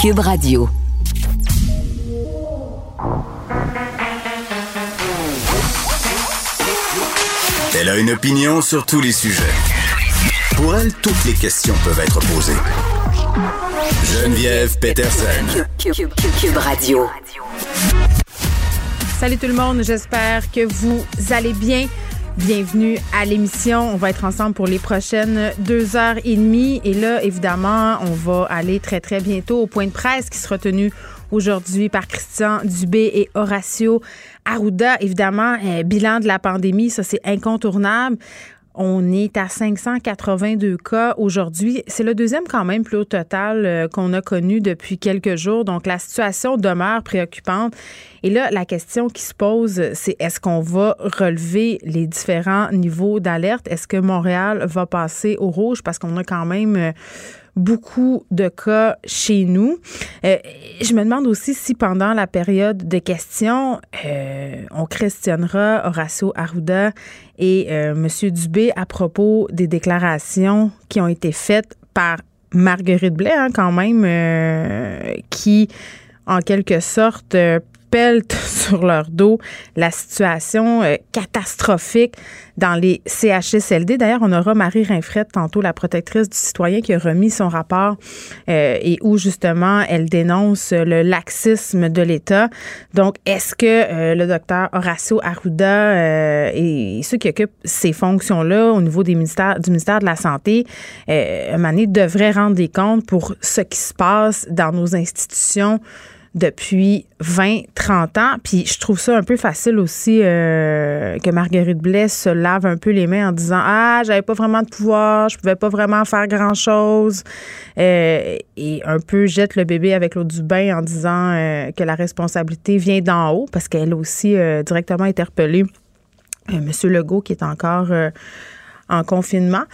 Cube Radio. Elle a une opinion sur tous les sujets. Pour elle, toutes les questions peuvent être posées. Geneviève Peterson. Cube, Radio. Salut tout le monde, j'espère que vous allez bien. Bienvenue à l'émission. On va être ensemble pour les prochaines deux heures et demie. Et là, évidemment, on va aller très, très bientôt au point de presse qui sera tenu aujourd'hui par Christian Dubé et Horacio Arruda. Évidemment, bilan de la pandémie, ça c'est incontournable. On est à 582 cas aujourd'hui. C'est le deuxième quand même plus haut total euh, qu'on a connu depuis quelques jours. Donc la situation demeure préoccupante. Et là, la question qui se pose, c'est est-ce qu'on va relever les différents niveaux d'alerte? Est-ce que Montréal va passer au rouge? Parce qu'on a quand même euh, beaucoup de cas chez nous. Euh, je me demande aussi si pendant la période de questions, euh, on questionnera Horacio Arruda et euh, M. Dubé à propos des déclarations qui ont été faites par Marguerite Blais, hein, quand même, qui, en quelque sorte, pèlent sur leur dos la situation catastrophique dans les CHSLD. D'ailleurs, on aura Marie Rinfrette, tantôt la protectrice du citoyen, qui a remis son rapport euh, et où justement elle dénonce le laxisme de l'État. Donc, est-ce que euh, le docteur Horacio Arruda euh, et ceux qui occupent ces fonctions-là au niveau du ministère de la Santé, euh, Mané, devraient rendre des comptes pour ce qui se passe dans nos institutions? Depuis 20, 30 ans. Puis je trouve ça un peu facile aussi euh, que Marguerite Blais se lave un peu les mains en disant Ah, j'avais pas vraiment de pouvoir, je pouvais pas vraiment faire grand chose. Euh, et un peu jette le bébé avec l'eau du bain en disant euh, que la responsabilité vient d'en haut parce qu'elle a aussi directement interpellé M. Legault qui est encore en confinement.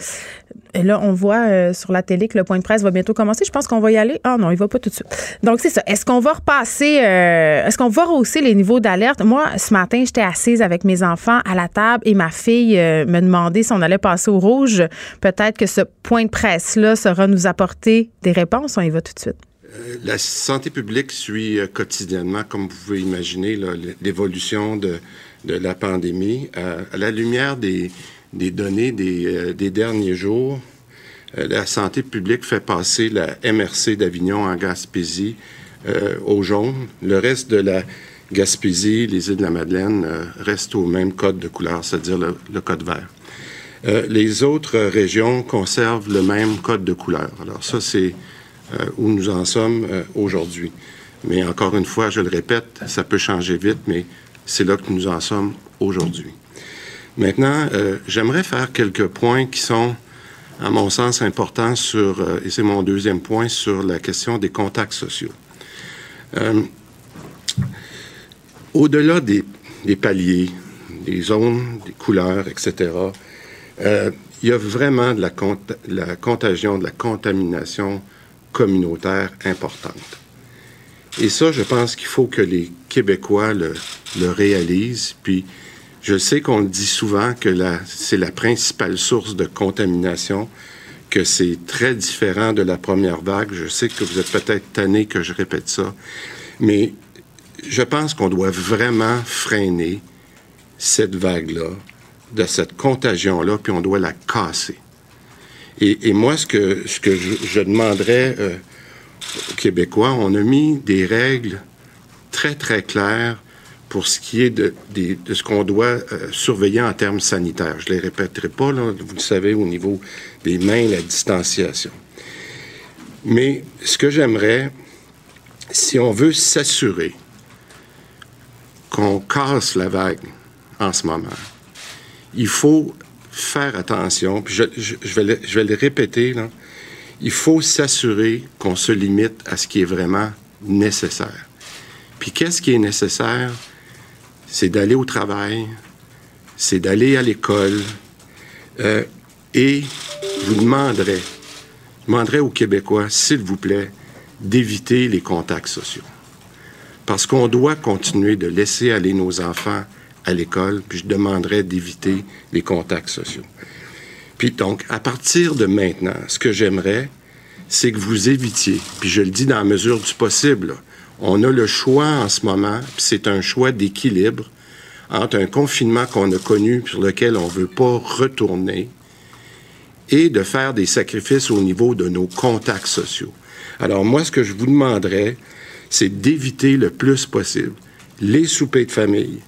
Et là, on voit euh, sur la télé que le point de presse va bientôt commencer. Je pense qu'on va y aller. Ah non, il va pas tout de suite. Donc, c'est ça. Est-ce qu'on va repasser, euh, est-ce qu'on va rehausser les niveaux d'alerte? Moi, ce matin, j'étais assise avec mes enfants à la table et ma fille euh, me demandait si on allait passer au rouge. Peut-être que ce point de presse-là sera nous apporter des réponses. On y va tout de suite. La santé publique suit quotidiennement, comme vous pouvez imaginer, l'évolution de, de, la pandémie. à la lumière des, des données des, euh, derniers jours, euh, la santé publique fait passer la MRC d'Avignon en Gaspésie euh, au jaune. Le reste de la Gaspésie, les îles de la Madeleine, reste au même code de couleur, c'est-à-dire le, code vert. les autres régions conservent le même code de couleur. Alors ça, c'est où nous en sommes aujourd'hui. Mais encore une fois, je le répète, ça peut changer vite, mais c'est là que nous en sommes aujourd'hui. Maintenant, euh, j'aimerais faire quelques points qui sont, à mon sens, importants sur, euh, et c'est mon deuxième point, sur la question des contacts sociaux. Euh, au-delà des, paliers, des zones, des couleurs, etc., il y a vraiment de la, contagion, de la contamination communautaire importante. Et ça, je pense qu'il faut que les Québécois le, le réalisent, puis je sais qu'on dit souvent que c'est la principale source de contamination, que c'est très différent de la première vague. Je sais que vous êtes peut-être tanné que je répète ça, mais je pense qu'on doit vraiment freiner cette vague-là, de cette contagion-là, puis on doit la casser. Et, moi, ce que, que je, demanderais euh, aux Québécois, on a mis des règles très, très claires pour ce qui est de, ce qu'on doit euh, surveiller en termes sanitaires. Je ne les répéterai pas, vous le savez, au niveau des mains, la distanciation. Mais ce que j'aimerais, si on veut s'assurer qu'on casse la vague en ce moment, il faut faire attention, puis je, vais, le, répéter, il faut s'assurer qu'on se limite à ce qui est vraiment nécessaire. Puis qu'est-ce qui est nécessaire? C'est d'aller au travail, c'est d'aller à l'école. Euh, et je vous demanderai, je demanderai aux Québécois, s'il vous plaît, d'éviter les contacts sociaux. Parce qu'on doit continuer de laisser aller nos enfants à l'école, puis je demanderai d'éviter les contacts sociaux. Puis donc, à partir de maintenant, ce que j'aimerais, c'est que vous évitiez, puis je le dis dans la mesure du possible, on a le choix en ce moment, puis c'est un choix d'équilibre entre un confinement qu'on a connu, sur lequel on ne veut pas retourner, et de faire des sacrifices au niveau de nos contacts sociaux. Alors moi, ce que je vous demanderais, c'est d'éviter le plus possible les soupers de famille,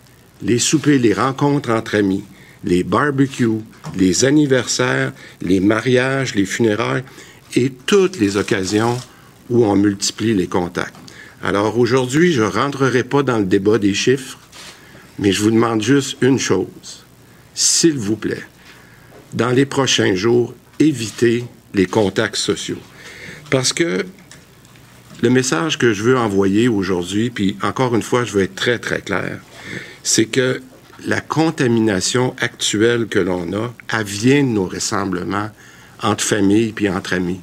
les soupers, les rencontres entre amis, les barbecues, les anniversaires, les mariages, les funérailles et toutes les occasions où on multiplie les contacts. Alors aujourd'hui, je ne rentrerai pas dans le débat des chiffres, mais je vous demande juste une chose. S'il vous plaît, dans les prochains jours, évitez les contacts sociaux. Parce que le message que je veux envoyer aujourd'hui, puis encore une fois, je veux être très, très clair, c'est que la contamination actuelle que l'on a, elle vient de nos rassemblements entre familles puis entre amis.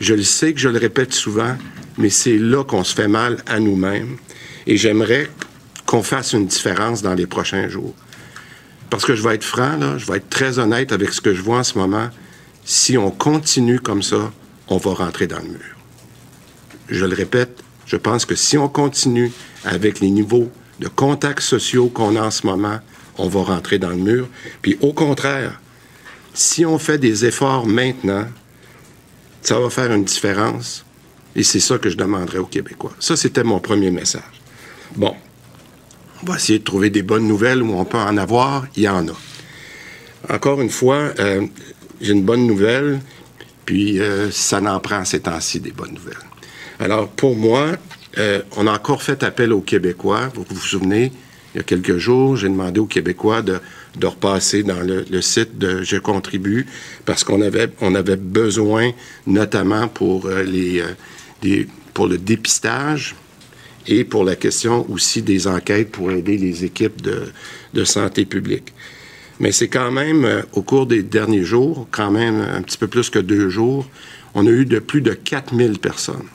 Je le sais que je le répète souvent, mais c'est là qu'on se fait mal à nous-mêmes. Et j'aimerais qu'on fasse une différence dans les prochains jours. Parce que je vais être franc, je vais être très honnête avec ce que je vois en ce moment. Si on continue comme ça, on va rentrer dans le mur. Je le répète, je pense que si on continue avec les niveaux de contacts sociaux qu'on a en ce moment, on va rentrer dans le mur. Puis au contraire, si on fait des efforts maintenant, ça va faire une différence. Et c'est ça que je demanderais aux Québécois. Ça, c'était mon premier message. Bon, on va essayer de trouver des bonnes nouvelles où on peut en avoir. Il y en a. Encore une fois, euh, j'ai une bonne nouvelle, puis euh, ça n'en prend ces temps-ci des bonnes nouvelles. Alors, pour moi, euh, on a encore fait appel aux Québécois. Vous vous souvenez, il y a quelques jours, j'ai demandé aux Québécois de, de repasser dans le, site de Je contribue parce qu'on avait, besoin, notamment pour, les, pour le dépistage et pour la question aussi des enquêtes pour aider les équipes de, de santé publique. Mais c'est quand même, euh, au cours des derniers jours, quand même un petit peu plus que deux jours, on a eu de plus de 4000 personnes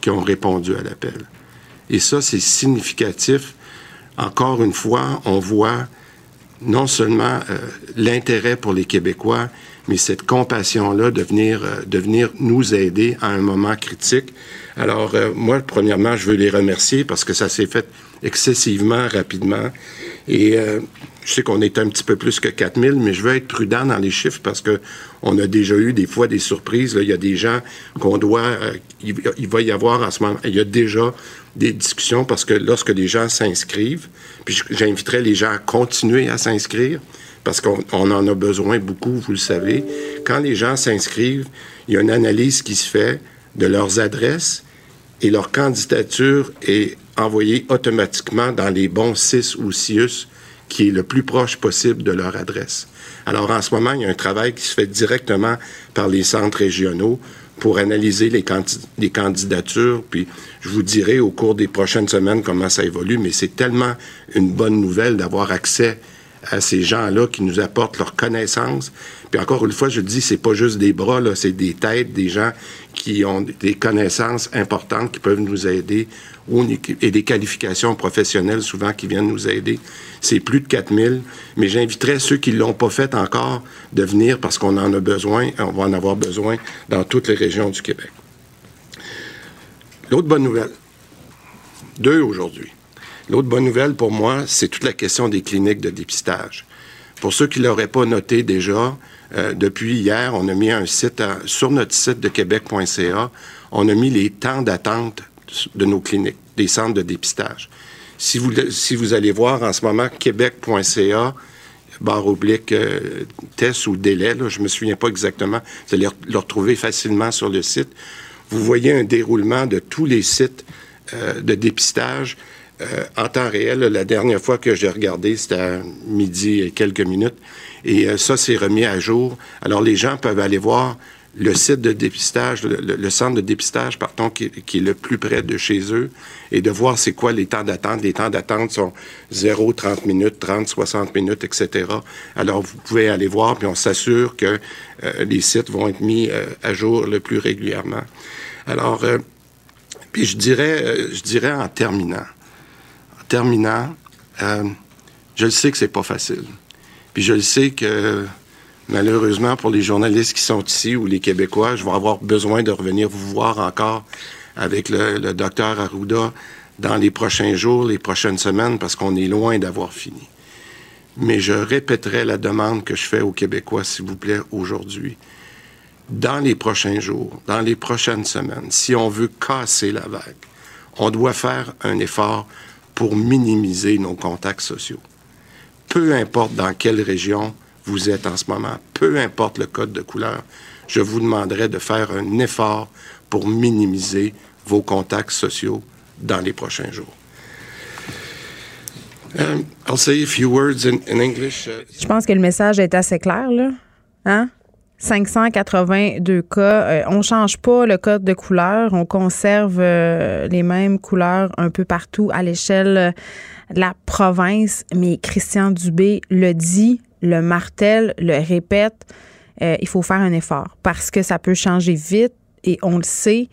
qui ont répondu à l'appel. Et ça, c'est significatif encore une fois, on voit non seulement euh, l'intérêt pour les Québécois, mais cette compassion-là de venir, euh, de venir nous aider à un moment critique. Alors, euh, moi, premièrement, je veux les remercier parce que ça s'est fait excessivement rapidement. Et je sais qu'on est un petit peu plus que 4000, mais je veux être prudent dans les chiffres parce que on a déjà eu des fois des surprises. Il y a des gens qu'on doit... il, il, va y avoir en ce moment... Il y a déjà des discussions parce que lorsque les gens s'inscrivent, puis j'inviterai les gens à continuer à s'inscrire parce qu'on en a besoin beaucoup, vous le savez. Quand les gens s'inscrivent, il y a une analyse qui se fait de leurs adresses et leur candidature est envoyée automatiquement dans les bons CIS ou CIUS qui est le plus proche possible de leur adresse. Alors en ce moment, il y a un travail qui se fait directement par les centres régionaux pour analyser les, les, candidatures. Puis je vous dirai au cours des prochaines semaines comment ça évolue, mais c'est tellement une bonne nouvelle d'avoir accès à ces gens-là qui nous apportent leur connaissance. Puis encore une fois, je dis, c'est pas juste des bras, c'est des têtes, des gens qui ont des connaissances importantes qui peuvent nous aider et des qualifications professionnelles souvent qui viennent nous aider. C'est plus de 4000, mais j'inviterais ceux qui ne l'ont pas fait encore de venir parce qu'on en a besoin, on va en avoir besoin dans toutes les régions du Québec. L'autre bonne nouvelle, deux aujourd'hui. L'autre bonne nouvelle pour moi, c'est toute la question des cliniques de dépistage. Pour ceux qui ne l'auraient pas noté déjà, euh, depuis hier, on a mis un site sur notre site de québec.ca, on a mis les temps d'attente de nos cliniques, des centres de dépistage. Si vous, si vous allez voir en ce moment québec.ca, barre oblique euh, test ou délai, je me souviens pas exactement, vous allez le retrouver facilement sur le site. Vous voyez un déroulement de tous les sites euh, de dépistage euh, en temps réel. La dernière fois que j'ai regardé, c'était à midi et quelques minutes. Et ça, c'est remis à jour. Alors, les gens peuvent aller voir le site de dépistage, le, centre de dépistage, pardon, qui, qui, est le plus près de chez eux, et de voir c'est quoi les temps d'attente. Les temps d'attente sont 0, 30 minutes, 30, 60 minutes, etc. Alors, vous pouvez aller voir, puis on s'assure que euh, les sites vont être mis euh, à jour le plus régulièrement. Alors, euh, puis je dirais, je dirais en terminant, terminant, je le sais que c'est pas facile. Puis je le sais que malheureusement pour les journalistes qui sont ici ou les Québécois, je vais avoir besoin de revenir vous voir encore avec le, le docteur Arruda dans les prochains jours, les prochaines semaines, parce qu'on est loin d'avoir fini. Mais je répéterai la demande que je fais aux Québécois, s'il vous plaît, aujourd'hui. Dans les prochains jours, dans les prochaines semaines, si on veut casser la vague, on doit faire un effort pour minimiser nos contacts sociaux. Peu importe dans quelle région vous êtes en ce moment, peu importe le code de couleur, je vous demanderai de faire un effort pour minimiser vos contacts sociaux dans les prochains jours. Je pense que le message est assez clair, là. Hein? 582 cas. Euh, on change pas le code de couleur. On conserve euh, les mêmes couleurs un peu partout à l'échelle de la province. Mais Christian Dubé le dit, le martèle, le répète. Euh, il faut faire un effort parce que ça peut changer vite et on le sait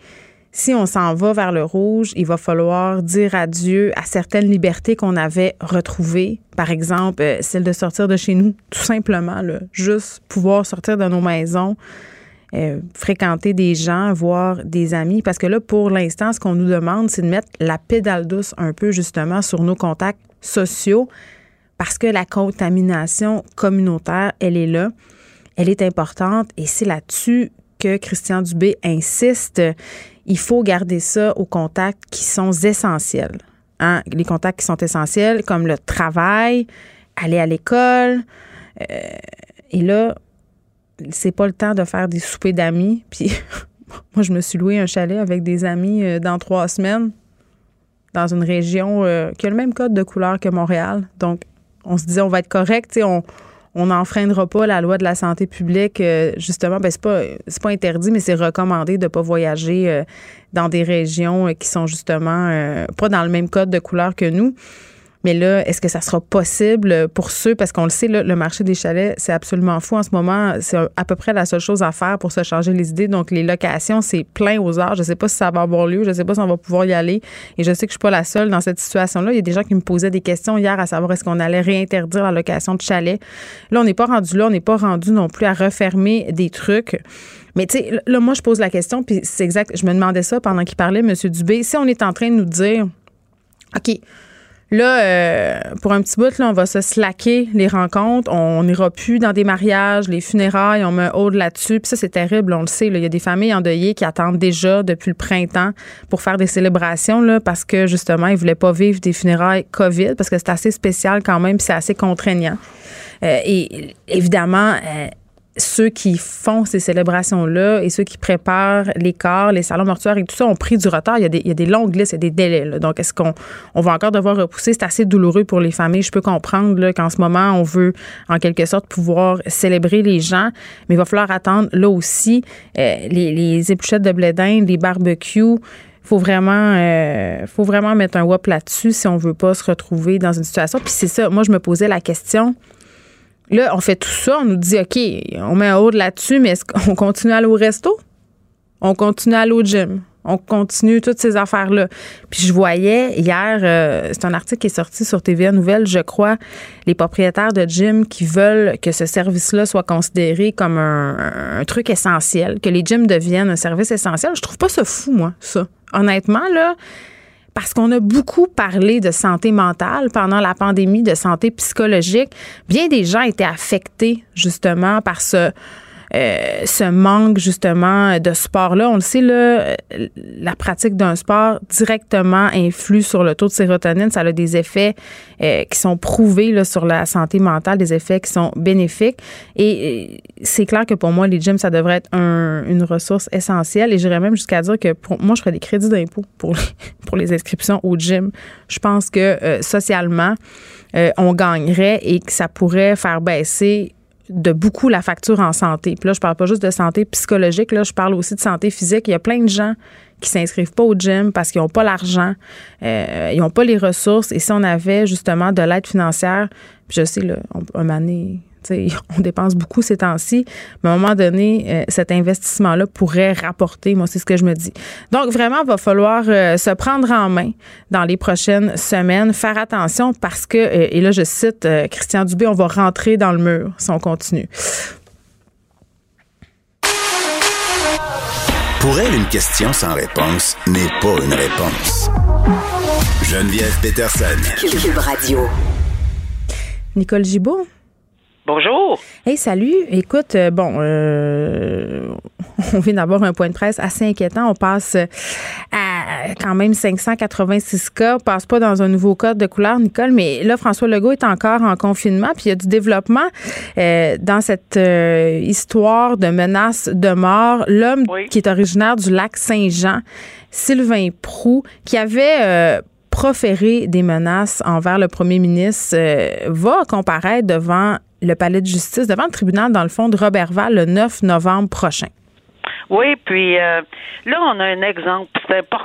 si on s'en va vers le rouge, il va falloir dire adieu à certaines libertés qu'on avait retrouvées. Par exemple, euh, celle de sortir de chez nous, tout simplement, juste pouvoir sortir de nos maisons, euh, fréquenter des gens, voir des amis. Parce que là, pour l'instant, ce qu'on nous demande, c'est de mettre la pédale douce un peu justement sur nos contacts sociaux. Parce que la contamination communautaire, elle est là, elle est importante. Et c'est là-dessus que Christian Dubé insiste il faut garder ça aux contacts qui sont essentiels. Hein? Les contacts qui sont essentiels, comme le travail, aller à l'école. Euh, et là, c'est pas le temps de faire des soupers d'amis. Puis moi, je me suis loué un chalet avec des amis euh, dans trois semaines dans une région euh, qui a le même code de couleur que Montréal. Donc, on se disait, on va être correct. On, on n'enfreindra pas la loi de la santé publique. Euh, justement, ben, c'est pas, pas interdit, mais c'est recommandé de pas voyager euh, dans des régions euh, qui sont justement pas dans le même code de couleur que nous. Mais là, est-ce que ça sera possible pour ceux, parce qu'on le sait, le marché des chalets, c'est absolument fou en ce moment. C'est à peu près la seule chose à faire pour se changer les idées. Donc, les locations, c'est plein aux heures. Je ne sais pas si ça va avoir lieu. Je ne sais pas si on va pouvoir y aller. Et je sais que je suis pas la seule dans cette situation-là. Il y a des gens qui me posaient des questions hier à savoir est-ce qu'on allait réinterdire la location de chalets. Là, on n'est pas rendu là. On n'est pas rendu non plus à refermer des trucs. Mais tu sais, là, moi, je pose la question, puis c'est exact. Je me demandais ça pendant qu'il parlait, M. Dubé. Si on est en train de nous dire, OK, Là, euh, pour un petit bout, là, on va se slacker les rencontres. On n'ira plus dans des mariages, les funérailles, on met hold là-dessus. Puis ça, c'est terrible, on le sait. Il y a des familles endeuillées qui attendent déjà depuis le printemps pour faire des célébrations là, parce que justement, ils ne voulaient pas vivre des funérailles COVID parce que c'est assez spécial quand même, c'est assez contraignant. Euh, et évidemment, euh, ceux qui font ces célébrations-là et ceux qui préparent les corps, les salons mortuaires et tout ça ont pris du retard. Il y a des, il y a des longues listes, il y a des délais. Donc, est-ce qu'on on va encore devoir repousser? C'est assez douloureux pour les familles. Je peux comprendre qu'en ce moment, on veut en quelque sorte pouvoir célébrer les gens, mais il va falloir attendre là aussi euh, les, les de blé d'Inde, les barbecues faut vraiment euh, faut vraiment mettre un wop là-dessus si on veut pas se retrouver dans une situation puis c'est ça moi je me posais la question Là, on fait tout ça, on nous dit, OK, on met un haut là-dessus, mais est-ce qu'on continue à aller au resto? On continue à aller au gym. On continue toutes ces affaires-là. Puis je voyais hier, euh, c'est un article qui est sorti sur TVA Nouvelle, je crois, les propriétaires de gym qui veulent que ce service-là soit considéré comme un, truc essentiel, que les gyms deviennent un service essentiel. Je trouve pas ça fou, moi, ça. Honnêtement, là, parce qu'on a beaucoup parlé de santé mentale pendant la pandémie, de santé psychologique. Bien des gens étaient affectés justement par ce euh, ce manque justement de sport-là. On le sait, là, la pratique d'un sport directement influe sur le taux de sérotonine. Ça a des effets euh, qui sont prouvés là, sur la santé mentale, des effets qui sont bénéfiques. Et euh, c'est clair que pour moi, les gyms, ça devrait être une ressource essentielle. Et j'irais même jusqu'à dire que pour moi, je ferais des crédits d'impôt pour les, pour les inscriptions au gym. Je pense que socialement, on gagnerait et que ça pourrait faire baisser de beaucoup la facture en santé. Puis là, je parle pas juste de santé psychologique, là, je parle aussi de santé physique. Il y a plein de gens qui s'inscrivent pas au gym parce qu'ils n'ont pas l'argent, euh, ils n'ont pas les ressources. Et si on avait justement de l'aide financière, puis je sais, là, on, un On dépense beaucoup ces temps-ci, mais à un moment donné, euh, cet investissement-là pourrait rapporter. Moi, c'est ce que je me dis. Donc, vraiment, il va falloir euh, se prendre en main dans les prochaines semaines, faire attention parce que, euh, et là, je cite Christian Dubé, on va rentrer dans le mur si on continue. Pour elle, une question sans réponse n'est pas une réponse. Geneviève Peterson. Cube Radio. Nicole Gibault. Bonjour. Hey, salut. Écoute, euh, bon, euh, on vient d'avoir un point de presse assez inquiétant. On passe à quand même 586 cas. On passe pas dans un nouveau code de couleur, Nicole, mais là, François Legault est encore en confinement, puis il y a du développement euh, dans cette histoire de menace de mort. L'homme qui est originaire du lac Saint-Jean, Sylvain Prou, qui avait proféré des menaces envers le premier ministre, va comparaître devant le palais de justice, devant le tribunal, dans le fond, de Robertval le 9 novembre prochain. Oui, puis euh, là, on a un exemple. C'est important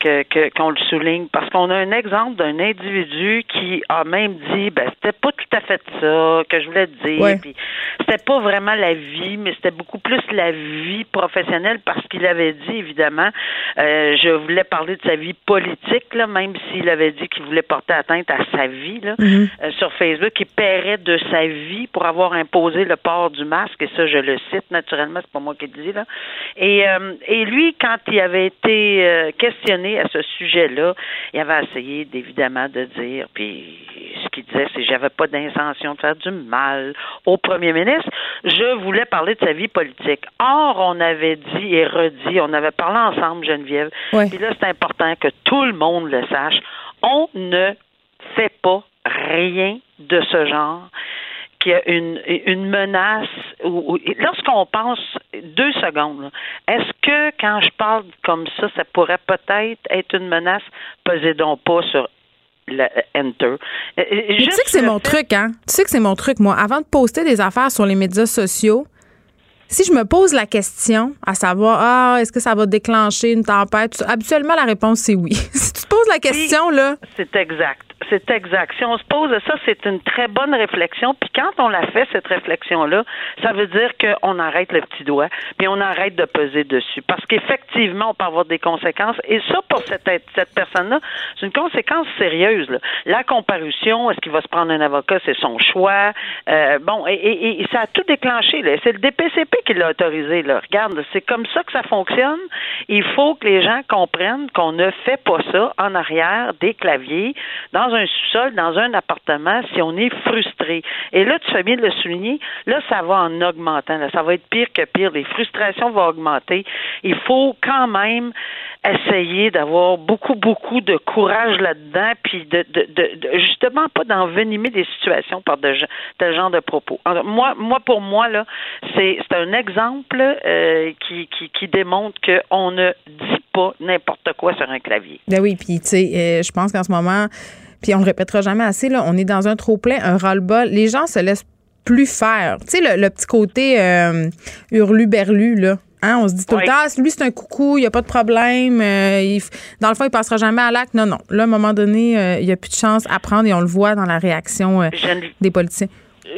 que qu'on le souligne parce qu'on a un exemple d'un individu qui a même dit, ben c'était pas tout à fait ça que je voulais dire. Puis c'était pas vraiment la vie, mais c'était beaucoup plus la vie professionnelle parce qu'il avait dit évidemment, euh, je voulais parler de sa vie politique là, même s'il avait dit qu'il voulait porter atteinte à sa vie là mm-hmm. euh, sur Facebook, il paierait de sa vie pour avoir imposé le port du masque et ça je le cite naturellement, c'est pas moi qui le dis là. Et, euh, et lui, quand il avait été euh, questionné à ce sujet-là, il avait essayé évidemment de dire, puis ce qu'il disait, c'est j'avais pas d'intention de faire du mal au premier ministre. Je voulais parler de sa vie politique. Or, on avait dit et redit, on avait parlé ensemble, Geneviève. Puis là, c'est important que tout le monde le sache. On ne fait pas rien de ce genre qu'il y a une, une menace. Ou, lorsqu'on pense deux secondes, est-ce que quand je parle comme ça, ça pourrait peut-être être une menace? Pesez donc pas sur le enter. Euh, euh, tu sais que c'est mon truc, hein? Tu sais que c'est mon truc, moi. Avant de poster des affaires sur les médias sociaux, si je me pose la question à savoir, ah, est-ce que ça va déclencher une tempête? Habituellement, la réponse, c'est oui. si tu te poses la question, là. C'est exact. C'est exact. Si on se pose ça, c'est une très bonne réflexion. Puis quand on la fait, cette réflexion-là, ça veut dire qu'on arrête le petit doigt, puis on arrête de peser dessus. Parce qu'effectivement, on peut avoir des conséquences. Et ça, pour cette, cette personne-là, c'est une conséquence sérieuse. La comparution, est-ce qu'il va se prendre un avocat? C'est son choix. Euh, bon, et, ça a tout déclenché. C'est le DPCP qui l'a autorisé. Là. Regarde, c'est comme ça que ça fonctionne. Il faut que les gens comprennent qu'on ne fait pas ça en arrière des claviers, un sous-sol, dans un appartement, si on est frustré. Et là, tu fais bien de le souligner, là, ça va en augmentant. Ça va être pire que pire. Les frustrations vont augmenter. Il faut quand même essayer d'avoir beaucoup, beaucoup de courage là-dedans, puis de, de, de, justement pas d'envenimer des situations par de tel genre de propos. moi, moi, pour moi, là, c'est un exemple euh, qui, qui, qui démontre qu'on ne dit pas n'importe quoi sur un clavier. Ben oui, puis tu sais, euh, je pense qu'en ce moment, puis on le répétera jamais assez, là, on est dans un trop-plein, un ras-le-bas. Les gens se laissent plus faire. Tu sais, le, petit côté euh, hurlu-berlu, là. Hein, on se dit tout le temps, lui, c'est un coucou, il n'y a pas de problème. Euh, dans le fond, il passera jamais à l'acte. Non, non. Là, à un moment donné, euh, il n'y a plus de chance à prendre et on le voit dans la réaction des politiciens.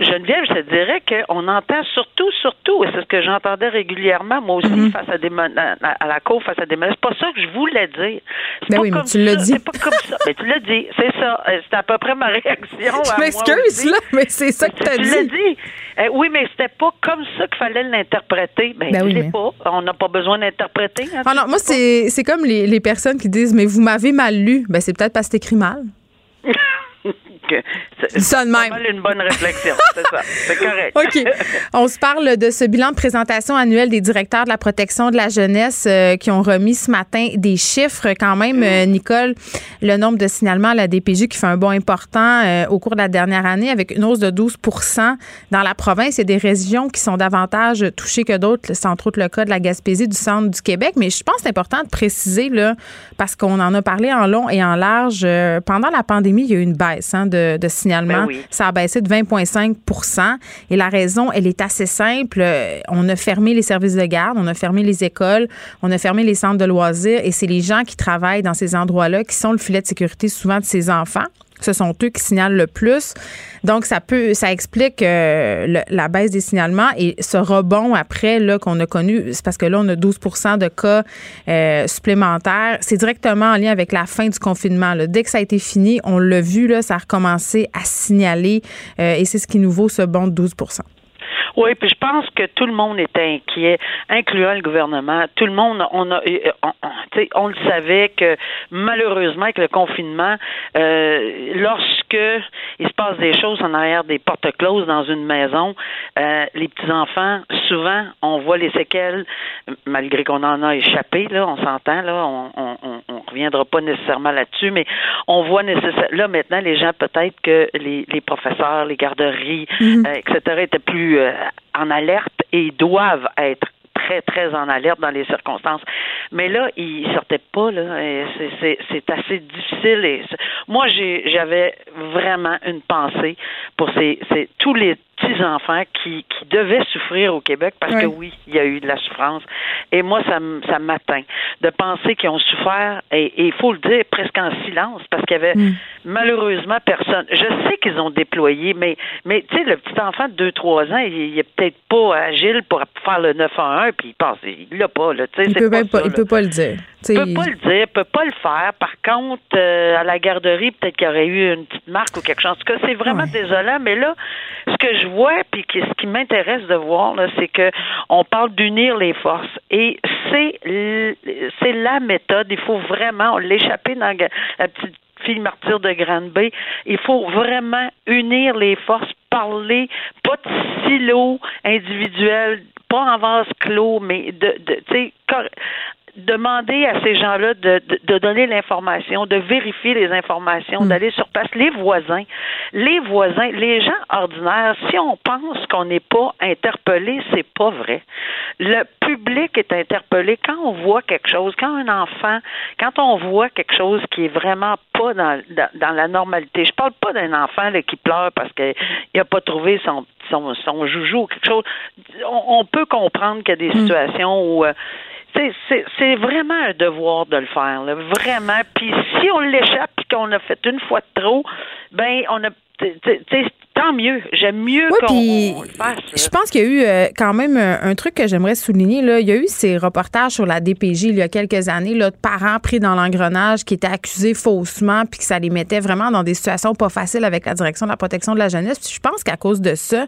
Geneviève, je te dirais qu'on entend surtout, surtout, et c'est ce que j'entendais régulièrement, moi aussi, mhm. face à des à, la cour, face à des menaces. C'est pas ça que je voulais dire. Ben oui, mais tu l'as dit. C'est pas comme ça. mais ben, tu l'as dit, c'est ça. Euh, c'est à peu près ma réaction. Je m'excuse, là, mais c'est ça que tu as dit. Tu l'as dit. Euh, oui, mais c'était pas comme ça qu'il fallait l'interpréter. Ben, ben oui, pas. On n'a pas besoin d'interpréter. Hein, ah non, moi, c'est comme les, les personnes qui disent, mais vous m'avez mal lu. Ben, c'est peut-être parce que c'est écrit mal. c'est une bonne réflexion, c'est ça. C'est correct. OK. On se parle de ce bilan de présentation annuel des directeurs de la protection de la jeunesse euh, qui ont remis ce matin des chiffres quand même, euh, Nicole, le nombre de signalements à la DPJ qui fait un bond important euh, au cours de la dernière année avec une hausse de 12% dans la province. Il y a des régions qui sont davantage touchées que d'autres. C'est entre autres le cas de la Gaspésie, du centre du Québec. Mais je pense que c'est important de préciser, là, parce qu'on en a parlé en long et en large. pendant la pandémie, il y a eu une baisse hein, de de, signalement. Ben Ça a baissé de 20,5% Et la raison, elle est assez simple. On a fermé les services de garde, on a fermé les écoles, on a fermé les centres de loisirs et c'est les gens qui travaillent dans ces endroits-là qui sont le filet de sécurité souvent de ces enfants. Ce sont eux qui signalent le plus. Donc, ça peut, ça explique euh, la baisse des signalements et ce rebond après là qu'on a connu, c'est parce que là on a 12% de cas euh, supplémentaires. C'est directement en lien avec la fin du confinement. Dès que ça a été fini, on l'a vu là, ça a recommencé à signaler euh, et c'est ce qui nous vaut ce bond de 12 Oui, puis je pense que tout le monde était inquiet, incluant le gouvernement. Tout le monde, on a, euh, on, on, le savait que malheureusement avec le confinement, euh, lorsque il se passe des choses en arrière des portes closes dans une maison, euh, les petits enfants, souvent, on voit les séquelles, malgré qu'on en a échappé. Là, on s'entend là, on, on, on reviendra pas nécessairement là-dessus, mais on voit nécessairement là maintenant les gens peut-être que les, les professeurs, les garderies, mhm. euh, etc. étaient plus euh, en alerte et doivent être très, très en alerte dans les circonstances. Mais là, ils sortaient pas, là. C'est assez difficile. Et moi, j'avais vraiment une pensée pour ces, ces tous les petits-enfants qui, qui devaient souffrir au Québec parce que oui, il y a eu de la souffrance. Et moi, ça, ça m'atteint de penser qu'ils ont souffert, et il faut le dire, presque en silence parce qu'il y avait mm. malheureusement personne. Je sais qu'ils ont déployé, mais, mais tu sais, le petit enfant de 2-3 ans, il, il est peut-être pas agile pour faire le 9-1-1, puis il pense, il l'a pas, là. Il peut, pas, il peut pas le dire. Il peut pas le dire, peut pas le faire. Par contre, euh, à la garderie, peut-être qu'il y aurait eu une petite marque ou quelque chose. En tout cas, c'est vraiment désolant, mais là, ce que je vois, puis ce qui m'intéresse de voir, c'est que on parle d'unir les forces. Et c'est c'est la méthode. Il faut vraiment l'échapper dans la petite fille martyre de Grande-Bay. Il faut vraiment unir les forces, parler, pas de silo individuel, pas en vase clos, mais de, de tu sais, demander à ces gens-là de, de, donner l'information, de vérifier les informations, hmm. d'aller sur place. Les voisins, les voisins, les gens ordinaires, si on pense qu'on n'est pas interpellé, c'est pas vrai. Le public est interpellé quand on voit quelque chose, quand un enfant, quand on voit quelque chose qui est vraiment pas dans, dans, la normalité. Je parle pas d'un enfant là, qui pleure parce qu'il n'a pas trouvé son, son, son joujou ou quelque chose. On, peut comprendre qu'il y a des hmm. situations où euh, c'est vraiment un devoir de le faire, vraiment. Puis si on l'échappe et qu'on a fait une fois de trop, ben on a tant mieux. J'aime mieux qu'on le fasse. Je pense qu'il y a eu euh, quand même un, truc que j'aimerais souligner. Là. Il y a eu ces reportages sur la DPJ il y a quelques années là, de parents pris dans l'engrenage qui étaient accusés faussement puis que ça les mettait vraiment dans des situations pas faciles avec la direction de la protection de la jeunesse. Puis je pense qu'à cause de ça,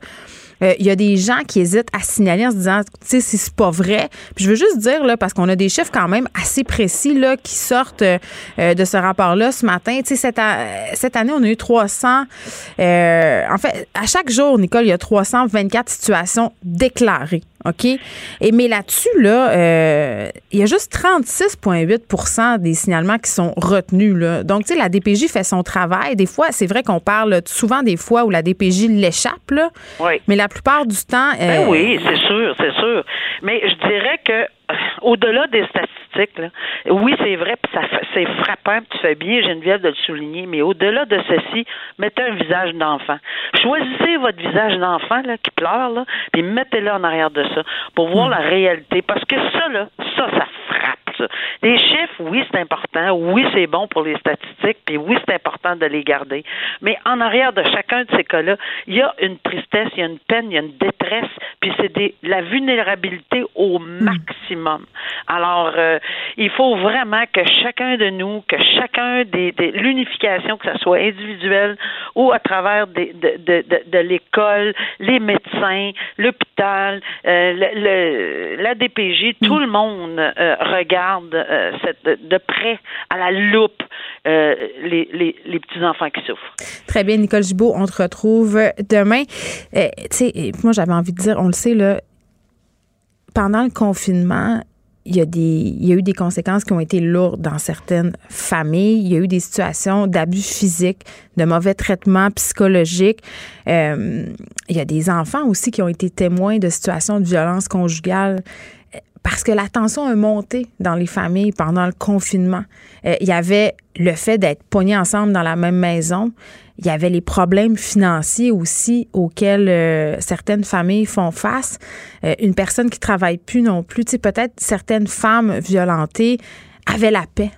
euh, il y a des gens qui hésitent à signaler en se disant, tu sais, si c'est pas vrai. Puis je veux juste dire, là, parce qu'on a des chiffres quand même assez précis là, qui sortent euh, de ce rapport-là ce matin. Tu sais, cette, cette, année, on a eu 300. Euh, en fait, à chaque jour, Nicole, il y a 324 situations déclarées. OK? Et mais là-dessus, là, euh, il y a juste 36,8 des signalements qui sont retenus. Là. Donc, tu sais, la DPJ fait son travail. Des fois, c'est vrai qu'on parle souvent des fois où la DPJ l'échappe, là. Oui. Mais la plupart du temps. Ben euh, oui, c'est sûr, c'est sûr. Mais je dirais que au-delà des statistiques, là, oui, c'est vrai, ça c'est frappant, tu fais bien, Geneviève, de le souligner, mais au-delà de ceci, mettez un visage d'enfant. Choisissez votre visage d'enfant là, qui pleure, là, puis mettez-le en arrière de ça pour voir hmm. la réalité. Parce que ça, là, ça, ça frappe. Les chiffres, oui, c'est important. Oui, c'est bon pour les statistiques. Puis oui, c'est important de les garder. Mais en arrière de chacun de ces cas-là, il y a une tristesse, il y a une peine, il y a une détresse. Puis c'est des, la vulnérabilité au maximum. Alors, euh, il faut vraiment que chacun de nous, que chacun des, l'unification, que ce soit individuelle ou à travers des, de, l'école, les médecins, l'hôpital, euh, la DPJ, tout le monde euh, regarde euh, de près, à la loupe, euh, les, les, petits-enfants qui souffrent. Très bien, Nicole Gibault, on te retrouve demain. Euh, tu sais, moi, j'avais envie de dire, on le sait, là, pendant le confinement, il y, a des, il y a eu des conséquences qui ont été lourdes dans certaines familles. Il y a eu des situations d'abus physiques, de mauvais traitements psychologiques. il y a des enfants aussi qui ont été témoins de situations de violence conjugale parce que la tension a monté dans les familles pendant le confinement. Euh, il y avait le fait d'être pognés ensemble dans la même maison. Il y avait les problèmes financiers aussi auxquels euh, certaines familles font face. Euh, une personne qui travaille plus non plus, tu sais, peut-être certaines femmes violentées avaient la paix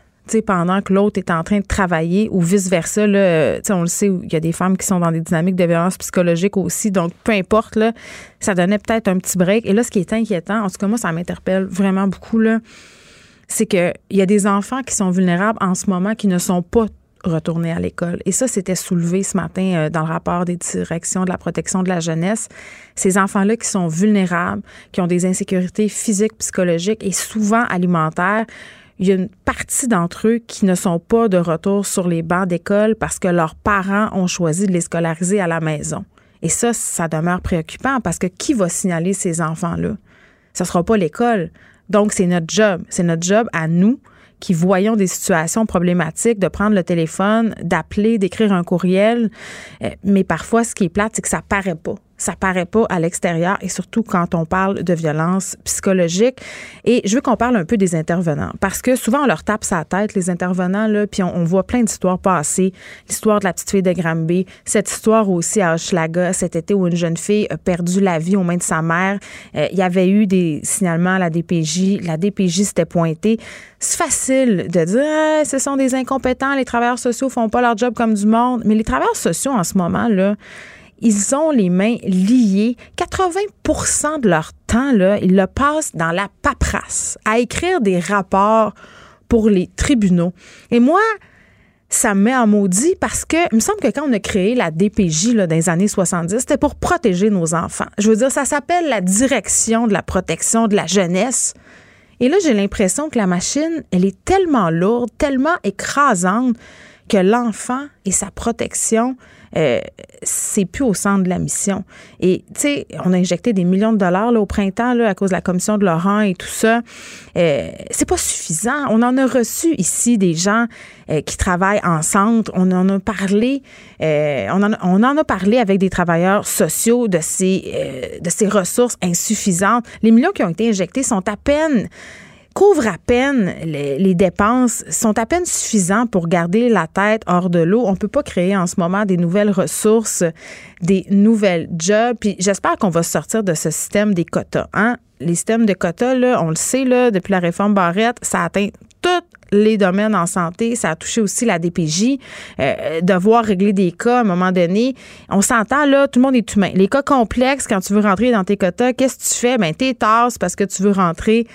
pendant que l'autre est en train de travailler ou vice-versa. Là, on le sait, il y a des femmes qui sont dans des dynamiques de violence psychologique aussi. Donc, peu importe, ça donnait peut-être un petit break. Et là, ce qui est inquiétant, en tout cas, moi, ça m'interpelle vraiment beaucoup, c'est qu'il y a des enfants qui sont vulnérables en ce moment qui ne sont pas retourner à l'école. Et ça, c'était soulevé ce matin euh, dans le rapport des directions de la protection de la jeunesse. Ces enfants-là qui sont vulnérables, qui ont des insécurités physiques, psychologiques et souvent alimentaires, il y a une partie d'entre eux qui ne sont pas de retour sur les bancs d'école parce que leurs parents ont choisi de les scolariser à la maison. Et ça, ça demeure préoccupant parce que qui va signaler ces enfants-là? Ce ne sera pas l'école. Donc, c'est notre job. C'est notre job à nous qui voyons des situations problématiques, de prendre le téléphone, d'appeler, d'écrire un courriel. Euh, mais parfois, ce qui est plate, c'est que ça paraît pas ça paraît pas à l'extérieur et surtout quand on parle de violence psychologique. Et je veux qu'on parle un peu des intervenants parce que souvent on leur tape sa tête, les intervenants, là, puis on, voit plein d'histoires passer. L'histoire de la petite fille de Granby, cette histoire aussi à Hochelaga cet été où une jeune fille a perdu la vie aux mains de sa mère. Euh, il y avait eu des signalements à la DPJ. La DPJ s'était pointée. C'est facile de dire ah, ce sont des incompétents, les travailleurs sociaux font pas leur job comme du monde. Mais les travailleurs sociaux en ce moment, là, ils ont les mains liées. 80% de leur temps, ils le passent dans la paperasse, à écrire des rapports pour les tribunaux. Et moi, ça me met en maudit parce que il me semble que quand on a créé la DPJ là, dans les années 70, c'était pour protéger nos enfants. Je veux dire, ça s'appelle la direction de la protection de la jeunesse. Et là, j'ai l'impression que la machine, elle est tellement lourde, tellement écrasante que l'enfant et sa protection, euh, c'est plus au centre de la mission. Et, tu sais, on a injecté des millions de dollars là, au printemps là, à cause de la commission de Laurent et tout ça. Euh, c'est pas suffisant. On en a reçu ici des gens euh, qui travaillent en centre. On en a parlé, euh, on, en, on en a parlé avec des travailleurs sociaux de ces, de ces ressources insuffisantes. Les millions qui ont été injectés sont à peine couvre à peine les, dépenses, sont à peine suffisants pour garder la tête hors de l'eau. On peut pas créer en ce moment des nouvelles ressources, des nouvelles jobs. Puis j'espère qu'on va sortir de ce système des quotas. Hein? Les systèmes de quotas, là, on le sait, là, depuis la réforme Barrette, ça atteint toutes les domaines en santé, ça a touché aussi la DPJ, euh, devoir régler des cas à un moment donné. On s'entend là, tout le monde est humain. Les cas complexes, quand tu veux rentrer dans tes quotas, qu'est-ce que tu fais? Ben, t'es tasses parce que tu veux rentrer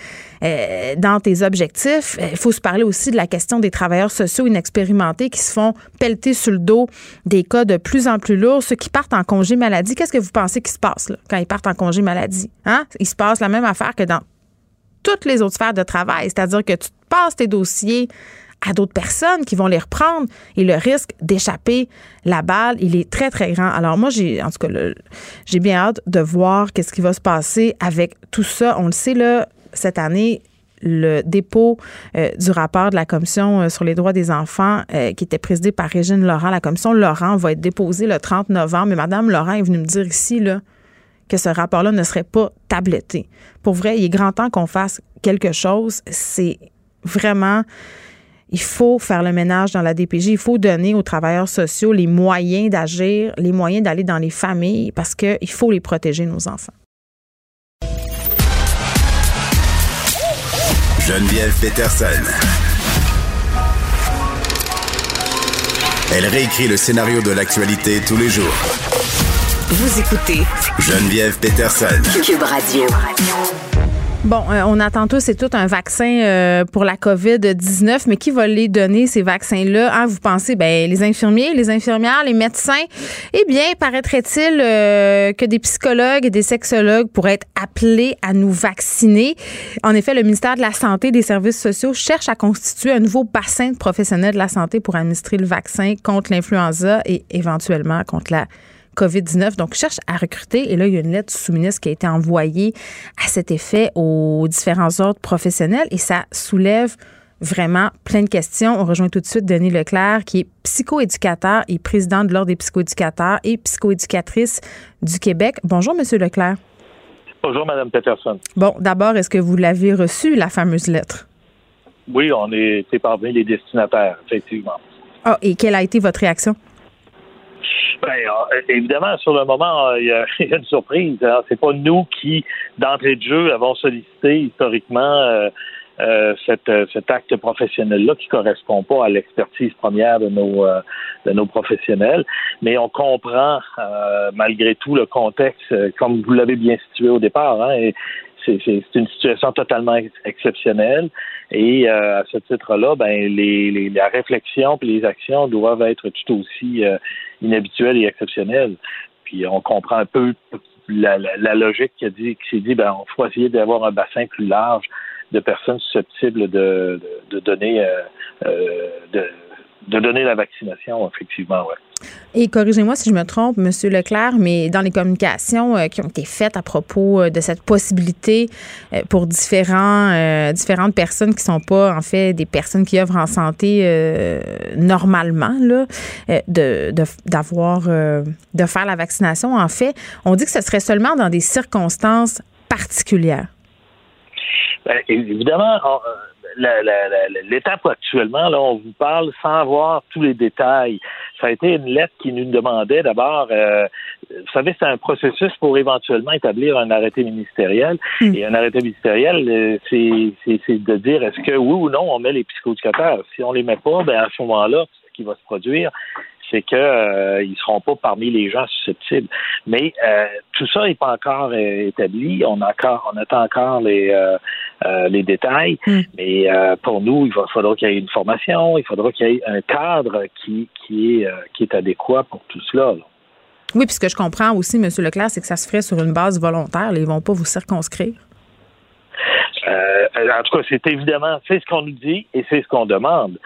euh, dans tes objectifs. Euh, il faut se parler aussi de la question des travailleurs sociaux inexpérimentés qui se font pelleter sur le dos des cas de plus en plus lourds. Ceux qui partent en congé maladie, qu'est-ce que vous pensez qui se passe là, quand ils partent en congé maladie? Hein? Il se passe la même affaire que dans toutes les autres sphères de travail. C'est-à-dire que tu passes tes dossiers à d'autres personnes qui vont les reprendre et le risque d'échapper la balle, il est très, très grand. Alors moi, j'ai, en tout cas, j'ai bien hâte de voir qu'est-ce qui va se passer avec tout ça. On le sait, là, cette année, le dépôt euh, du rapport de la commission euh, sur les droits des enfants euh, qui était présidé par Régine Laurent. La commission Laurent va être déposée le 30 novembre. Mais Madame Laurent est venue me dire ici, là, que ce rapport-là ne serait pas tabletté. Pour vrai, il est grand temps qu'on fasse quelque chose. C'est vraiment il faut faire le ménage dans la DPJ. Il faut donner aux travailleurs sociaux les moyens d'agir, les moyens d'aller dans les familles parce qu'il faut les protéger, nos enfants. Geneviève Peterson. Elle réécrit le scénario de l'actualité tous les jours vous écoutez Geneviève Peterson. Cube Radio. Bon, euh, on attend tous, c'est tout un vaccin euh, pour la COVID-19, mais qui va les donner, ces vaccins-là? Hein, vous pensez, ben, les infirmiers, les infirmières, les médecins? Eh bien, paraîtrait-il euh, que des psychologues et des sexologues pourraient être appelés à nous vacciner? En effet, le ministère de la Santé et des Services sociaux cherche à constituer un nouveau bassin de professionnels de la santé pour administrer le vaccin contre l'influenza et éventuellement contre la COVID-19. Donc, cherche à recruter. Et là, il y a une lettre du sous-ministre qui a été envoyée à cet effet aux différents ordres professionnels et ça soulève vraiment plein de questions. On rejoint tout de suite Denis Leclerc, qui est psychoéducateur et président de l'Ordre des psychoéducateurs et psychoéducatrice du Québec. Bonjour, Monsieur Leclerc. Bonjour, Mme Peterson. Bon, d'abord, est-ce que vous l'avez reçue, la fameuse lettre? Oui, on est parmi les destinataires, effectivement. Ah, et quelle a été votre réaction? Ben, euh, évidemment, sur le moment, euh, il y a, une surprise. C'est pas nous qui, d'entrée de jeu, avons sollicité historiquement euh, cet acte professionnel-là qui correspond pas à l'expertise première de nos de nos professionnels. Mais on comprend malgré tout le contexte, comme vous l'avez bien situé au départ. Hein, c'est une situation totalement exceptionnelle. Et à ce titre-là, ben les, la réflexion et les actions doivent être tout aussi inhabituelles et exceptionnelles. Puis on comprend un peu la, logique qui a dit qui s'est dit ben on faut essayer d'avoir un bassin plus large de personnes susceptibles de, de, donner de de donner la vaccination, effectivement, oui. Et corrigez-moi si je me trompe, Monsieur Leclerc, mais dans les communications euh, qui ont été faites à propos euh, de cette possibilité euh, pour différents, différentes personnes qui sont pas en fait des personnes qui œuvrent en santé normalement là, de d'avoir de, faire la vaccination, en fait, on dit que ce serait seulement dans des circonstances particulières. Bien, évidemment, l'étape actuellement, là, on vous parle sans voir tous les détails. Ça a été une lettre qui nous demandait d'abord, euh, vous savez, c'est un processus pour éventuellement établir un arrêté ministériel. Hmm. Et un arrêté ministériel, euh, c'est de dire est-ce que oui ou non on met les psychoéducateurs. Si on les met pas, ben à ce moment-là, ce qui va se produire, c'est qu'ils euh, ne seront pas parmi les gens susceptibles. Mais euh, tout ça n'est pas encore euh, établi. On a encore, on attend encore les les détails. Hmm. Mais pour nous, il va, faudra qu'il y ait une formation, il faudra qu'il y ait un cadre qui qui est qui est adéquat pour tout cela. Oui, puis ce que je comprends aussi, M. Leclerc, c'est que ça se ferait sur une base volontaire. ils ne vont pas vous circonscrire. en tout cas, c'est évidemment, c'est ce qu'on nous dit et c'est ce qu'on demande.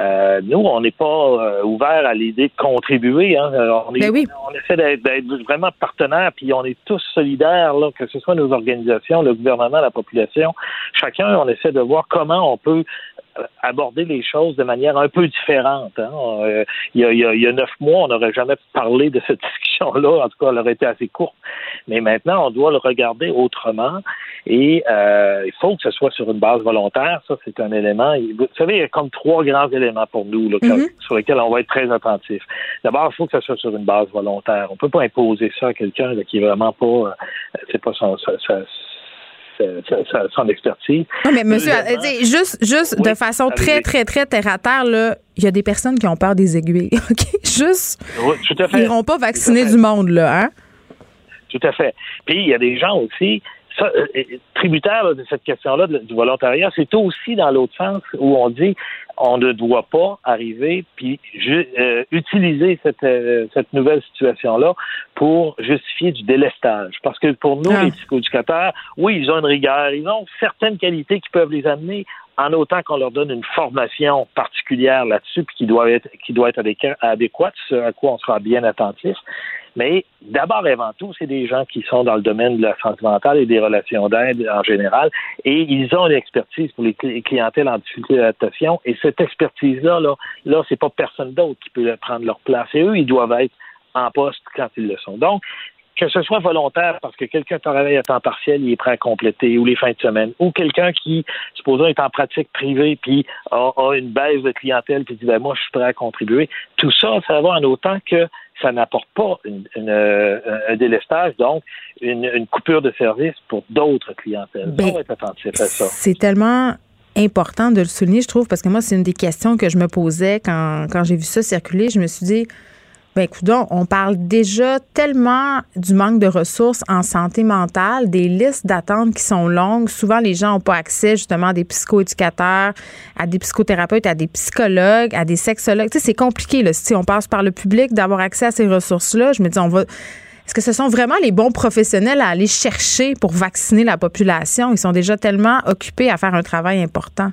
Euh, nous, on n'est pas euh, ouvert à l'idée de contribuer. Hein. On, ben on essaie d'être vraiment partenaire, puis on est tous solidaires, là, que ce soit nos organisations, le gouvernement, la population. Chacun, on essaie de voir comment on peut aborder les choses de manière un peu différente. Hein. Euh, il, y a, neuf mois, on n'aurait jamais parlé de cette discussion-là. En tout cas, elle aurait été assez courte. Mais maintenant, on doit le regarder autrement. Et euh, il faut que ce soit sur une base volontaire. Ça, c'est un élément. Vous savez, il y a comme trois grands éléments pour nous là, mm-hmm. sur lesquels on va être très attentif. D'abord, il faut que ce soit sur une base volontaire. On peut pas imposer ça à quelqu'un qui est vraiment pas, c'est pas son, son expertise. Non, mais monsieur, juste, juste de façon très, très, très terre à terre, là, il y a des personnes qui ont peur des aiguilles. OK? Juste. Ils n'iront pas vacciner du monde, là, hein? Tout à fait. Puis, il y a des gens aussi ça, euh, euh, tributaire de cette question-là du volontariat, c'est aussi dans l'autre sens où on dit on ne doit pas arriver puis euh, utiliser cette, cette nouvelle situation-là pour justifier du délestage. Parce que pour nous, ah. les psychoéducateurs, oui, ils ont une rigueur, ils ont certaines qualités qui peuvent les amener en autant qu'on leur donne une formation particulière là-dessus, puis qui doit être qui doit être adéquate, ce à quoi on sera bien attentif. Mais d'abord et avant tout, c'est des gens qui sont dans le domaine de la santé mentale et des relations d'aide en général, et ils ont une expertise pour les clientèles en difficulté d'adaptation. Et cette expertise-là, là, là, c'est pas personne d'autre qui peut prendre leur place. Et eux, ils doivent être en poste quand ils le sont. Donc, que ce soit volontaire parce que quelqu'un travaille à temps partiel, il est prêt à compléter, ou les fins de semaine, ou quelqu'un qui, supposons, est en pratique privée, puis a, une baisse de clientèle, puis dit, ben, moi, je suis prêt à contribuer. Tout ça, ça va en autant que ça n'apporte pas euh, un délestage, donc une, coupure de service pour d'autres clientèles. Ben, être attentif à ça. C'est tellement important de le souligner, je trouve, parce que moi, c'est une des questions que je me posais quand, quand j'ai vu ça circuler. Je me suis dit, ben, écoute, on parle déjà tellement du manque de ressources en santé mentale, des listes d'attente qui sont longues. Souvent, les gens n'ont pas accès justement à des psychoéducateurs, à des psychothérapeutes, à des psychologues, à des sexologues. Tu sais, c'est compliqué, là. Si on passe par le public, d'avoir accès à ces ressources-là, je me dis, on va. Est-ce que ce sont vraiment les bons professionnels à aller chercher pour vacciner la population? Ils sont déjà tellement occupés à faire un travail important.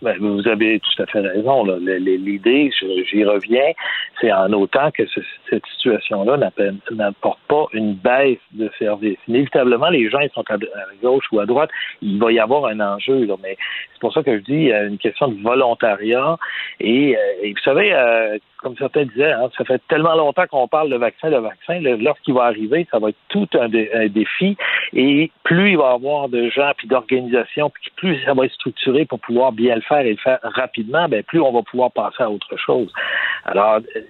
Ben, vous avez tout à fait raison. L'idée, j'y reviens, c'est en autant que cette situation-là n'apporte pas une baisse de service. Inévitablement, les gens ils sont à, gauche ou à droite, il va y avoir un enjeu. Mais c'est pour ça que je dis a une question de volontariat. Et, euh, vous savez, euh, comme certains disaient, hein, ça fait tellement longtemps qu'on parle de vaccin, le vaccin. Lorsqu'il va arriver, ça va être tout un, défi. Et plus il va y avoir de gens puis d'organisations, puis plus ça va être structuré pour pouvoir bien le faire et le faire rapidement, ben plus on va pouvoir passer à autre chose. Alors, euh,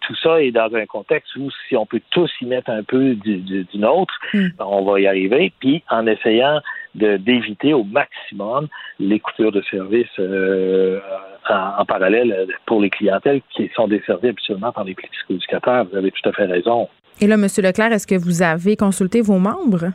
tout ça est dans un contexte où si on peut tous y mettre un peu du, nôtre, hmm. on va y arriver. Puis en essayant d'éviter au maximum les coupures de services euh, en, parallèle pour les clientèles qui sont desservies habituellement par les psychoéducateurs. Vous avez tout à fait raison. Et là, M. Leclerc, est-ce que vous avez consulté vos membres?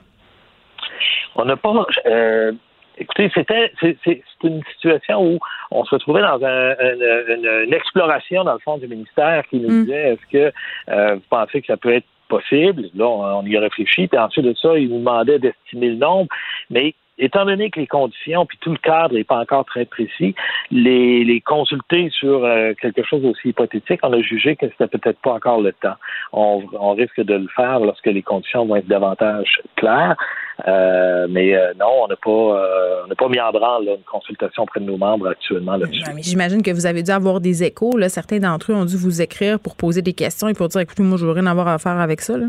On n'a pas. Euh, écoutez, c'était c'est une situation où on se retrouvait dans une, exploration dans le fond du ministère qui nous mm. disait est-ce que euh, vous pensez que ça peut être possible? Là, on, on y a réfléchi. Puis ensuite de ça, il nous demandait d'estimer le nombre, mais étant donné que les conditions puis tout le cadre n'est pas encore très précis, les, consulter sur euh, quelque chose aussi hypothétique, on a jugé que c'était peut-être pas encore le temps. On, risque de le faire lorsque les conditions vont être davantage claires. Euh, mais euh, non, on n'a pas, on n'a pas mis en branle une consultation auprès de nos membres actuellement là-dessus. J'imagine que vous avez dû avoir des échos. Certains d'entre eux ont dû vous écrire pour poser des questions et pour dire, écoutez, moi, je veux rien à faire avec ça. Là.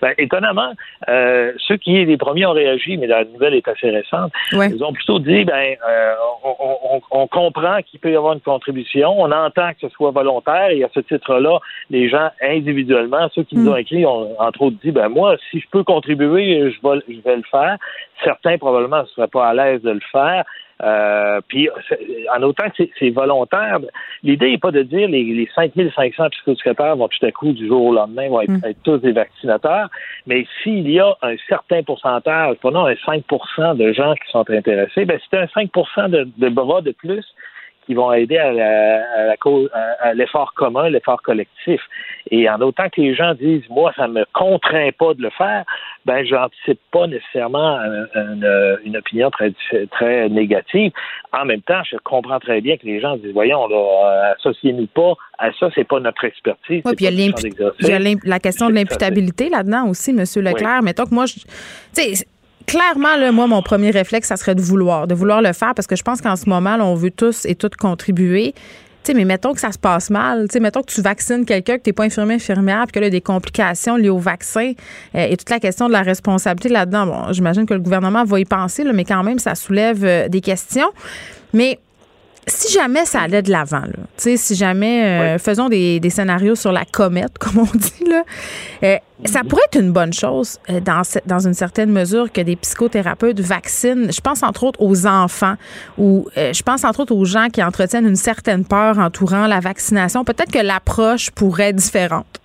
Ben, étonnamment, euh, ceux qui les premiers ont réagi, mais la nouvelle est assez récente, ils ont plutôt dit ben euh, on, on, comprend qu'il peut y avoir une contribution, on entend que ce soit volontaire, et à ce titre-là, les gens individuellement, ceux qui nous ont mm. écrit, ont entre autres dit ben moi, si je peux contribuer, je vais, je vais le faire. Certains probablement ne seraient pas à l'aise de le faire. Euh, puis, en autant que c'est volontaire, l'idée n'est pas de dire les, les 5500 psychosecrétaires vont tout à coup, du jour au lendemain, vont être, mm. tous des vaccinateurs, mais s'il y a un certain pourcentage, prenons un 5% de gens qui sont intéressés, ben c'est un 5 de, de bras de plus qui vont aider à, la, à, l'effort commun, l'effort collectif. Et en autant que les gens disent, moi, ça me contraint pas de le faire, ben, j'anticipe pas nécessairement une, opinion très, très négative. En même temps, je comprends très bien que les gens disent, voyons, là, euh, associez-nous pas à ça, c'est pas notre expertise. Oui, puis il y a, la question de l'imputabilité là-dedans aussi, M. Leclerc. Mettons que moi, je, clairement, là, moi, mon premier réflexe, ça serait de vouloir, de vouloir le faire parce que je pense qu'en ce moment, on veut tous et toutes contribuer. sais, mais mettons que ça se passe mal. sais, mettons que tu vaccines quelqu'un, que tu n'es pas infirmier, infirmière, puis que là, y a des complications liées au vaccin euh, et toute la question de la responsabilité là-dedans. Bon, j'imagine que le gouvernement va y penser, là, mais quand même, ça soulève euh, des questions. Mais si jamais ça allait de l'avant, si jamais euh, faisons des, scénarios sur la comète, comme on dit, là, euh, ça pourrait être une bonne chose euh, dans, dans une certaine mesure que des psychothérapeutes vaccinent. Je pense entre autres aux enfants ou je pense entre autres aux gens qui entretiennent une certaine peur entourant la vaccination. Peut-être que l'approche pourrait être différente.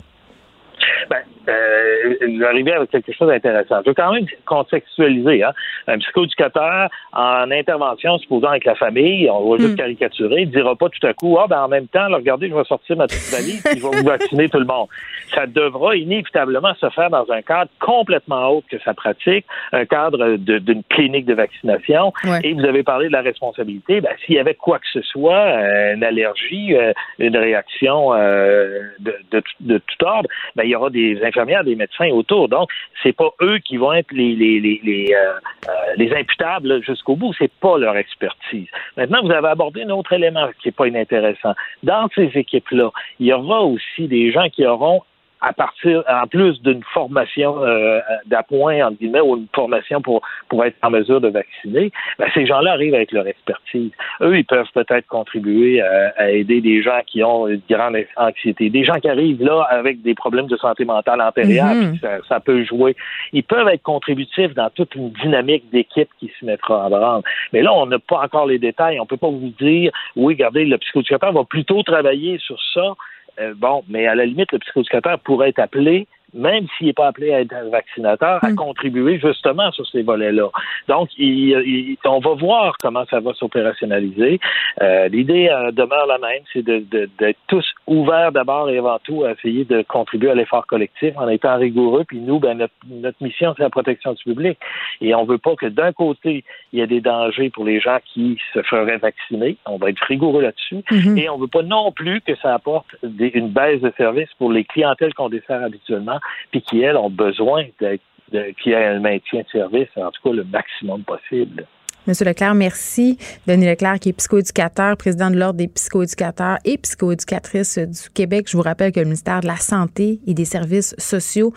Ben, euh, j'arrivais avec quelque chose d'intéressant. Je veux quand même contextualiser. Hein. Un psychoéducateur en intervention, supposant avec la famille, on va juste hmm. caricaturer, il ne dira pas tout à coup, ah ben en même temps, regardez, je vais sortir ma petite valise et je vais vous vacciner tout le monde. Ça devra inévitablement se faire dans un cadre complètement autre que sa pratique, un cadre d'une clinique de vaccination. Et vous avez parlé de la responsabilité. Ben, s'il y avait quoi que ce soit, euh, une allergie, euh, une réaction euh, de, de, de, tout ordre, ben, il y aura des infirmières, des médecins autour. Donc, c'est pas eux qui vont être les les les euh, euh, les imputables jusqu'au bout. C'est pas leur expertise. Maintenant, vous avez abordé un autre élément qui est pas inintéressant. Dans ces équipes-là, il y aura aussi des gens qui auront à partir, en plus d'une formation euh, d'appoint, entre guillemets, ou une formation pour, pour être en mesure de vacciner, ben, ces gens-là arrivent avec leur expertise. Eux, ils peuvent peut-être contribuer à, aider des gens qui ont une grande anxiété, des gens qui arrivent là avec des problèmes de santé mentale antérieure, mhm. ça, peut jouer. Ils peuvent être contributifs dans toute une dynamique d'équipe qui se mettra en branle. Mais là, on n'a pas encore les détails. On peut pas vous dire, oui, regardez, le psychothérapeute va plutôt travailler sur ça euh, bon, mais à la limite, le psychosecrétaire pourrait être appelé même s'il n'est pas appelé à être un vaccinateur, à hmm. contribuer justement sur ces volets-là. Donc, on va voir comment ça va s'opérationnaliser. Euh, l'idée euh, demeure la même, c'est d'être tous ouverts d'abord et avant tout à essayer de contribuer à l'effort collectif en étant rigoureux. Puis nous, ben, notre, mission, c'est la protection du public. Et on veut pas que d'un côté, il y ait des dangers pour les gens qui se feraient vacciner. On va être rigoureux là-dessus. Mm-hmm. Et on veut pas non plus que ça apporte une baisse de service pour les clientèles qu'on dessert habituellement puis qui, elles, ont besoin d'être qu'il y ait un maintien de service, en tout cas le maximum possible. Monsieur Leclerc, merci. Denis Leclerc, qui est psychoéducateur, président de l'Ordre des psychoéducateurs et psychoéducatrices du Québec. Je vous rappelle que le ministère de la Santé et des Services sociaux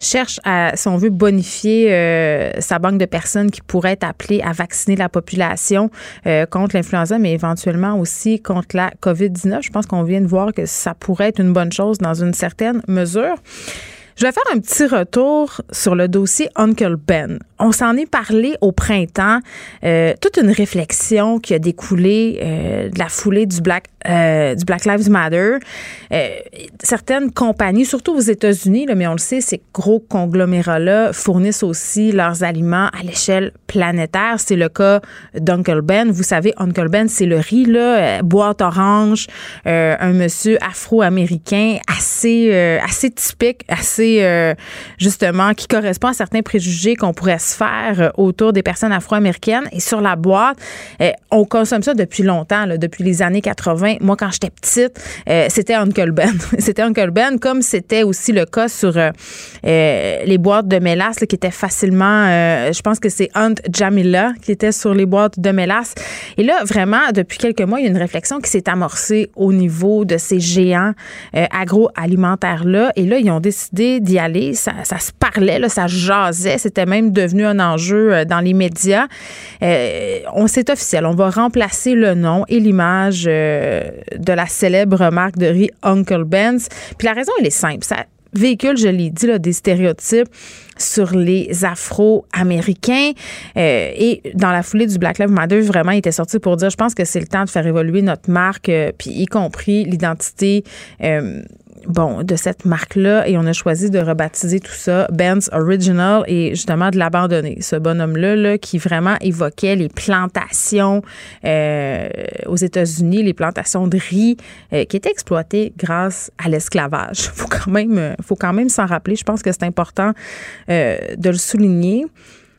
cherche à, si on veut, bonifier euh, sa banque de personnes qui pourraient être appelées à vacciner la population euh, contre l'influenza, mais éventuellement aussi contre la COVID-19. Je pense qu'on vient de voir que ça pourrait être une bonne chose dans une certaine mesure. Je vais faire un petit retour sur le dossier Uncle Ben. On s'en est parlé au printemps, euh, toute une réflexion qui a découlé euh, de la foulée du Black, euh, Lives Matter. certaines compagnies, surtout aux États-Unis, mais on le sait, ces gros conglomérats-là fournissent aussi leurs aliments à l'échelle planétaire. C'est le cas d'Uncle Ben. Vous savez, Uncle Ben, c'est le riz, là, boîte orange, un monsieur afro-américain assez, assez typique, assez, justement, qui correspond à certains préjugés qu'on pourrait euh, autour des personnes afro-américaines. Et sur la boîte, euh, on consomme ça depuis longtemps, depuis les années 80. Moi, quand j'étais petite, euh, c'était Uncle Ben. c'était Uncle Ben, comme c'était aussi le cas sur les boîtes de mélasse qui étaient facilement, je pense que c'est Aunt Jamila qui était sur les boîtes de mélasse. Et là, vraiment, depuis quelques mois, il y a une réflexion qui s'est amorcée au niveau de ces géants agroalimentaires-là. Et là, ils ont décidé d'y aller. Ça, se parlait, ça jasait. C'était même devenu un enjeu euh, dans les médias. Euh, on c'est officiel, on va remplacer le nom et l'image euh, de la célèbre marque de riz Uncle Ben's. Puis la raison, elle est simple. Ça véhicule, je l'ai dit, là, des stéréotypes sur les Afro-Américains. et dans la foulée du Black Lives Matter, vraiment, il était sorti pour dire, je pense que c'est le temps de faire évoluer notre marque, puis y compris l'identité bon, de cette marque-là et on a choisi de rebaptiser tout ça Ben's Original et justement de l'abandonner. Ce bonhomme-là là, qui vraiment évoquait les plantations euh, aux États-Unis, les plantations de riz euh, qui étaient exploitées grâce à l'esclavage. Faut quand même, faut quand même s'en rappeler. Je pense que c'est important euh, de le souligner.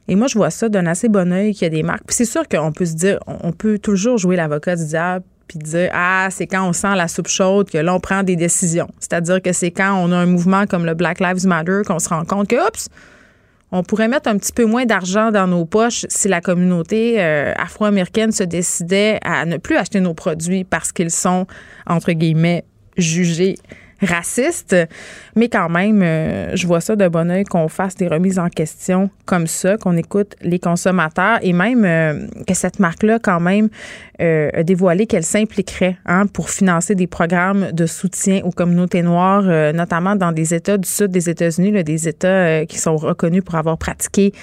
Et moi, je vois ça d'un assez bon oeil qu'il y a des marques. Puis c'est sûr qu'on peut se dire, on peut toujours jouer l'avocat du diable puis dire ah c'est quand on sent la soupe chaude que là on prend des décisions. C'est-à-dire que c'est quand on a un mouvement comme le Black Lives Matter qu'on se rend compte que oups on pourrait mettre un petit peu moins d'argent dans nos poches si la communauté euh, afro-américaine se décidait à ne plus acheter nos produits parce qu'ils sont entre guillemets jugés raciste, mais quand même, euh, je vois ça de bon oeil qu'on fasse des remises en question comme ça, qu'on écoute les consommateurs et même euh, que cette marque-là, quand même, euh, dévoilé qu'elle s'impliquerait hein, pour financer des programmes de soutien aux communautés noires, notamment dans des États du sud des États-Unis, des États qui sont reconnus pour avoir pratiqué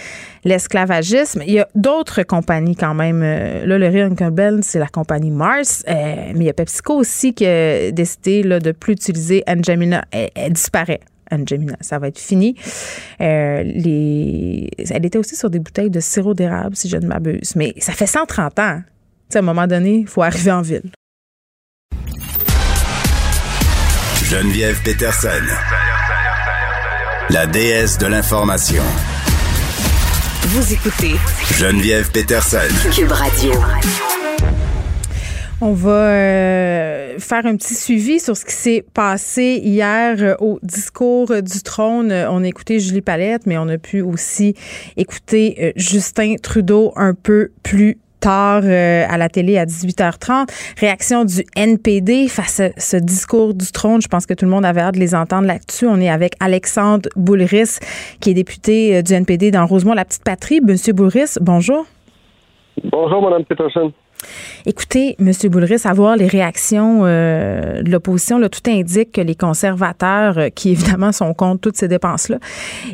l'esclavagisme. Il y a d'autres compagnies quand même. là, le Rio Bell, c'est la compagnie Mars, mais il y a PepsiCo aussi qui a décidé là, de plus utiliser Angemina, elle, disparaît. Angemina, ça va être fini. Euh, elle était aussi sur des bouteilles de sirop d'érable, si je ne m'abuse. Mais ça fait 130 ans. à un moment donné, il faut arriver en ville. Geneviève Peterson, la déesse de l'information. Vous écoutez Geneviève Peterson, Cube Radio. On va euh, faire un petit suivi sur ce qui s'est passé hier euh, au discours du trône. On a écouté Julie Palette, mais on a pu aussi écouter euh, Justin Trudeau un peu plus tard à la télé à 18h30. Réaction du NPD face à ce discours du trône. Je pense que tout le monde avait hâte de les entendre là-dessus. On est avec Alexandre Boulris, qui est député du NPD dans Rosemont-la-Petite-Patrie. Monsieur Boulris, bonjour. Bonjour, Mme Peterson. Écoutez, M. Boulris, à les réactions euh, de l'opposition, tout indique que les conservateurs, euh, qui évidemment sont contre toutes ces dépenses-là,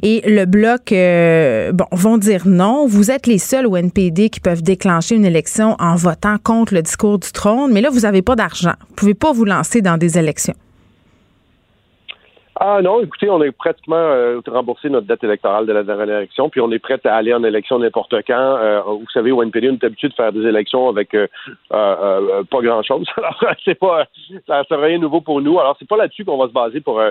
et le bloc euh, bon, vont dire non. Vous êtes les seuls au NPD qui peuvent déclencher une élection en votant contre le discours du trône, mais là, vous n'avez pas d'argent. Vous ne pouvez pas vous lancer dans des élections. Ah non, écoutez, on est pratiquement euh, remboursé notre dette électorale de la dernière élection, puis on est prêt à aller en élection n'importe quand. Euh, vous savez, au NPD, on est habitué de faire des élections avec euh, euh, pas grand-chose. Alors, c'est pas, ça c'est rien de nouveau pour nous. Alors, c'est pas là-dessus qu'on va se baser pour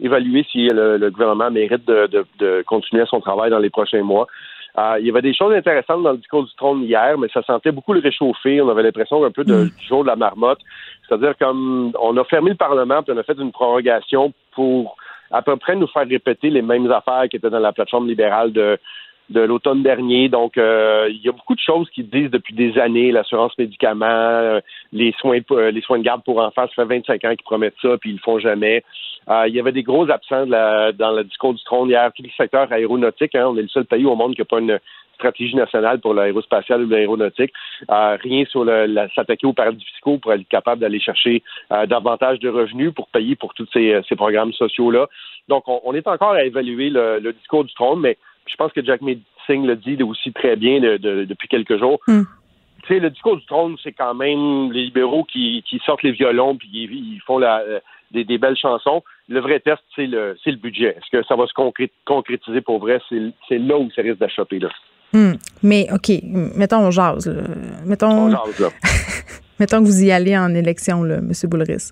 évaluer si le, gouvernement mérite de, de, de, continuer son travail dans les prochains mois. il y avait des choses intéressantes dans le discours du trône hier, mais ça sentait beaucoup le réchauffer. On avait l'impression un peu de, mm. du jour de la marmotte. C'est-à-dire comme on a fermé le Parlement, puis on a fait une prorogation pour à peu près nous faire répéter les mêmes affaires qui étaient dans la plateforme libérale de de l'automne dernier. Donc, euh, il y a beaucoup de choses qui disent depuis des années, l'assurance médicaments, euh, les soins euh, les soins de garde pour enfants, ça fait 25 ans qu'ils promettent ça, puis ils le font jamais. Il y avait des gros absents dans le discours du trône hier, tout le secteur aéronautique. Hein, on est le seul pays au monde qui n'a pas une stratégie nationale pour l'aérospatiale ou l'aéronautique. Euh, rien sur s'attaquer aux paradis fiscaux pour être capable d'aller chercher euh, davantage de revenus pour payer pour tous ces, ces programmes sociaux-là. Donc, on, est encore à évaluer le, discours du trône, mais je pense que Jack Singh le dit aussi très bien depuis quelques jours. Sais, le discours du trône, c'est quand même les libéraux qui, sortent les violons puis ils, font la, des, belles chansons. Le vrai test, c'est le, le budget. Est-ce que ça va se concrétiser pour vrai? C'est là où ça risque d'achoper, là. Hmm. Mais, OK, mettons, on jase. Mettons, on jase, là. mettons que vous y allez en élection, là, M. Boulris.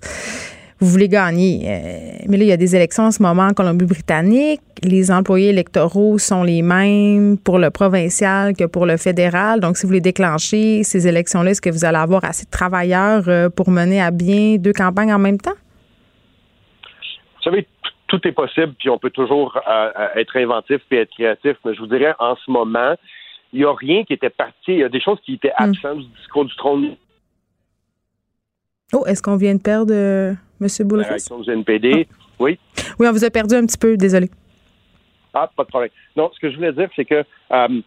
Vous voulez gagner. Euh, mais là, il y a des élections en ce moment en Colombie-Britannique. Les employés électoraux sont les mêmes pour le provincial que pour le fédéral. Donc, si vous voulez déclencher ces élections-là, est-ce que vous allez avoir assez de travailleurs euh, pour mener à bien deux campagnes en même temps? Vous savez, tout est possible, puis on peut toujours euh, être inventif et être créatif. Mais je vous dirais, en ce moment, il n'y a rien qui était parti. Il y a des choses qui étaient hmm. absentes du discours du trône. Oh, est-ce qu'on vient de perdre euh, M. La réaction du NPD, oui. Oui, on vous a perdu un petit peu, désolé. Ah, pas de problème. Non, ce que je voulais dire, c'est que euh,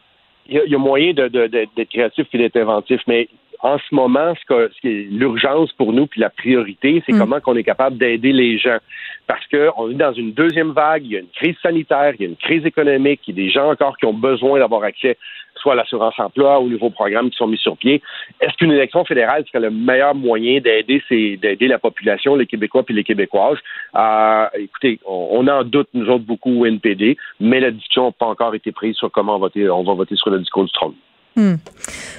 il y, a moyen d'être créatif et d'être inventif, mais en ce moment, ce, que, ce qui est l'urgence pour nous, puis la priorité, c'est mm. comment qu'on est capable d'aider les gens. Parce qu'on est dans une deuxième vague, il y a une crise sanitaire, il y a une crise économique, il y a des gens encore qui ont besoin d'avoir accès soit à l'assurance emploi ou aux nouveaux programmes qui sont mis sur pied. Est-ce qu'une élection fédérale serait le meilleur moyen d'aider d'aider la population, les Québécois puis les Québécoises? Euh, écoutez, on, en doute, nous autres, beaucoup au NPD, mais la discussion n'a pas encore été prise sur comment on, voter, on va voter sur le discours du trône. Hmm.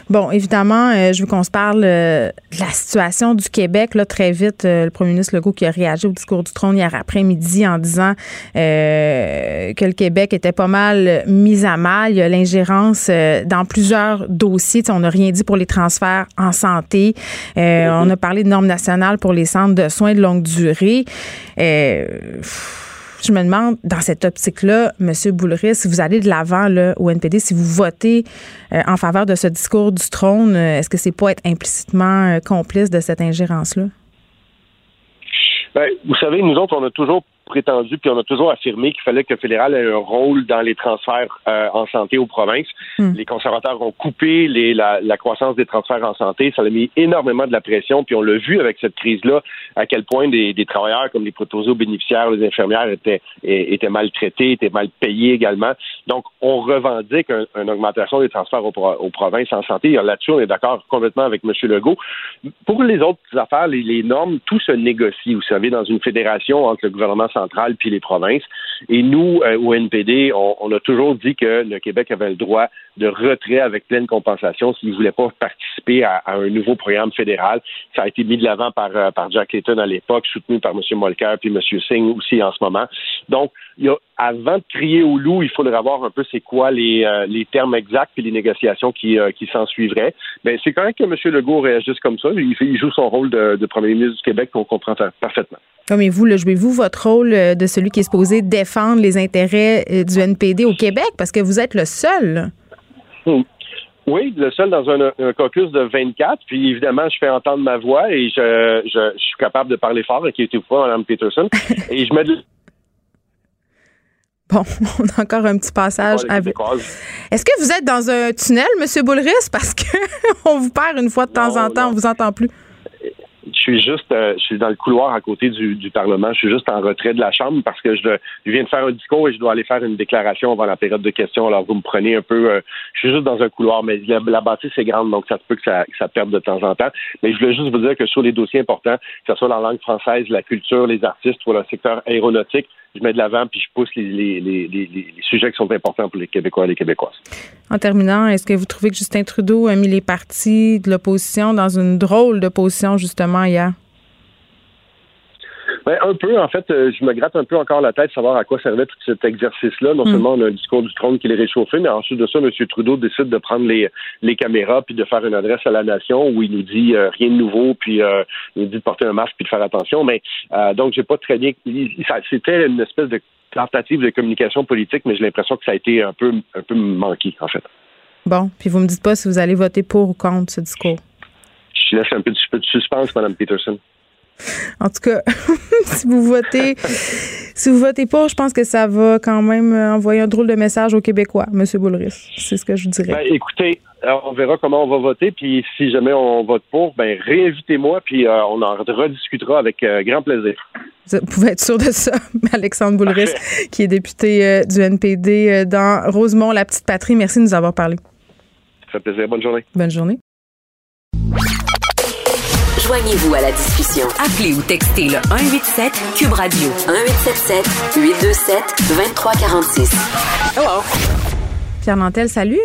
Bon, évidemment, euh, je veux qu'on se parle euh, de la situation du Québec. Là, très vite, euh, le premier ministre Legault qui a réagi au discours du trône hier après-midi en disant que le Québec était pas mal mis à mal. Il y a l'ingérence dans plusieurs dossiers. on n'a rien dit pour les transferts en santé. On a parlé de normes nationales pour les centres de soins de longue durée je me demande, dans cette optique-là, M. Boulris, si vous allez de l'avant au NPD, si vous votez euh, en faveur de ce discours du trône, euh, est-ce que c'est pas être implicitement euh, complice de cette ingérence-là? Ben, vous savez, nous autres, on a toujours prétendu, puis on a toujours affirmé qu'il fallait que le fédéral ait un rôle dans les transferts euh, en santé aux provinces. Hmm. Les conservateurs ont coupé les, la, la, croissance des transferts en santé. Ça a mis énormément de la pression, puis on l'a vu avec cette crise-là, à quel point des, des travailleurs comme les aux bénéficiaires, les infirmières étaient, étaient maltraités, étaient mal payés également. Donc, on revendique une augmentation des transferts aux, aux, provinces en santé. Là-dessus, on est d'accord complètement avec M. Legault. Pour les autres affaires, les, les normes, tout se négocie. Vous savez, dans une fédération entre le gouvernement puis les provinces. Et nous, euh, au NPD, on, a toujours dit que le Québec avait le droit de retrait avec pleine compensation s'il ne voulait pas participer à, un nouveau programme fédéral. Ça a été mis de l'avant par, euh, par Jack Layton à l'époque, soutenu par M. Molker puis M. Singh aussi en ce moment. Donc, il y a, avant de crier au loup, il faudrait voir un peu c'est quoi les, euh, les termes exacts et les négociations qui, qui s'en suivraient. Mais c'est quand même que M. Legault réagisse comme ça. Il, il joue son rôle de, de premier ministre du Québec qu'on comprend parfaitement. mais vous, là, jouez-vous votre rôle de celui qui est supposé défendre les intérêts euh, du NPD au Québec parce que vous êtes le seul. Hmm. Oui, le seul dans un, caucus de 24. Puis évidemment, je fais entendre ma voix et je, suis capable de parler fort, qui était pas Mme Peterson. et je me dis. Bon, on a encore un petit passage avec. Est-ce que vous êtes dans un tunnel, M. Boulris? Parce qu'on vous perd une fois de temps en temps, on vous entend plus je suis juste, euh, je suis dans le couloir à côté du, Parlement. Je suis juste en retrait de la Chambre parce que je, viens de faire un discours et je dois aller faire une déclaration avant la période de questions. Alors vous me prenez un peu. Euh, je suis juste dans un couloir, mais la, bâtisse est grande, donc ça se peut que ça, perde de temps en temps. Mais je voulais juste vous dire que sur les dossiers importants, que ce soit la langue française, la culture, les artistes ou le secteur aéronautique, je mets de l'avant puis je pousse les, sujets qui sont importants pour les Québécois et les Québécoises. En terminant, est-ce que vous trouvez que Justin Trudeau a mis les partis de l'opposition dans une drôle de position justement hier? Ben, un peu, en fait, euh, je me gratte un peu encore la tête de savoir à quoi servait tout cet exercice-là. Non hmm. seulement on a un discours du trône qui est réchauffé, mais ensuite de ça, M. Trudeau décide de prendre les, les caméras puis de faire une adresse à la nation où il nous dit euh, rien de nouveau, puis euh, il nous dit de porter un masque puis de faire attention. Mais donc, j'ai pas très bien. C'était une espèce de tentative de communication politique, mais j'ai l'impression que ça a été un peu, un peu manqué, en fait. Bon, puis vous me dites pas si vous allez voter pour ou contre ce discours. Je laisse un peu de suspense, Mme Peterson. En tout cas, si vous votez, si vous votez pas, je pense que ça va quand même envoyer un drôle de message aux Québécois, M. Boulris. C'est ce que je dirais. Ben, écoutez, on verra comment on va voter, puis si jamais on vote pour, ben réinvitez-moi, puis euh, on en rediscutera avec euh, grand plaisir. Vous pouvez être sûr de ça, Alexandre Boulris, qui est député euh, du NPD dans Rosemont, la petite patrie. Merci de nous avoir parlé. Ça fait plaisir. Bonne journée. Bonne journée. Joignez-vous à la discussion. Appelez ou textez le 187 Cube Radio 1877 827 2346. Hello. Pierre Nantel, salut.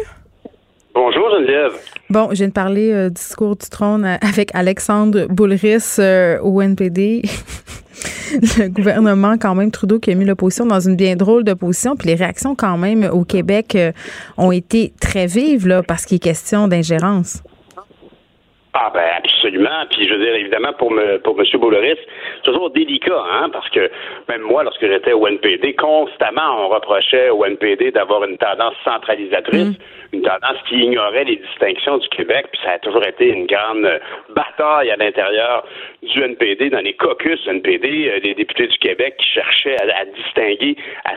Bonjour Geneviève. Bon, je viens de parler euh, discours du trône avec Alexandre Boulris euh, au NPD. le gouvernement, quand même, Trudeau qui a mis l'opposition dans une bien drôle de position. Puis les réactions, quand même, au Québec euh, ont été très vives, là, parce qu'il est question d'ingérence. Ah ben absolument. Puis je veux dire, évidemment, pour me, pour M. Bouloris, c'est toujours délicat, hein, parce que même moi, lorsque j'étais au NPD, constamment on reprochait au NPD d'avoir une tendance centralisatrice, mm. une tendance qui ignorait les distinctions du Québec, puis ça a toujours été une grande bataille à l'intérieur du NPD, dans les caucus NPD, euh, des députés du Québec qui cherchaient à, distinguer, à,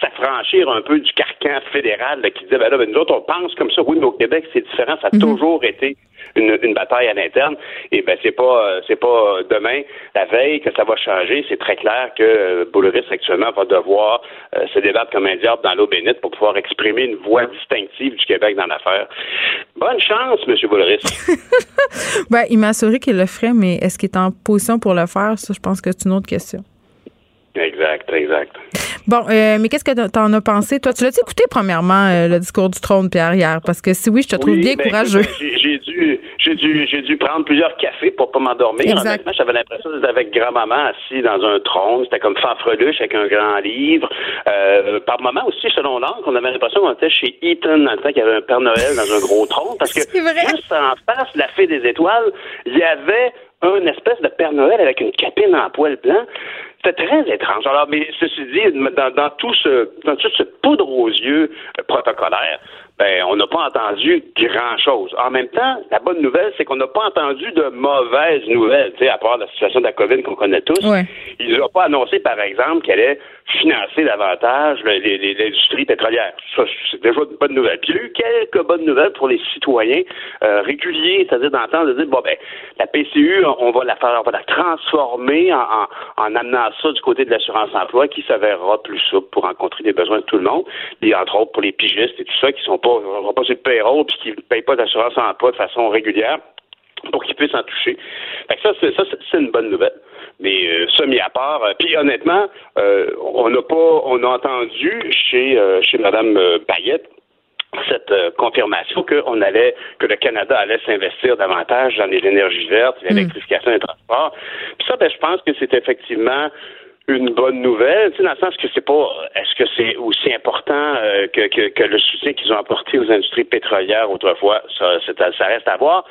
s'affranchir un peu du carcan fédéral qui disait, ben là, ben nous autres, on pense comme ça, oui, mais au Québec, c'est différent, ça a mm-hmm. toujours été une, une bataille à l'interne. Et ben c'est pas euh, c'est pas demain, la veille, que ça va changer. C'est très clair que euh, Boulris actuellement va devoir euh, se débattre comme un diable dans l'eau bénite pour pouvoir exprimer une voix distinctive du Québec dans l'affaire. Bonne chance, M. Boulris. ben, il m'a assuré qu'il le ferait, mais est-ce qu'il est en position pour le faire? Ça, je pense que c'est une autre question. Exact, exact. Bon, euh, mais qu'est-ce que tu en as pensé? Toi, tu l'as écouté premièrement, euh, le discours du trône, Pierre, hier? Parce que si oui, je te trouve bien ben, courageux. J'ai dû, j'ai dû, dû prendre plusieurs cafés pour pas m'endormir. Honnêtement, j'avais l'impression d'être avec grand-maman assis dans un trône. C'était comme fanfreluche avec un grand livre. Euh, par moment aussi, selon l'angle, on avait l'impression qu'on était chez Eaton dans le temps qu'il y avait un Père Noël dans un gros trône. Parce que juste en face de la fée des étoiles, il y avait un espèce de Père Noël avec une capine en poil blanc. C'était très étrange. Alors, mais ceci dit, dans, dans tout ce, dans toute cette poudre aux yeux euh, protocolaire, ben, on n'a pas entendu grand-chose. En même temps, la bonne nouvelle, c'est qu'on n'a pas entendu de mauvaises nouvelles, tu sais, à part la situation de la COVID qu'on connaît tous. Il n'a pas annoncé, par exemple, qu'elle allait financer davantage l'industrie pétrolière. Ça, c'est déjà une bonne nouvelle. Puis il y a eu quelques bonnes nouvelles pour les citoyens euh, réguliers, c'est-à-dire d'entendre de dire, bon, ben, la PCU, on va la faire, on va la transformer en, en, en amenant ça du côté de l'assurance-emploi qui s'avérera plus souple pour rencontrer les besoins de tout le monde. Et entre autres, pour les pigistes et tout ça qui sont pas, on va pas sur le payroll puis qui ne payent pas d'assurance emploi de façon régulière pour qu'ils puissent en toucher. Fait que ça, c'est, ça, c'est une bonne nouvelle. Mais euh, ça mis à part, euh, puis honnêtement, euh, on n'a pas, on a entendu chez chez Madame Payette cette confirmation qu'on allait, que le Canada allait s'investir davantage dans les énergies vertes, l'électrification des transports. Puis ça, ben, je pense que c'est effectivement une bonne nouvelle, tu sais, dans le sens que c'est pas, est-ce que c'est aussi important euh, que, que, que, le soutien qu'ils ont apporté aux industries pétrolières autrefois, ça, ça reste à voir.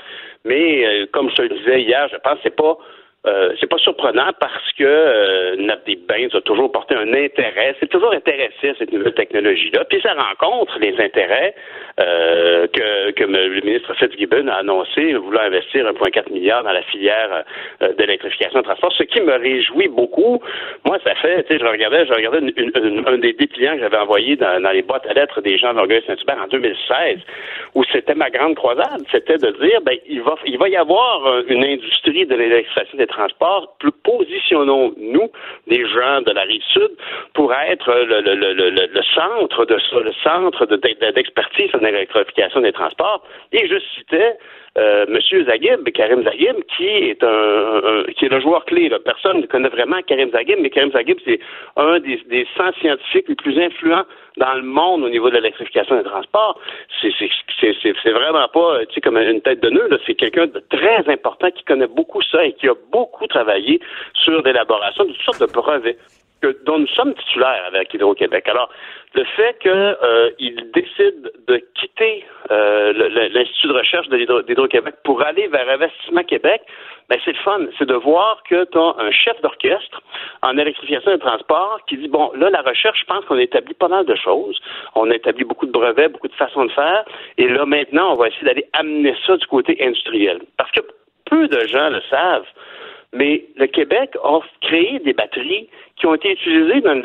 Mais euh, comme je le disais hier, je pense que c'est pas euh, c'est pas surprenant parce que euh, Nabdi Bains a toujours porté un intérêt, c'est toujours intéressé à cette nouvelle technologie-là, puis ça rencontre les intérêts euh, que, que le ministre Fitzgibbon a annoncé, voulant investir 1,4 milliard dans la filière euh, d'électrification de transport, ce qui me réjouit beaucoup. Moi, ça fait, tu sais, je regardais, je regardais un des dépliants que j'avais envoyé dans, les boîtes à lettres des gens de l'Orgueil Saint-Hubert en 2016, où c'était ma grande croisade, c'était de dire, ben, il va, il va y avoir une industrie de l'électrification des transport, plus positionnons-nous, des gens de la rive sud, pour être le, le centre de ça, le centre d'expertise en électrification des transports. Et je citais euh, Monsieur Zaghib, Karim Zaghib, qui est un, qui est le joueur clé. Là. Personne ne connaît vraiment Karim Zaghib, mais Karim Zaghib, c'est un des, des 100 scientifiques les plus influents dans le monde au niveau de l'électrification des transports. C'est vraiment pas tu sais, comme une tête de nœud. C'est quelqu'un de très important qui connaît beaucoup ça et qui a beaucoup travaillé sur l'élaboration de toutes sortes de brevets dont nous sommes titulaires avec Hydro-Québec. Alors, le fait qu'il euh, décide de quitter euh, l'Institut de recherche d'Hydro-Québec pour aller vers Investissement Québec, ben c'est le fun. C'est de voir que tu as un chef d'orchestre en électrification des transports qui dit, bon, là, la recherche, je pense qu'on a établi pas mal de choses. On a établi beaucoup de brevets, beaucoup de façons de faire. Et là, maintenant, on va essayer d'aller amener ça du côté industriel. Parce que peu de gens le savent mais le Québec a créé des batteries qui ont été utilisées dans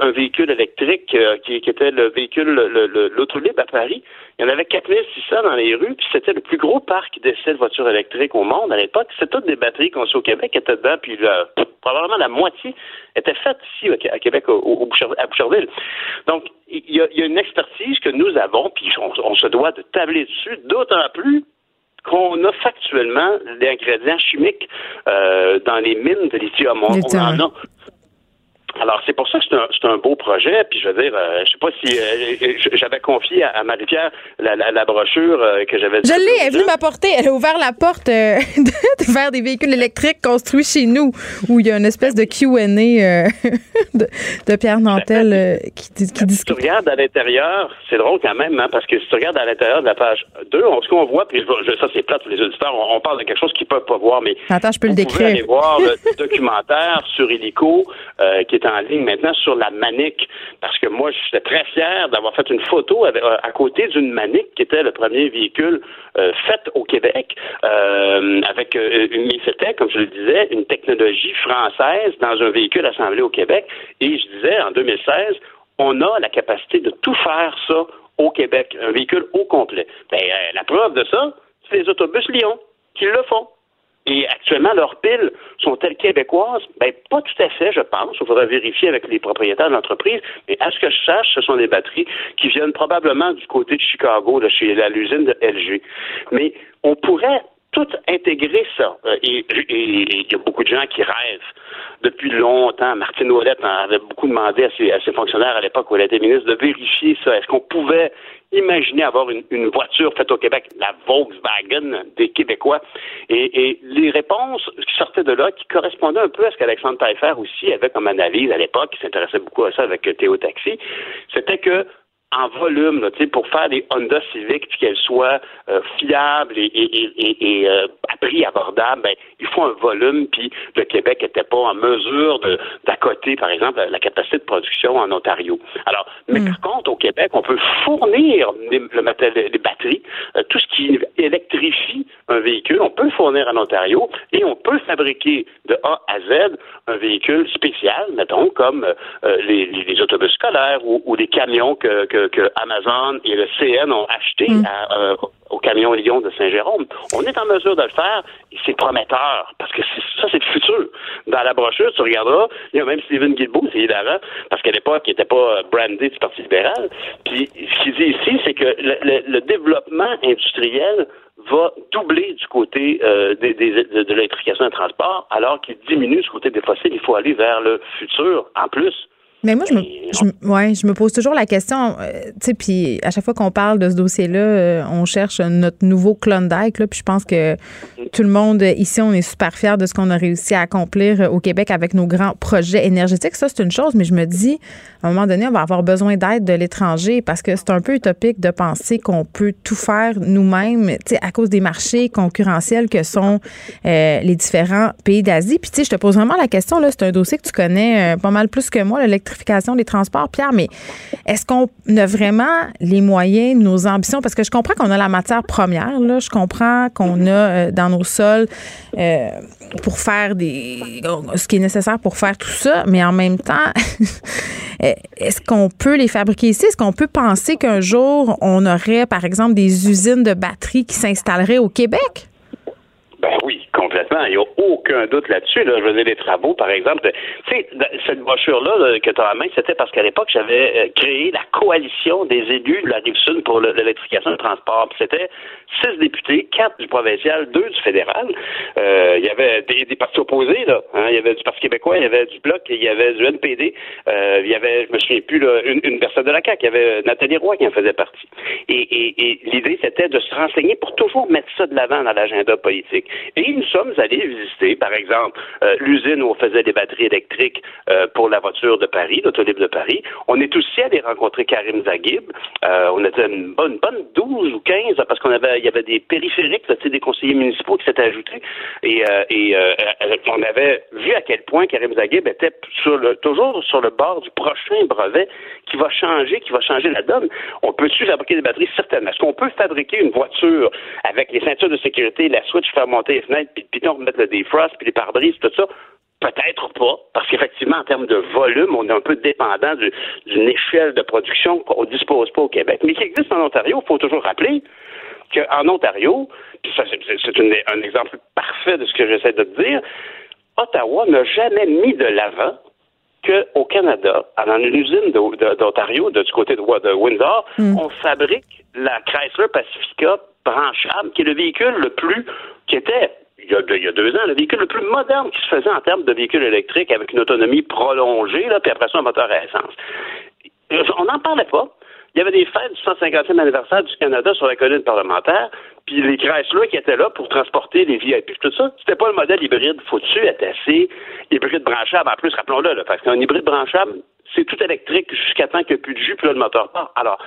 un véhicule électrique euh, qui, était le véhicule, l'autolib à Paris. Il y en avait 4600 dans les rues, puis c'était le plus gros parc d'essais de voitures électriques au monde à l'époque. C'était toutes des batteries conçues au Québec étaient dedans, puis probablement la moitié était faite ici à Québec, au, à Boucherville. Donc, il y, a, une expertise que nous avons, puis on, se doit de tabler dessus, d'autant plus qu'on a factuellement des ingrédients chimiques euh, dans les mines de lithium. On, on en a alors, c'est pour ça que c'est un, beau projet. Puis, je veux dire, euh, je sais pas si euh, j'avais confié à, Marie-Pierre la, brochure euh, que j'avais. Je l'ai, elle est venue m'apporter. Elle a ouvert la porte de, vers des véhicules électriques construits chez nous, où il y a une espèce de Q&A de, Pierre Nantel qui, qui discute. Si tu regardes à l'intérieur, c'est drôle quand même, hein, parce que si tu regardes à l'intérieur de la page 2, ce qu'on voit, puis ça c'est plate pour les auditeurs, on, parle de quelque chose qu'ils peuvent pas voir, mais Attends, je peux le décrire. aller voir le documentaire sur Helico qui en ligne maintenant sur la manique, parce que moi, j'étais très fier d'avoir fait une photo euh, à côté d'une manique qui était le premier véhicule euh, fait au Québec, euh, avec une, c'était, comme je le disais, une technologie française dans un véhicule assemblé au Québec. Et je disais, en 2016, on a la capacité de tout faire ça au Québec, un véhicule au complet. Ben, la preuve de ça, c'est les autobus Lyon qui le font. Et actuellement, leurs piles sont-elles québécoises? Ben, pas tout à fait, je pense. Il faudra vérifier avec les propriétaires de l'entreprise. Mais à ce que je sache, ce sont des batteries qui viennent probablement du côté de Chicago, de chez l'usine de LG. Mais on pourrait intégrer ça. Euh, et il y a beaucoup de gens qui rêvent depuis longtemps. Martine Ouellette avait beaucoup demandé à ses, fonctionnaires à l'époque où elle était ministre de vérifier ça. Est-ce qu'on pouvait Imaginez avoir une, voiture faite au Québec, la Volkswagen des Québécois? Et, les réponses qui sortaient de là, qui correspondaient un peu à ce qu'Alexandre Taillefer aussi avait comme analyse à l'époque, qui s'intéressait beaucoup à ça avec Théo Taxi, c'était que en volume, là, pour faire des Honda Civic, puis qu'elles soient euh, fiables et, et, et, euh, à prix abordable, ben, il faut un volume, puis le Québec n'était pas en mesure d'accoter, par exemple, la capacité de production en Ontario. Alors, mais mm. par contre, au Québec, on peut fournir les, les batteries, euh, tout ce qui électrifie un véhicule, on peut le fournir en Ontario, et on peut fabriquer de A à Z un véhicule spécial, mettons, comme les, les, autobus scolaires ou, ou les camions que que, Amazon et le CN ont acheté mm. euh, au camion Lyon de Saint-Jérôme. On est en mesure de le faire et c'est prometteur parce que ça, c'est le futur. Dans la brochure, tu regarderas, il y a même Stephen Guilbeault, c'est hilarant, parce qu'à l'époque, il n'était pas brandé du Parti libéral. Puis ce qu'il dit ici, c'est que le, développement industriel va doubler du côté euh, des, de, de l'électrification des transports, alors qu'il diminue du côté des fossiles. Il faut aller vers le futur en plus. Mais moi, je me, je, ouais, je me pose toujours la question, euh, tu sais, puis à chaque fois qu'on parle de ce dossier-là, euh, on cherche notre nouveau Klondike, là, puis je pense que tout le monde ici, on est super fiers de ce qu'on a réussi à accomplir au Québec avec nos grands projets énergétiques. Ça, c'est une chose, mais je me dis, à un moment donné, on va avoir besoin d'aide de l'étranger parce que c'est un peu utopique de penser qu'on peut tout faire nous-mêmes, tu sais, à cause des marchés concurrentiels que sont euh, les différents pays d'Asie. Puis, tu sais, je te pose vraiment la question, là, c'est un dossier que tu connais pas mal plus que moi, des transports, Pierre, mais est-ce qu'on a vraiment les moyens, nos ambitions? Parce que je comprends qu'on a la matière première, là. Je comprends qu'on a euh, dans nos sols euh, pour faire des. ce qui est nécessaire pour faire tout ça, mais en même temps, est-ce qu'on peut les fabriquer ici? Est-ce qu'on peut penser qu'un jour, on aurait, par exemple, des usines de batteries qui s'installeraient au Québec? Ben oui, complètement. Il n'y a aucun doute là-dessus. Là. Je veux les travaux, par exemple. Tu sais, cette brochure-là que tu as en main, c'était parce qu'à l'époque, j'avais euh, créé la coalition des élus de la Rive-Sud pour l'électrification du transport. C'était six députés, quatre du provincial, deux du fédéral. Euh, il y avait des, partis opposés, là. Hein. Il y avait du Parti québécois, il y avait du Bloc, il y avait du NPD. Euh, il y avait, je me souviens plus, là, une, personne de la CAQ. Il y avait Nathalie Roy qui en faisait partie. Et, et, et l'idée, c'était de se renseigner pour toujours mettre ça de l'avant dans l'agenda politique. Sommes allés visiter, par exemple, euh, l'usine où on faisait des batteries électriques euh, pour la voiture de Paris, l'autolib de Paris. On est aussi allé rencontrer Karim Zaghib. Euh, on était une bonne, bonne 12 ou 15 parce qu'on avait, y avait des périphériques, là, des conseillers municipaux qui s'étaient ajoutés. Et, on avait vu à quel point Karim Zaghib était toujours sur le bord du prochain brevet qui va changer, qui va changer la donne. On peut-tu fabriquer des batteries? Certainement. Est-ce qu'on peut fabriquer une voiture avec les ceintures de sécurité, la switch, faire monter les fenêtres, puis, puis remettre le defrost, puis les pare-brises, tout ça? Peut-être pas, parce qu'effectivement, en termes de volume, on est un peu dépendant d'une échelle de production qu'on ne dispose pas au Québec. Mais qui existe en Ontario, il faut toujours rappeler qu'en Ontario, ça, c'est un exemple parfait de ce que j'essaie de te dire, Ottawa n'a jamais mis de l'avant qu'au Canada, dans une usine d'Ontario, du côté de, Windsor, mm. on fabrique la Chrysler Pacifica branchable, qui est le véhicule le plus, qui était il y, a deux, ans, le véhicule le plus moderne qui se faisait en termes de véhicule électrique avec une autonomie prolongée, là, puis après ça, un moteur à essence. On n'en parlait pas. Il y avait des fêtes du 150e anniversaire du Canada sur la colline parlementaire, puis les Chrysler qui étaient là pour transporter les VIP, tout ça, c'était pas le modèle hybride être assez hybride branchable. En plus, rappelons-le, parce qu'un hybride branchable, c'est tout électrique jusqu'à temps qu'il n'y ait plus de jus, puis là, le moteur part. Alors,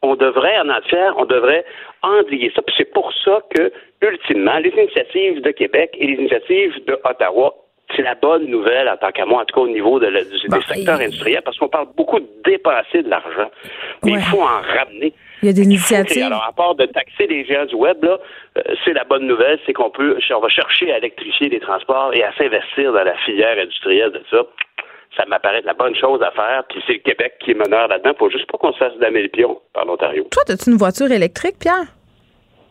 on devrait en faire, on devrait endiguer ça. Puis c'est pour ça que, ultimement, les initiatives de Québec et les initiatives de Ottawa c'est la bonne nouvelle en tant qu'à moi, en tout cas au niveau de des secteurs industriels, parce qu'on parle beaucoup de dépenser de l'argent, mais il faut en ramener. Il y a des initiatives. alors, à part de taxer les géants du web, là, euh, c'est la bonne nouvelle, c'est qu'on peut, on va chercher à électrifier les transports et à s'investir dans la filière industrielle de ça ça m'apparaît la bonne chose à faire. Puis c'est le Québec qui est meneur là-dedans. Faut juste pas qu'on se fasse damer le pion par l'Ontario. Toi, as-tu une voiture électrique, Pierre?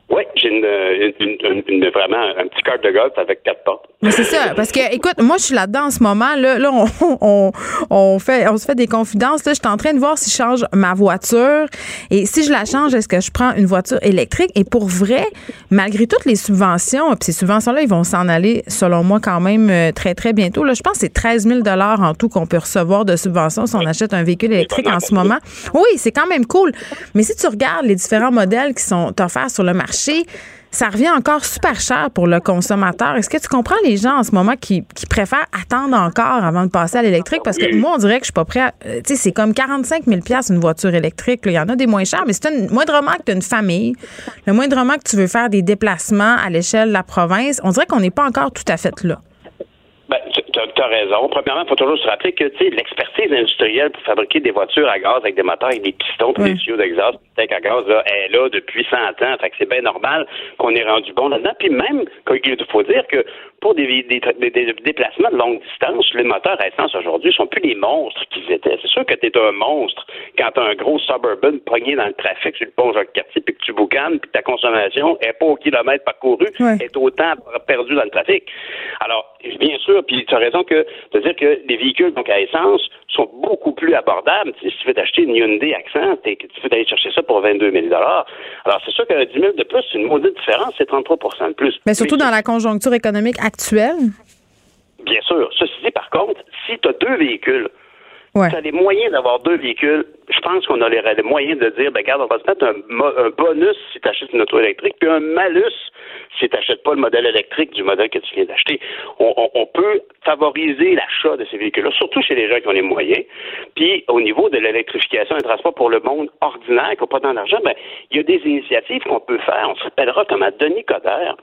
Oui, j'ai une, vraiment un petit carte de golf avec quatre portes. Mais c'est ça, parce que écoute, moi je suis là-dedans en ce moment. Là, là on, on, fait, on se fait des confidences. Là, je suis en train de voir si je change ma voiture et si je la change, est-ce que je prends une voiture électrique? Et pour vrai, malgré toutes les subventions, puis ces subventions-là, ils vont s'en aller, selon moi, quand même euh, très très bientôt. Là, je pense que c'est 13 000 dollars en tout qu'on peut recevoir de subventions si on achète un véhicule électrique en ce moment. Oui, c'est quand même cool. Mais si tu regardes les différents modèles qui sont offerts sur le marché ça revient encore super cher pour le consommateur. Est-ce que tu comprends les gens en ce moment qui, préfèrent attendre encore avant de passer à l'électrique? Parce que moi, on dirait que je suis pas prêt à. Euh, tu sais, c'est comme 45 000 une voiture électrique. Il y en a des moins chers, mais c'est un moindrement que tu as une famille, le moindrement que tu veux faire des déplacements à l'échelle de la province, on dirait qu'on n'est pas encore tout à fait là. Tu as raison. Premièrement, il faut toujours se rappeler que l'expertise industrielle pour fabriquer des voitures à gaz avec des moteurs et des pistons et des tuyaux d'exhaust à gaz là, est là depuis 100 ans. Fait que c'est bien normal qu'on ait rendu bon là-dedans. Puis même, il faut dire que pour des, des, des, déplacements de longue distance, les moteurs à essence aujourd'hui sont plus les monstres qu'ils étaient. C'est sûr que tu es un monstre quand tu as un gros suburban pogné dans le trafic sur le pont Jacques-Cartier, puis que tu boucanes, puis ta consommation est pas au kilomètre parcouru, est autant perdu dans le trafic. Alors, bien sûr, puis tu as raison que de dire que les véhicules donc à essence sont beaucoup plus abordables. Si tu veux t'acheter une Hyundai Accent, tu veux aller chercher ça pour 22 000 Alors, c'est sûr que 10 000 de plus, c'est une maudite différence, c'est 33% de plus. Mais surtout dans la conjoncture économique actuelle? Bien sûr. Ceci dit, par contre, si tu as deux véhicules, tu as les moyens d'avoir deux véhicules, je pense qu'on a les, moyens de dire, ben, regarde, on va se mettre un, bonus si tu achètes une auto électrique, puis un malus si tu n'achètes pas le modèle électrique du modèle que tu viens d'acheter. On, peut favoriser l'achat de ces véhicules-là, surtout chez les gens qui ont les moyens. Puis, au niveau de l'électrification des transports pour le monde ordinaire, qui n'a pas tant d'argent, ben, il y a des initiatives qu'on peut faire. On se rappellera comment Denis Coderre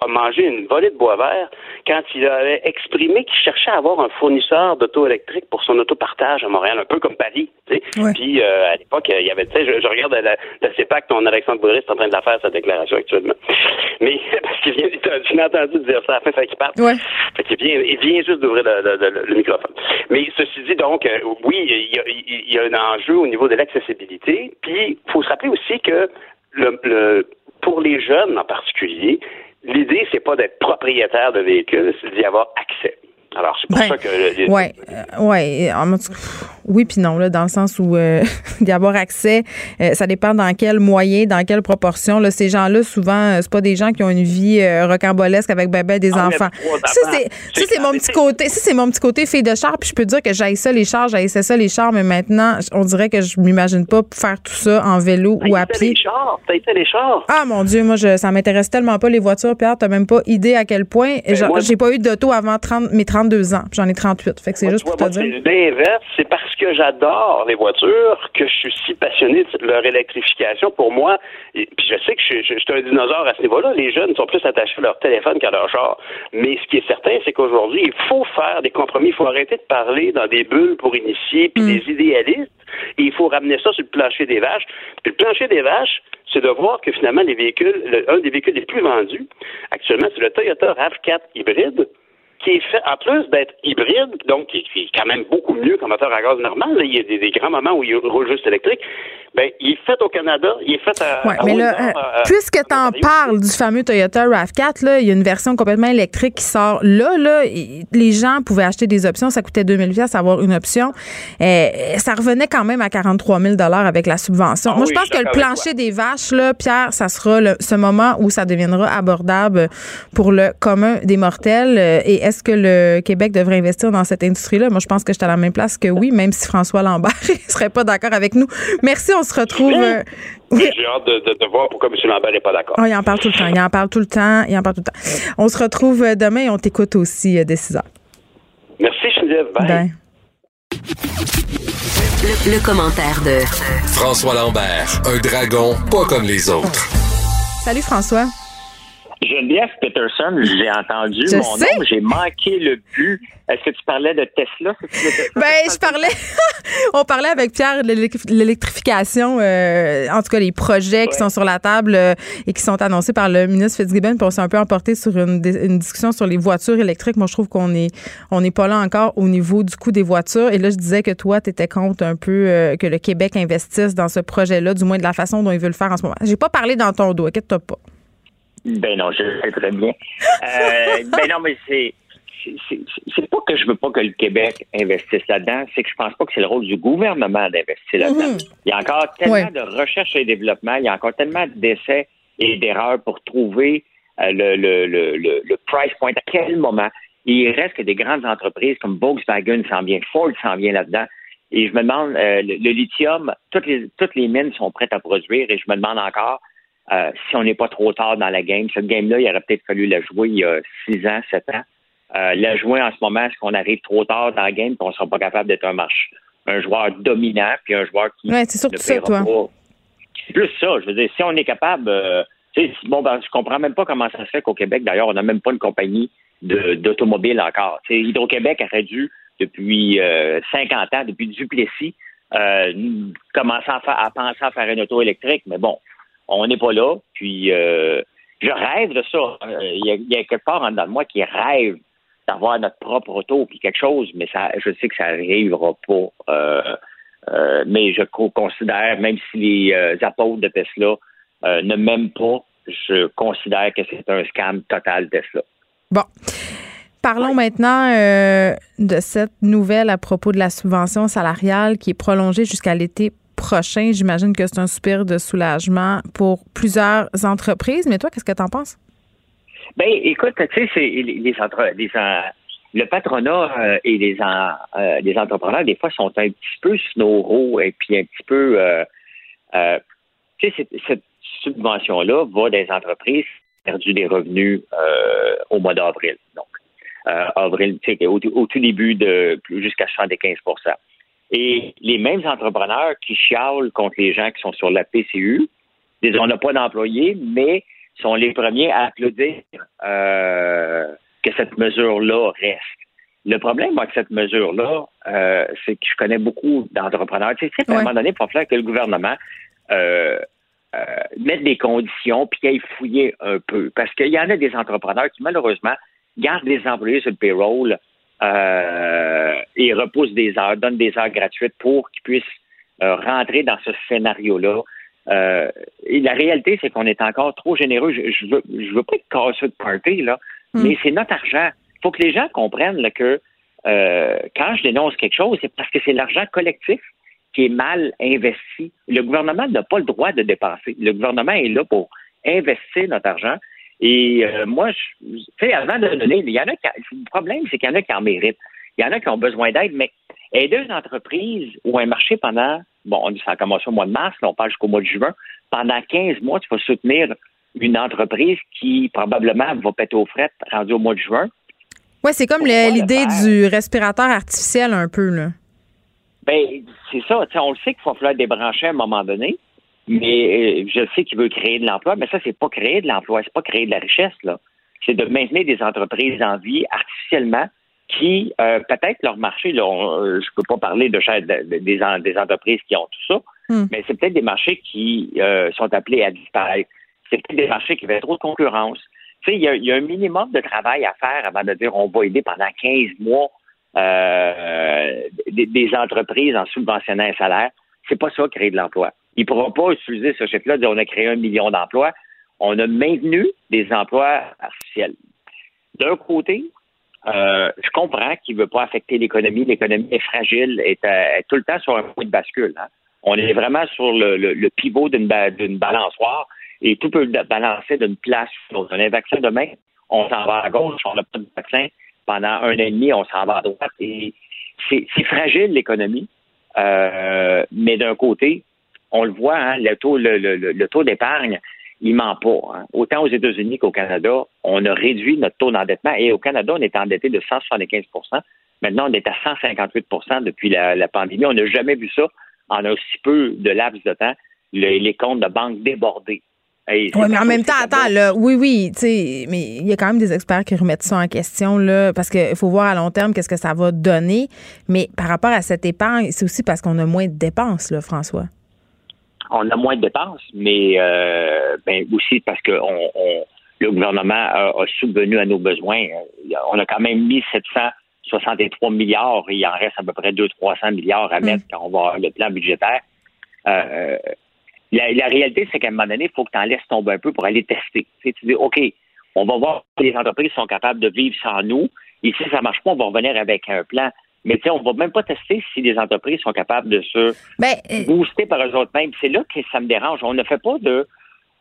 a mangé une volée de bois vert quand il avait exprimé qu'il cherchait à avoir un fournisseur d'auto électrique pour son autopartage à Montréal, un peu comme Paris. Puis, euh, à l'époque, il y avait, tu sais, je, regarde la, la CEPAC, ton Alexandre Bourris est en train de la faire, sa déclaration actuellement. Mais parce qu'il vient, tu entendu dire ça à la fin, fait qu'il parle. Ouais. Fait qu'il vient, il vient juste d'ouvrir le, microphone. Mais ceci dit, donc, euh, oui, il y, a, il y, a, un enjeu au niveau de l'accessibilité. Puis, il faut se rappeler aussi que le, le, pour les jeunes en particulier, l'idée, c'est pas d'être propriétaire de véhicules, c'est d'y avoir accès. Alors, c'est pour ben, ça que. ouais, euh, ouais. oui, puis non, là, dans le sens où euh, d'y avoir accès, euh, ça dépend dans quel moyen, dans quelle proportion. Là, ces gens-là, souvent, c'est pas des gens qui ont une vie rocambolesque avec bébé des ah, enfants. Ça, c'est mon petit côté. Ça, c'est mon petit côté fille de char. Puis je peux dire que j'aille ça les chars, j'haïssais ça les chars, mais maintenant, on dirait que je m'imagine pas faire tout ça en vélo ou à pied. Les chars, les chars. Ah mon Dieu, moi, je, ça m'intéresse tellement pas les voitures, Pierre. T'as même pas idée à quel point. J'ai pas eu d'auto avant 30, mes 30 32 ans. J'en ai 38. Fait que c'est juste pour te dire. L'inverse, c'est parce que j'adore les voitures que je suis si passionné de leur électrification. Pour moi, et, puis je sais que je, je, je, suis un dinosaure à ce niveau-là, les jeunes sont plus attachés à leur téléphone qu'à leur char. Mais ce qui est certain, c'est qu'aujourd'hui, il faut faire des compromis, il faut arrêter de parler dans des bulles pour initier, puis des idéalistes, et il faut ramener ça sur le plancher des vaches. Puis le plancher des vaches, c'est de voir que finalement, les véhicules, le, un des véhicules les plus vendus actuellement, c'est le Toyota RAV4 hybride qui est fait, en plus d'être hybride, donc qui, est quand même beaucoup mieux qu'un moteur à gaz normal, il y a des, grands moments où il roule juste électrique, ben, il est fait au Canada, il est fait à. Ouais, mais là, euh, puisque tu en parles du fameux Toyota RAV4, là, il y a une version complètement électrique qui sort là. là les gens pouvaient acheter des options, ça coûtait 2000 pièces avoir une option. Euh, ça revenait quand même à 43 000 avec la subvention. Ah Moi, oui, je pense je suis que le plancher des vaches, là, Pierre, ça sera le, ce moment où ça deviendra abordable pour le commun des mortels. Et est-ce que le Québec devrait investir dans cette industrie-là? Moi, je pense que j'étais à la même place que oui, même si François Lambert ne serait pas d'accord avec nous. Merci, on se retrouve. euh, J'ai hâte de, de, de, voir pourquoi M. Lambert n'est pas d'accord. Oh, il en parle tout le temps. Il en parle tout le temps. Il en parle tout le temps. On se retrouve euh, demain et on t'écoute aussi euh, dès 6 heures. Merci, Geneviève. Bye. Bye. Le, le, commentaire de François Lambert, un dragon pas comme les autres. Salut François. Geneviève Peterson, j'ai entendu Je mon sais. nom, j'ai manqué le but. Est-ce que tu parlais de Tesla? Ben, je parlais, on parlait avec Pierre de l'électrification, euh, en tout cas les projets qui sont sur la table euh, et qui sont annoncés par le ministre Fitzgibbon, puis on s'est un peu emporté sur une, une, discussion sur les voitures électriques. Moi, je trouve qu'on est, on n'est pas là encore au niveau du coût des voitures. Et là, je disais que toi, tu étais contre un peu euh, que le Québec investisse dans ce projet-là, du moins de la façon dont il veut le faire en ce moment. J'ai pas parlé dans ton dos, inquiète-toi pas. Ben non, je sais très bien. Euh, ben non, mais c'est c'est pas que je veux pas que le Québec investisse là-dedans, c'est que je pense pas que c'est le rôle du gouvernement d'investir là-dedans. Mm-hmm. Il y a encore tellement ouais. de recherche et développement, il y a encore tellement d'essais et d'erreurs pour trouver euh, le, le, le, le, price point. À quel moment? Il reste que des grandes entreprises comme Volkswagen s'en vient, Ford s'en vient là-dedans. Et je me demande, euh, le, le, lithium, toutes les, toutes les mines sont prêtes à produire et je me demande encore euh, si on n'est pas trop tard dans la game. Cette game-là, il aurait peut-être fallu la jouer il y a six ans, sept ans. Euh, la jouer en ce moment, est-ce qu'on arrive trop tard dans la game et qu'on ne sera pas capable d'être un marche, un joueur dominant puis un joueur qui ouais, c'est surtout ça, toi. Pas? C'est plus ça. Je veux dire, si on est capable, euh, bon, ben, je comprends même pas comment ça se fait qu'au Québec, d'ailleurs, on n'a même pas une compagnie d'automobile encore. Hydro-Québec aurait dû, depuis euh, 50 ans, depuis Duplessis, euh, commencer à, à, penser à faire une auto électrique, mais bon, on n'est pas là. Puis euh, je rêve de ça. Il y, a, il y, a, quelque part en dedans de moi qui rêve d'avoir notre propre auto puis quelque chose, mais ça, je sais que ça n'arrivera pas. Euh, euh, mais je considère, même si les euh, apôtres de Tesla euh, ne m'aiment pas, je considère que c'est un scam total Tesla. Bon. Parlons maintenant euh, de cette nouvelle à propos de la subvention salariale qui est prolongée jusqu'à l'été prochain. J'imagine que c'est un soupir de soulagement pour plusieurs entreprises. Mais toi, qu'est-ce que tu en penses? Ben, écoute, tu sais, c'est les, entre, les le patronat euh, et les, en, euh, les entrepreneurs, des fois, sont un petit peu snoro et puis un petit peu. Euh, tu sais, cette, subvention-là va des entreprises qui ont perdu des revenus au mois d'avril. Donc, avril, tu sais, au, au, tout début de jusqu'à 75 et les mêmes entrepreneurs qui chialent contre les gens qui sont sur la PCU, disent on n'a pas d'employés, mais sont les premiers à applaudir euh, que cette mesure-là reste. Le problème avec cette mesure-là, euh, c'est que je connais beaucoup d'entrepreneurs. Tu sais, à un moment donné, il faut faire que le gouvernement euh, mette des conditions puis qu'il fouiller un peu. Parce qu'il y en a des entrepreneurs qui, malheureusement, gardent des employés sur le payroll euh, et repousse des heures, donne des heures gratuites pour qu'ils puissent euh, rentrer dans ce scénario-là. Euh, et la réalité, c'est qu'on est encore trop généreux. Je, je veux, je veux pas être casseux de party, là, mm. mais c'est notre argent. Il faut que les gens comprennent là, que quand je dénonce quelque chose, c'est parce que c'est l'argent collectif qui est mal investi. Le gouvernement n'a pas le droit de dépenser. Le gouvernement est là pour investir notre argent. Et euh, moi, tu sais, avant de donner, il y en a qui, le problème, c'est qu'il y en a qui en méritent. Il y en a qui ont besoin d'aide, mais aider une entreprise ou un marché pendant, bon, ça a commencé au mois de mars, là, on parle jusqu'au mois de juin, pendant 15 mois, tu vas soutenir une entreprise qui probablement va péter aux frettes rendu au mois de juin. Oui, c'est comme l'idée du respirateur artificiel un peu, là. Ben, c'est ça. On le sait qu'il faut falloir débrancher à un moment donné, mais euh, je sais qu'il veut créer de l'emploi, mais ça, c'est pas créer de l'emploi, c'est pas créer de la richesse, là. C'est de maintenir des entreprises en vie artificiellement qui, euh, peut-être leur marché, là, euh, je peux pas parler de, des, des, entreprises qui ont tout ça, hmm. mais c'est peut-être des marchés qui sont appelés à disparaître. C'est peut-être des marchés qui avaient trop de concurrence. Tu sais, il y, y, a un minimum de travail à faire avant de dire on va aider pendant 15 mois euh, des, entreprises en subventionnant un salaire. C'est pas ça créer de l'emploi. Il ne pourra pas utiliser ce de dire on a créé un million d'emplois. On a maintenu des emplois artificiels. D'un côté, euh, je comprends qu'il ne veut pas affecter l'économie. L'économie est fragile, est, est, tout le temps sur un point de bascule. Hein. On est vraiment sur le, pivot d'une balançoire et tout peut balancer d'une place a un vaccin demain, on s'en va à gauche, on n'a pas de vaccin, pendant un an et demi, on s'en va à droite. Et c'est fragile, l'économie. Euh, mais d'un côté, on le voit, hein, le taux, le, taux d'épargne, il ment pas. Hein. Autant aux États-Unis qu'au Canada, on a réduit notre taux d'endettement. Et au Canada, on est endetté de 175% Maintenant, on est à 158% depuis la, pandémie. On n'a jamais vu ça en aussi peu de laps de temps, les comptes de banque débordés oui, mais en même temps, attends, là, oui, oui, tu sais, mais il y a quand même des experts qui remettent ça en question, là, parce qu'il faut voir à long terme qu'est-ce que ça va donner. Mais par rapport à cette épargne, c'est aussi parce qu'on a moins de dépenses, là, François. On a moins de dépenses, mais euh, ben, aussi parce que le gouvernement a, subvenu à nos besoins. On a quand même mis 763 milliards et il en reste à peu près 200-300 milliards à mm. mettre quand on va avoir le plan budgétaire. Euh, la, réalité, c'est qu'à un moment donné, il faut que tu en laisses tomber un peu pour aller tester. Tu, dis, OK, on va voir si les entreprises sont capables de vivre sans nous. Et si ça ne marche pas, on va revenir avec un plan. Mais tu sais, on va même pas tester si les entreprises sont capables de se ben, euh, booster par eux autres mêmes. C'est là que ça me dérange. On ne fait pas de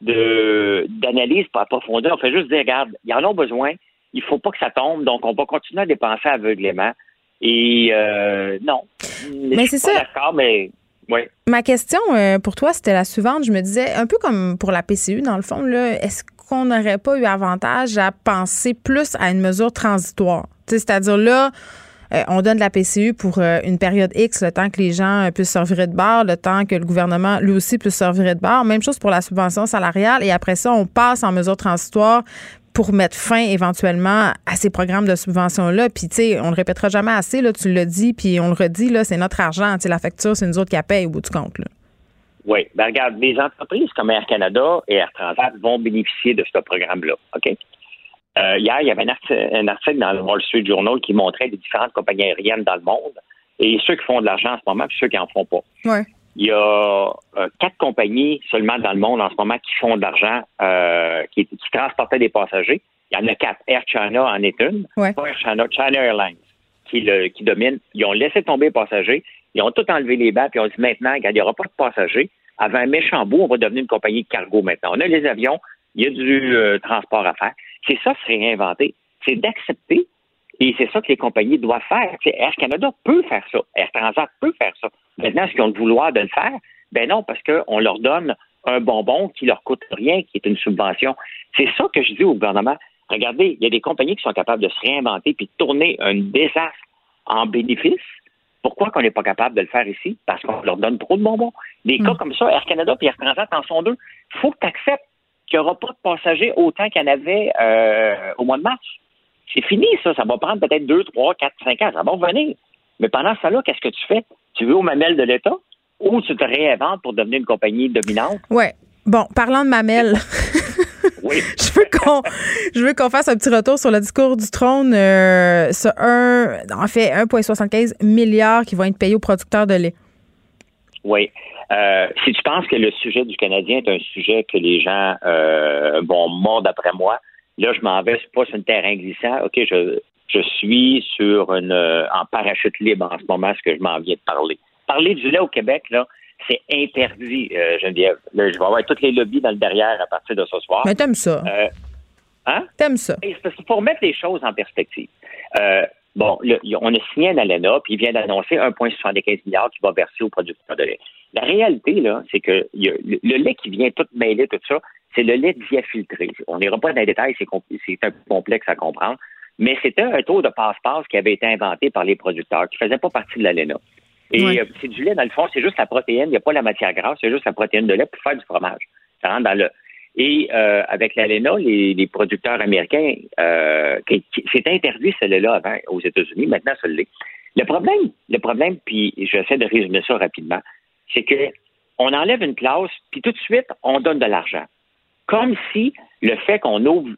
d'analyse par profondeur. On fait juste dire, regarde, ils en ont besoin. Il faut pas que ça tombe. Donc, on va continuer à dépenser aveuglément. Et euh, non. Mais c'est ça. D'accord, mais Ma question euh, pour toi, c'était la suivante. Je me disais, un peu comme pour la PCU, dans le fond, est-ce qu'on n'aurait pas eu avantage à penser plus à une mesure transitoire? C'est-à-dire là, euh, on donne de la PCU pour euh, une période X, le temps que les gens puissent servir de bar, le temps que le gouvernement, lui aussi, puisse servir de bar. Même chose pour la subvention salariale. Et après ça, on passe en mesure transitoire pour mettre fin éventuellement à ces programmes de subvention-là. Puis, tu sais, on le répétera jamais assez, là, tu l'as dit, puis on le redit, là, c'est notre argent. Tu la facture, c'est nous autres qui la paye au bout du compte. Oui. Ben, regarde, les entreprises comme Air Canada et Air Transat vont bénéficier de ce programme-là. OK? Euh, hier, il y avait un article, dans le Wall Street Journal qui montrait les différentes compagnies aériennes dans le monde et ceux qui font de l'argent en ce moment et ceux qui n'en font pas. Ouais. Il y a euh, quatre compagnies seulement dans le monde en ce moment qui font de l'argent, euh, qui, transportaient des passagers. Il y en a quatre. Air China en est une. Air China, China Airlines qui, le, qui domine. Ils ont laissé tomber les passagers. Ils ont tout enlevé les bancs, puis ils ont dit maintenant, il n'y aura pas de passagers. Avant un méchant bout, on va devenir une compagnie de cargo maintenant. On a les avions, il y a du euh, transport à faire. C'est ça, se réinventer. C'est d'accepter et c'est ça que les compagnies doivent faire. Air Canada peut faire ça. Air Transat peut faire ça. Maintenant, est-ce qu'ils ont le vouloir de le faire? Ben non, parce qu'on leur donne un bonbon qui leur coûte rien, qui est une subvention. C'est ça que je dis au gouvernement. Regardez, il y a des compagnies qui sont capables de se réinventer puis de tourner un désastre en bénéfice. Pourquoi qu'on n'est pas capable de le faire ici? Parce qu'on leur donne trop de bonbons. Des cas hmm. comme ça, Air Canada et Air Transat en sont deux. Il faut que tu acceptes qu'il n'y aura pas de passagers autant qu'il y en avait euh, au mois de mars. C'est fini, ça. Ça va prendre peut-être deux, trois, quatre, cinq ans. Ça va revenir. Mais pendant ça, là, qu'est-ce que tu fais? Tu veux au mamelle de l'État? Ou tu te réinventes pour devenir une compagnie dominante? Oui. Bon, parlant de mamelles. oui. je veux qu'on je veux qu'on fasse un petit retour sur le discours du trône euh, en fait 1,75 milliard qui vont être payés aux producteurs de lait. Oui. Euh, si tu penses que le sujet du Canadien est un sujet que les gens euh, vont mordre après moi, Là, je m'en vais pas sur un terrain glissant. OK, je, je suis sur une euh, en parachute libre en ce moment, ce que je m'en viens de parler. Parler du lait au Québec, là, c'est interdit, Geneviève. je vais avoir toutes les lobbies dans le derrière à partir de ce soir. Mais t'aimes ça. Hein? T'aimes ça. Pour mettre les choses en perspective. Bon, on a signé un ALENA, puis il vient d'annoncer 1,75 milliard qui va verser aux producteurs de lait. La réalité, là, c'est que le, lait qui vient tout mêler, tout ça, c'est le lait diafiltré. On n'ira pas dans les détails, c'est un peu complexe à comprendre, mais c'était un taux de passe-passe qui avait été inventé par les producteurs, qui ne faisait pas partie de l'ALENA. Et euh, c'est du lait, dans le fond, c'est juste la protéine, il n'y a pas la matière grasse, c'est juste la protéine de lait pour faire du fromage. Ça rentre dans le. Et euh, avec l'ALENA, les, les, producteurs américains, euh, c'est interdit ce lait-là avant aux États-Unis, maintenant ça l'est. Le problème, le problème, puis j'essaie de résumer ça rapidement, c'est que on enlève une classe, puis tout de suite, on donne de l'argent. Comme si le fait qu'on ouvre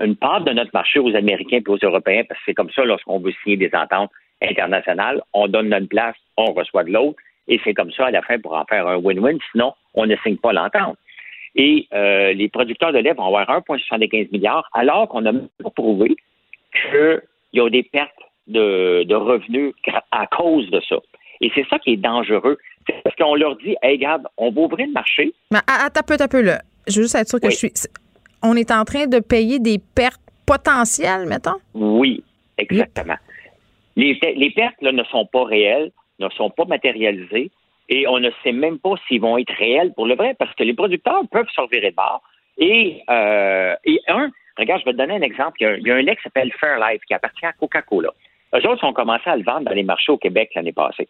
une part de notre marché aux Américains et aux Européens, parce que c'est comme ça lorsqu'on veut signer des ententes internationales, on donne notre place, on reçoit de l'autre, et c'est comme ça à la fin pour en faire un win-win, sinon on ne signe pas l'entente. Et euh, les producteurs de lait vont avoir 1,75 milliards, alors qu'on a même prouvé qu'il y a des pertes de, revenus à cause de ça. Et c'est ça qui est dangereux. C'est parce qu'on leur dit, hey, regarde, on va ouvrir le marché. Mais attends un peu, un peu, là. Je veux juste être sûr que je suis. On est en train de payer des pertes potentielles, mettons? Oui, exactement. Les, les pertes là, ne sont pas réelles, ne sont pas matérialisées, et on ne sait même pas s'ils vont être réels pour le vrai, parce que les producteurs peuvent se revirer de bord. Et, euh, et un, regarde, je vais te donner un exemple. Il y a, un lait qui s'appelle Fairlife, qui appartient à Coca-Cola. Eux autres ont commencé à le vendre dans les marchés au Québec l'année passée.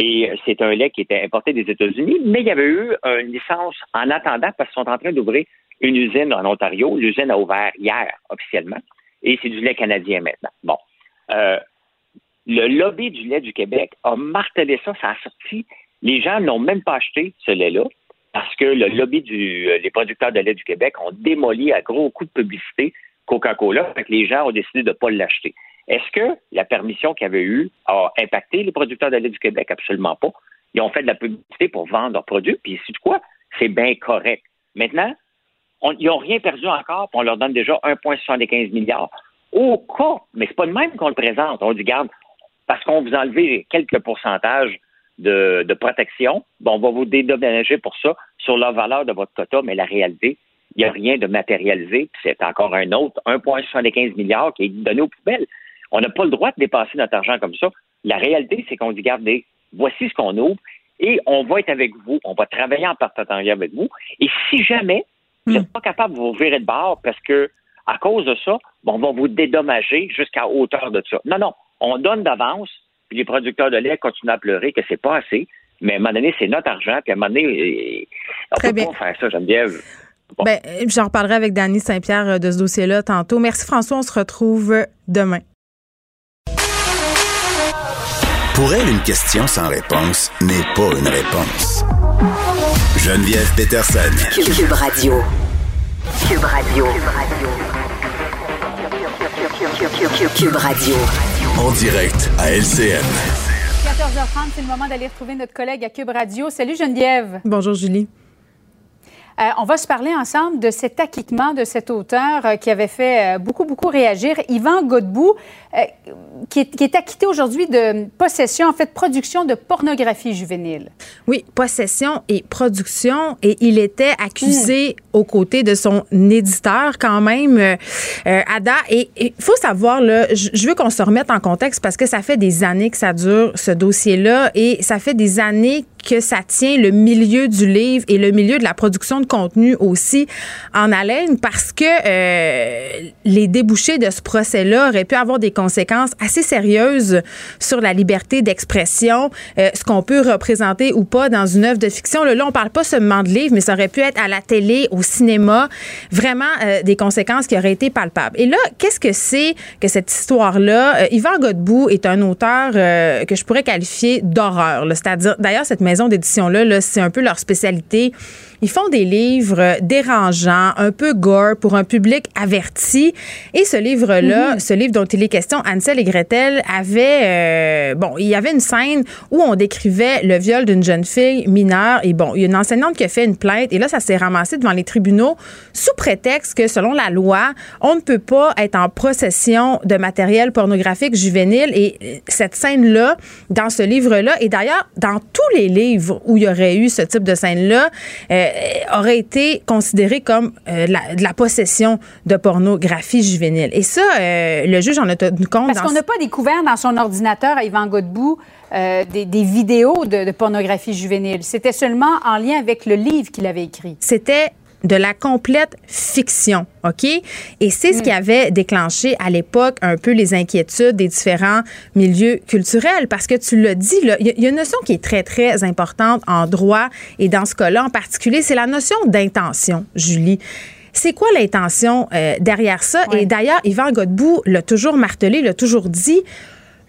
Et c'est un lait qui était importé des États-Unis, mais il y avait eu une licence en attendant parce qu'ils sont en train d'ouvrir une usine en Ontario. L'usine a ouvert hier officiellement et c'est du lait canadien maintenant. Bon. Euh, le lobby du lait du Québec a martelé ça, ça a sorti. Les gens n'ont même pas acheté ce lait-là parce que le lobby des euh, producteurs de lait du Québec ont démoli à gros coups de publicité Coca-Cola, fait que les gens ont décidé de ne pas l'acheter. Est-ce que la permission qu'ils avaient eue a impacté les producteurs de lait du Québec? Absolument pas. Ils ont fait de la publicité pour vendre leurs produits, puis c'est quoi? C'est bien correct. Maintenant, ils n'ont rien perdu encore, puis on leur donne déjà 1,75 milliards. Au cas, mais c'est pas de même qu'on le présente. On dit, garde, parce qu'on vous a enlevé quelques pourcentages de, protection, bon, on va vous dédommager pour ça sur la valeur de votre quota, mais la réalité, il n'y a rien de matérialisé, puis c'est encore un autre 1,75 milliards qui est donné aux poubelles. On n'a pas le droit de dépasser notre argent comme ça. La réalité, c'est qu'on dit, regardez, voici ce qu'on ouvre et on va être avec vous, on va travailler en partenariat avec vous. Et si jamais vous n'êtes hmm. pas capable de vous virer de bord parce que, à cause de ça, on va vous dédommager jusqu'à hauteur de ça. Non, non, on donne d'avance, puis les producteurs de lait continuent à pleurer que c'est pas assez. Mais à un moment donné, c'est notre argent, puis à un moment donné, on peut pas faire ça, Geneviève. Ben, j'en reparlerai avec Dany Saint-Pierre euh, de ce dossier-là tantôt. Merci François, on se retrouve demain. Pour elle, une question sans réponse n'est pas une réponse. Geneviève Peterson. Cube Radio. Cube Radio. Cube Radio. En direct à LCN. 14h30, c'est le moment d'aller retrouver notre collègue à Cube Radio. Salut Geneviève. Bonjour Julie. Euh, on va se parler ensemble de cet acquittement de cet auteur euh, qui avait fait euh, beaucoup, beaucoup réagir, Yvan Godbout, qui est, acquitté aujourd'hui de possession, en fait, production de pornographie juvénile. Oui, possession et production. Et il était accusé hmm. aux côtés de son éditeur quand même, Ada. Et il faut savoir, là, je veux qu'on se remette en contexte parce que ça fait des années que ça dure, ce dossier-là, et ça fait des années que ça tient le milieu du livre et le milieu de la production de contenu aussi en haleine parce que euh, les débouchés de ce procès-là auraient pu avoir des conséquences assez sérieuses sur la liberté d'expression, euh, ce qu'on peut représenter ou pas dans une œuvre de fiction. Là, là on parle pas seulement de livre, mais ça aurait pu être à la télé, au cinéma, vraiment euh, des conséquences qui auraient été palpables. Et là, qu'est-ce que c'est que cette histoire-là? Yvan Godbout est un auteur que je pourrais qualifier d'horreur. C'est-à-dire, d'ailleurs, cette maison d'édition-là, -là, c'est un peu leur spécialité. Ils font des livres dérangeants, un peu gore pour un public averti. Et ce livre-là, mhm. ce livre dont il est question, Ansel et Gretel, avait, euh, bon, il y avait une scène où on décrivait le viol d'une jeune fille mineure. Et bon, il y a une enseignante qui a fait une plainte. Et là, ça s'est ramassé devant les tribunaux sous prétexte que, selon la loi, on ne peut pas être en possession de matériel pornographique juvénile. Et cette scène-là, dans ce livre-là, et d'ailleurs, dans tous les livres où il y aurait eu ce type de scène-là, euh, euh, aurait été considéré comme euh, de la possession de pornographie juvénile. Et ça, euh, le juge en a tenu compte. Parce qu'on n'a pas découvert dans son ordinateur à Yvan Godbout des, vidéos de, de pornographie juvénile. C'était seulement en lien avec le livre qu'il avait écrit. C'était de la complète fiction, OK? Et c'est ce qui mm. avait déclenché à l'époque un peu les inquiétudes des différents milieux culturels. Parce que tu l'as dit, il y, a une notion qui est très, très importante en droit et dans ce cas-là en particulier, c'est la notion d'intention, Julie. C'est quoi l'intention euh, derrière ça? Et d'ailleurs, Yvan Godbout l'a toujours martelé, l'a toujours dit.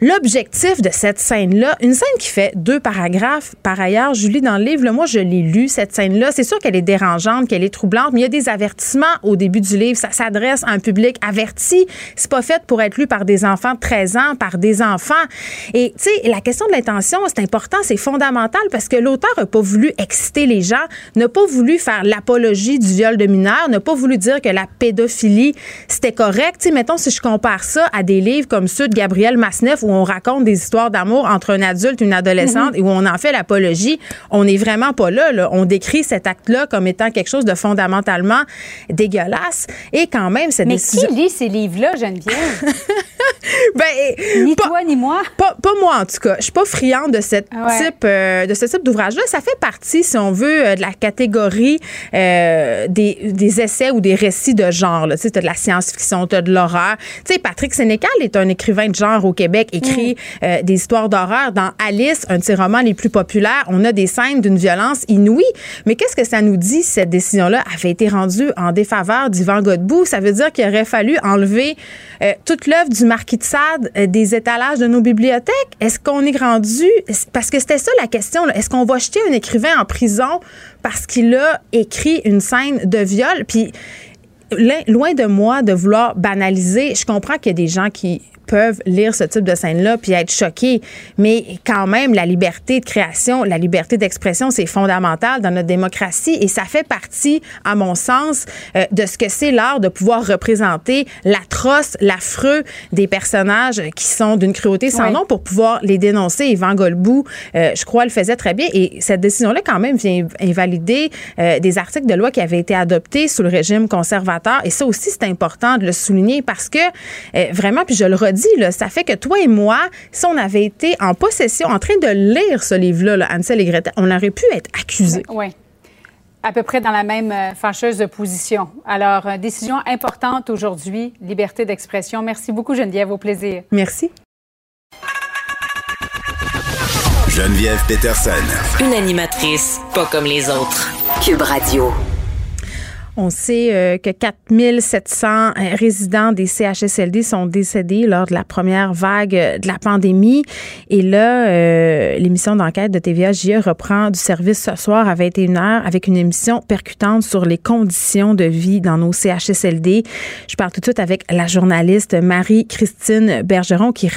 L'objectif de cette scène-là, une scène qui fait deux paragraphes, par ailleurs, Julie, dans le livre, moi, je l'ai lu, cette scène-là. C'est sûr qu'elle est dérangeante, qu'elle est troublante, mais il y a des avertissements au début du livre. Ça s'adresse à un public averti. C'est pas fait pour être lu par des enfants de 13 ans, par des enfants. Et, tu sais, la question de l'intention, c'est important, c'est fondamental parce que l'auteur n'a pas voulu exciter les gens, n'a pas voulu faire l'apologie du viol de mineurs, n'a pas voulu dire que la pédophilie, c'était correct. Tu sais, mettons, si je compare ça à des livres comme ceux de Gabriel Masneff où on raconte des histoires d'amour entre un adulte et une adolescente et où on en fait l'apologie, on n'est vraiment pas là, On décrit cet acte-là comme étant quelque chose de fondamentalement dégueulasse. Et quand même, cette Mais décision... qui lit ces livres-là, Geneviève? ben, ni toi ni moi? Pas, moi, en tout cas. Je suis pas friande de, cette type, euh, de ce type d'ouvrage-là. Ça fait partie, si on veut, euh, de la catégorie euh, des, des, essais ou des récits de genre. Tu as de la science-fiction, tu as de l'horreur. Tu sais, Patrick Sénécal est un écrivain de genre au Québec écrit mm. euh, des histoires d'horreur. Dans Alice, un de ses romans les plus populaires, on a des scènes d'une violence inouïe. Mais qu'est-ce que ça nous dit, cette décision-là? Avait été rendue en défaveur d'Yvan Godbout? Ça veut dire qu'il aurait fallu enlever euh, toute l'œuvre du Marquis de Sade euh, des étalages de nos bibliothèques. Est-ce qu'on est rendu... Parce que c'était ça la question. Est-ce qu'on va jeter un écrivain en prison parce qu'il a écrit une scène de viol? Puis loin de moi de vouloir banaliser, je comprends qu'il y a des gens qui peuvent lire ce type de scène-là puis être choqués. Mais quand même, la liberté de création, la liberté d'expression, c'est fondamental dans notre démocratie et ça fait partie, à mon sens, euh, de ce que c'est l'art de pouvoir représenter l'atroce, l'affreux des personnages qui sont d'une cruauté sans nom pour pouvoir les dénoncer. Yvan Golbou, euh, je crois, le faisait très bien et cette décision-là, quand même, vient invalider euh, des articles de loi qui avaient été adoptés sous le régime conservateur et ça aussi, c'est important de le souligner parce que vraiment, puis je le redis, ça fait que toi et moi, si on avait été en possession, en train de lire ce livre-là, là, Ansel et Gretel, on aurait pu être accusés. Oui. À peu près dans la même euh, fâcheuse position. Alors, euh, décision importante aujourd'hui, liberté d'expression. Merci beaucoup, Geneviève. Au plaisir. Merci. Geneviève Peterson. Une animatrice pas comme les autres. Cube Radio. On sait euh, que 4700 euh, résidents des CHSLD sont décédés lors de la première vague de la pandémie. Et là, euh, l'émission d'enquête de TVA JE reprend du service ce soir à 21h avec une émission percutante sur les conditions de vie dans nos CHSLD. Je parle tout de suite avec la journaliste Marie-Christine Bergeron qui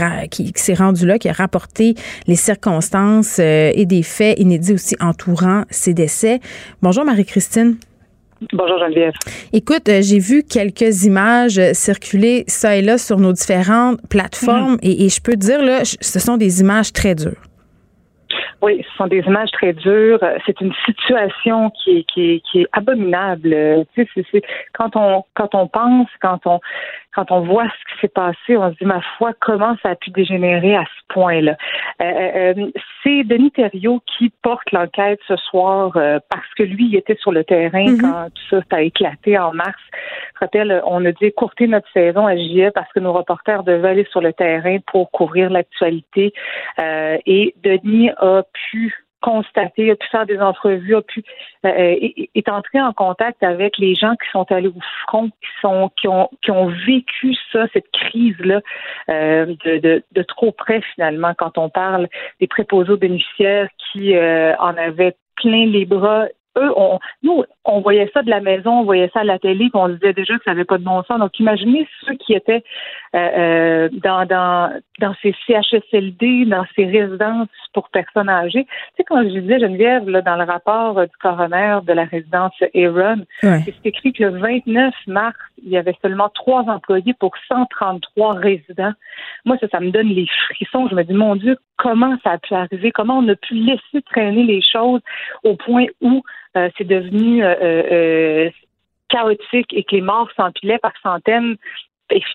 s'est rendue là, qui a rapporté les circonstances et des faits inédits aussi entourant ces décès. Bonjour Marie-Christine. Bonjour Geneviève. Écoute, euh, j'ai vu quelques images circuler ça et là sur nos différentes plateformes mhm. et, et, je peux te dire, là, ce sont des images très dures. Oui, ce sont des images très dures. C'est une situation qui est, qui est, qui est abominable. Tu sais, c'est, quand on quand on pense, quand on quand on voit ce qui s'est passé, on se dit, ma foi, comment ça a pu dégénérer à ce point-là? Euh, euh, euh c'est Denis Thériault qui porte l'enquête ce soir euh, parce que lui, il était sur le terrain mm-hmm. quand tout ça a éclaté en mars. Je rappelle, on a dû écourter notre saison à JE parce que nos reporters devaient aller sur le terrain pour couvrir l'actualité. et Denis a pu constater, a pu faire des entrevues, a pu euh, euh, est, entré en contact avec les gens qui sont allés au front, qui sont qui ont qui ont vécu ça, cette crise là euh, de, de, de, trop près finalement quand on parle des préposés aux bénéficiaires qui en avaient plein les bras eux, on, nous, on voyait ça de la maison, on voyait ça à la télé, puis on disait déjà que ça n'avait pas de bon sens. Donc, imaginez ceux qui étaient euh, euh, dans, dans, dans ces CHSLD, dans ces résidences pour personnes âgées. Tu sais, quand je disais, Geneviève, là, dans le rapport du coroner de la résidence Aaron, c'est écrit que le 29 mars, il y avait seulement trois employés pour 133 résidents. Moi, ça, ça me donne les frissons. Je me dis, mon Dieu, comment ça a pu arriver? Comment on a pu laisser traîner les choses au point où euh, c'est devenu euh, euh, chaotique et que les morts s'empilaient par centaines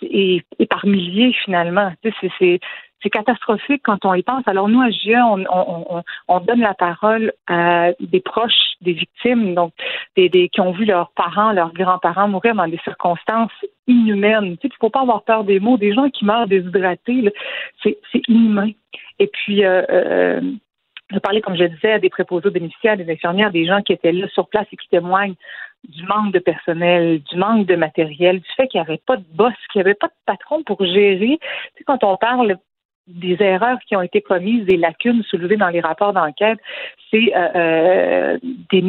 et, par milliers finalement. C'est c'est catastrophique quand on y pense. Alors nous, à GIE, on, on, on, donne la parole à des proches des victimes, donc des, des qui ont vu leurs parents, leurs grands-parents mourir dans des circonstances inhumaines. Tu sais, il faut pas avoir peur des mots. Des gens qui meurent déshydratés, c'est inhumain. Et puis, euh, euh, je parlais, comme je disais, à des préposés bénéficiaires, des infirmières, des gens qui étaient là sur place et qui témoignent du manque de personnel, du manque de matériel, du fait qu'il n'y avait pas de boss, qu'il n'y avait pas de patron pour gérer. Tu sais, quand on parle des erreurs qui ont été commises, des lacunes soulevées dans les rapports d'enquête, c'est euh, euh des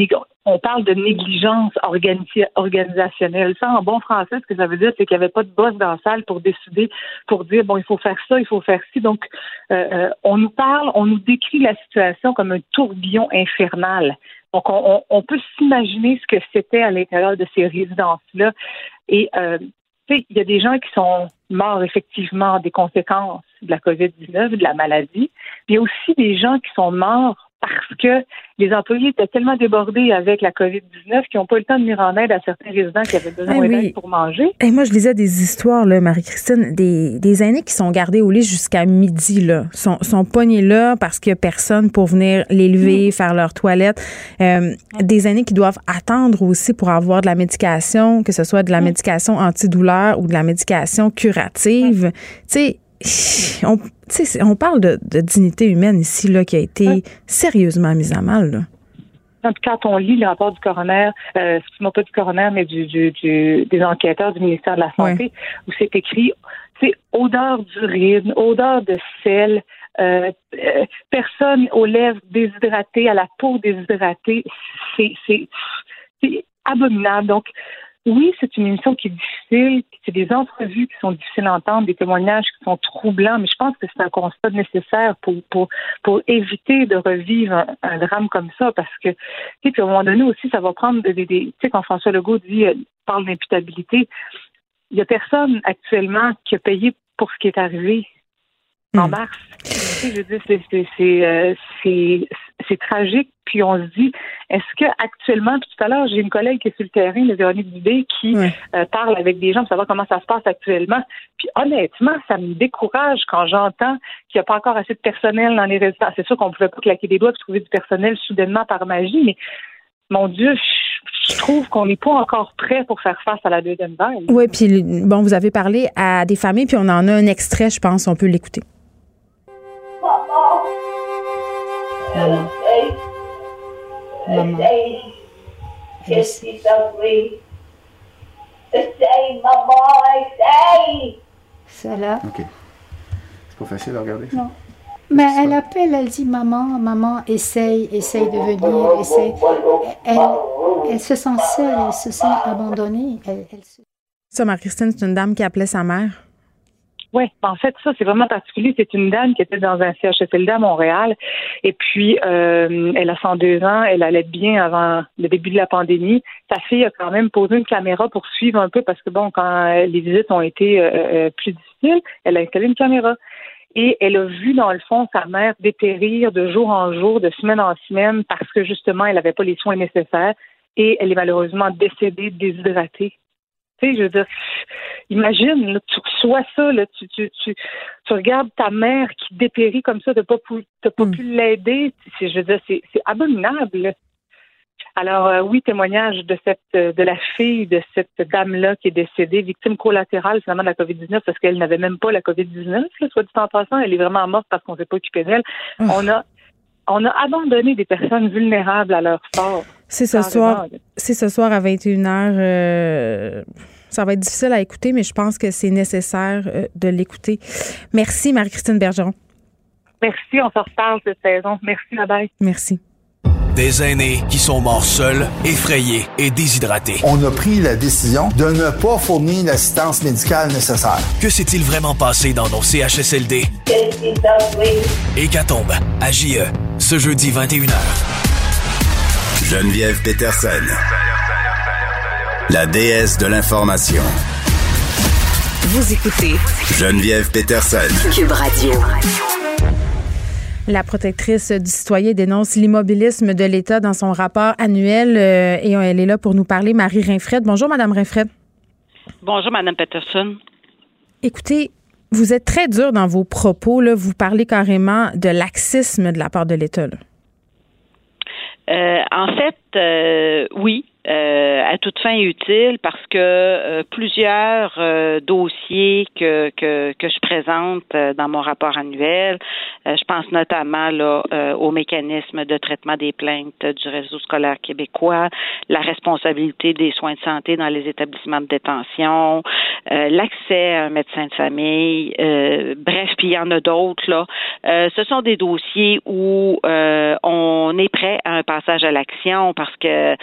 on parle de négligence organisationnelle. Ça, en bon français, ce que ça veut dire, c'est qu'il n'y avait pas de boss dans la salle pour décider, pour dire bon, il faut faire ça, il faut faire ci. Donc, euh, euh on nous parle, on nous décrit la situation comme un tourbillon infernal. Donc, on, on peut s'imaginer ce que c'était à l'intérieur de ces résidences-là. Et euh, il y a des gens qui sont morts effectivement des conséquences de la COVID-19, de la maladie. il y a aussi des gens qui sont morts parce que les employés étaient tellement débordés avec la COVID-19 qu'ils n'ont pas eu le temps de venir en aide à certains résidents qui avaient besoin eh d'aide pour manger. Et moi, je lisais des histoires, là, Marie-Christine, des, des aînés qui sont gardés au lit jusqu'à midi, là, sont, sont pognés là parce qu'il n'y a personne pour venir les lever, mm. faire leur toilette. Euh, des aînés qui doivent attendre aussi pour avoir de la médication, que ce soit de la mm. médication antidouleur ou de la médication curative. Tu sais, on, on parle de, dignité humaine ici là, qui a été sérieusement mise à mal. Là. Quand on lit le rapport du coroner, euh, excuse-moi pas du coroner, mais du, des enquêteurs du ministère de la Santé, où c'est écrit, c'est odeur d'urine, odeur de sel, euh, euh, personne aux lèvres déshydratées, à la peau déshydratée, c'est abominable. Donc, oui, c'est une émission qui est difficile, c'est des entrevues qui sont difficiles à entendre, des témoignages qui sont troublants, mais je pense que c'est un constat nécessaire pour, pour, pour éviter de revivre un, drame comme ça, parce que, tu sais, à un moment donné aussi, ça va prendre des, des, tu sais, quand François Legault dit, euh, parle d'imputabilité, il y a personne actuellement qui a payé pour ce qui est arrivé en hmm. mars. je veux dire, c'est, euh, c'est tragique. Puis on se dit, est-ce que actuellement, tout à l'heure, j'ai une collègue qui est sur le terrain, le Véronique Dubé, qui euh, parle avec des gens pour savoir comment ça se passe actuellement. Puis honnêtement, ça me décourage quand j'entends qu'il n'y a pas encore assez de personnel dans les résidences. C'est sûr qu'on ne pouvait pas claquer des doigts et trouver du personnel soudainement par magie, mais mon Dieu, je trouve qu'on n'est pas encore prêt pour faire face à la deuxième vague. Oui, puis bon, vous avez parlé à des familles, puis on en a un extrait, je pense, on peut l'écouter. Maman. Maman. Essaye. Essaye, maman, essaye. Ça là. OK. C'est pas facile à regarder. Non. Mais elle appelle, elle dit maman, maman, essaye, essaye de venir, essaye. Elle, elle se sent seule, elle se sent abandonnée. Elle, elle se... Ça, Marie-Christine, c'est une dame qui appelait sa mère. Oui, en fait, ça, c'est vraiment particulier. C'est une dame qui était dans un CHSLD à Montréal. Et puis, euh, elle a 102 ans. Elle allait bien avant le début de la pandémie. Sa fille a quand même posé une caméra pour suivre un peu parce que, bon, quand les visites ont été euh, euh, plus difficiles, elle a installé une caméra. Et elle a vu, dans le fond, sa mère dépérir de jour en jour, de semaine en semaine, parce que, justement, elle n'avait pas les soins nécessaires. Et elle est malheureusement décédée, déshydratée tu sais, je veux dire, imagine, tu reçois ça, là, tu, tu, tu, tu, regardes ta mère qui dépérit comme ça, de pas, pu, pas mm. pu l'aider. Je veux dire, c'est abominable. Alors euh, oui, témoignage de cette de la fille de cette dame-là qui est décédée, victime collatérale finalement de la COVID-19 parce qu'elle n'avait même pas la COVID-19, soit dit en passant, elle est vraiment morte parce qu'on ne s'est pas occupé d'elle. Ah. On a on a abandonné des personnes vulnérables à leur sort. C'est ce soir. C'est ce soir à 21h. Euh, ça va être difficile à écouter, mais je pense que c'est nécessaire euh, de l'écouter. Merci, Marie-Christine Bergeron. Merci, on se reparle cette saison. Merci, bye Merci. Des aînés qui sont morts seuls, effrayés et déshydratés. On a pris la décision de ne pas fournir l'assistance médicale nécessaire. Que s'est-il vraiment passé dans nos CHSLD? Hécatombe à JE, ce jeudi 21h. Geneviève Peterson, la déesse de l'information. Vous écoutez Geneviève Peterson, Cube Radio. La protectrice du citoyen dénonce l'immobilisme de l'État dans son rapport annuel euh, et elle est là pour nous parler. Marie Rinfred. Bonjour, Madame Rinfred. Bonjour, Madame Peterson. Écoutez, vous êtes très dur dans vos propos. Là. Vous parlez carrément de laxisme de la part de l'État. Euh, en fait, oui, euh, à toute fin utile parce que euh, plusieurs euh, dossiers que, que, que, je présente dans mon rapport annuel, je pense notamment là, au mécanisme de traitement des plaintes du réseau scolaire québécois, la responsabilité des soins de santé dans les établissements de détention, l'accès à un médecin de famille, bref, puis il y en a d'autres là. ce sont des dossiers où on est prêt à un passage à l'action parce que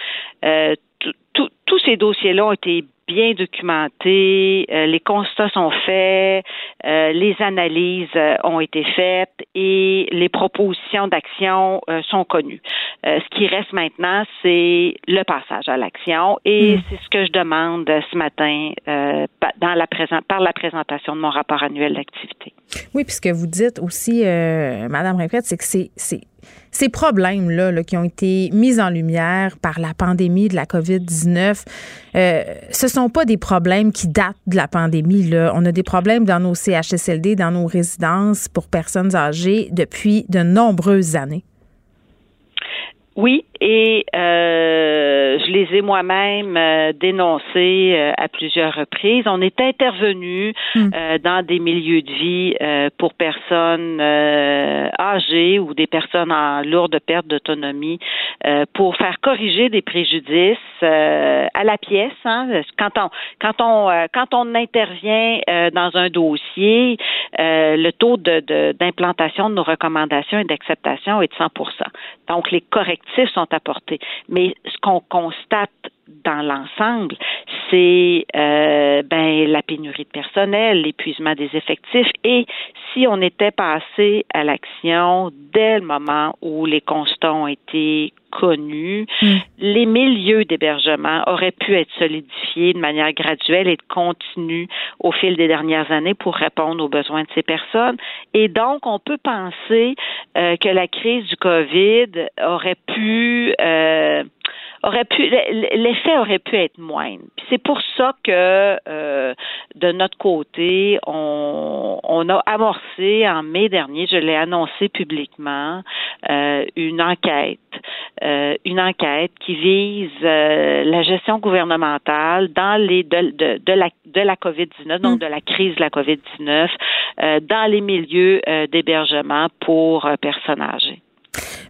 tous ces dossiers-là ont été bien documentés, euh, les constats sont faits, euh, les analyses euh, ont été faites et les propositions d'action sont connues. ce qui reste maintenant, c'est le passage à l'action et hmm. c'est ce que je demande ce matin dans la par la présentation de mon rapport annuel d'activité. Oui, puisque vous dites aussi, Madame Répète, c'est que c'est ces problèmes-là qui ont été mis en lumière par la pandémie de la COVID-19, euh, ce sont pas des problèmes qui datent de la pandémie. Là. On a des problèmes dans nos CHSLD, dans nos résidences pour personnes âgées depuis de nombreuses années. Oui, et euh, je les ai moi-même euh, dénoncés euh, à plusieurs reprises. On est intervenu hmm. dans des milieux de vie pour personnes âgées ou des personnes en lourde perte d'autonomie pour faire corriger des préjudices à la pièce. Hein. Quand on quand on quand on intervient dans un dossier, le taux de d'implantation de, de nos recommandations et d'acceptation est de 100% Donc les correctifs sont apporter. Mais ce qu'on constate dans l'ensemble, c'est euh, ben la pénurie de personnel, l'épuisement des effectifs. Et si on était passé à l'action dès le moment où les constats ont été connus, mm. les milieux d'hébergement auraient pu être solidifiés de manière graduelle et continue au fil des dernières années pour répondre aux besoins de ces personnes. Et donc, on peut penser euh, que la crise du COVID aurait pu euh, aurait pu l'effet aurait pu être moindre. c'est pour ça que euh, de notre côté, on, on, a amorcé en mai dernier, je l'ai annoncé publiquement, euh, une enquête, euh, une enquête qui vise la gestion gouvernementale dans les de, de, de la de la COVID-19, donc mm. de la crise de la COVID-19, dans les milieux d'hébergement pour personnes âgées.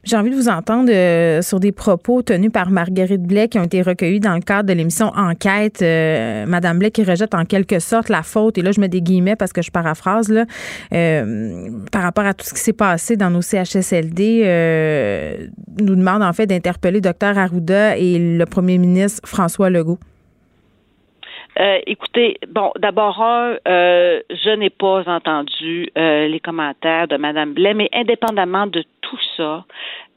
J'ai envie de vous entendre euh, sur des propos tenus par Marguerite Blais qui ont été recueillis dans le cadre de l'émission Enquête. Euh, Madame Blais qui rejette en quelque sorte la faute, et là je mets des guillemets parce que je paraphrase, là, euh, par rapport à tout ce qui s'est passé dans nos CHSLD, nous demande en fait d'interpeller Dr Arruda et le premier ministre François Legault. Écoutez, bon, d'abord, je n'ai pas entendu les commentaires de Mme Blais, mais indépendamment de tout ça,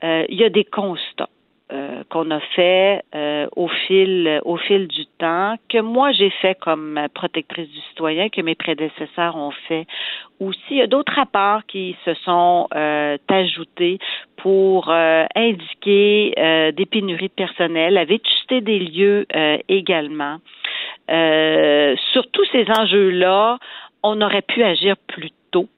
euh, il y a des constats. Euh, qu'on a fait euh, au fil au fil du temps, que moi j'ai fait comme protectrice du citoyen, que mes prédécesseurs ont fait aussi. Il y a d'autres rapports qui se sont ajoutés pour indiquer des pénuries de personnel, la vétusté des lieux également. Sur tous ces enjeux-là, on aurait pu agir plus tôt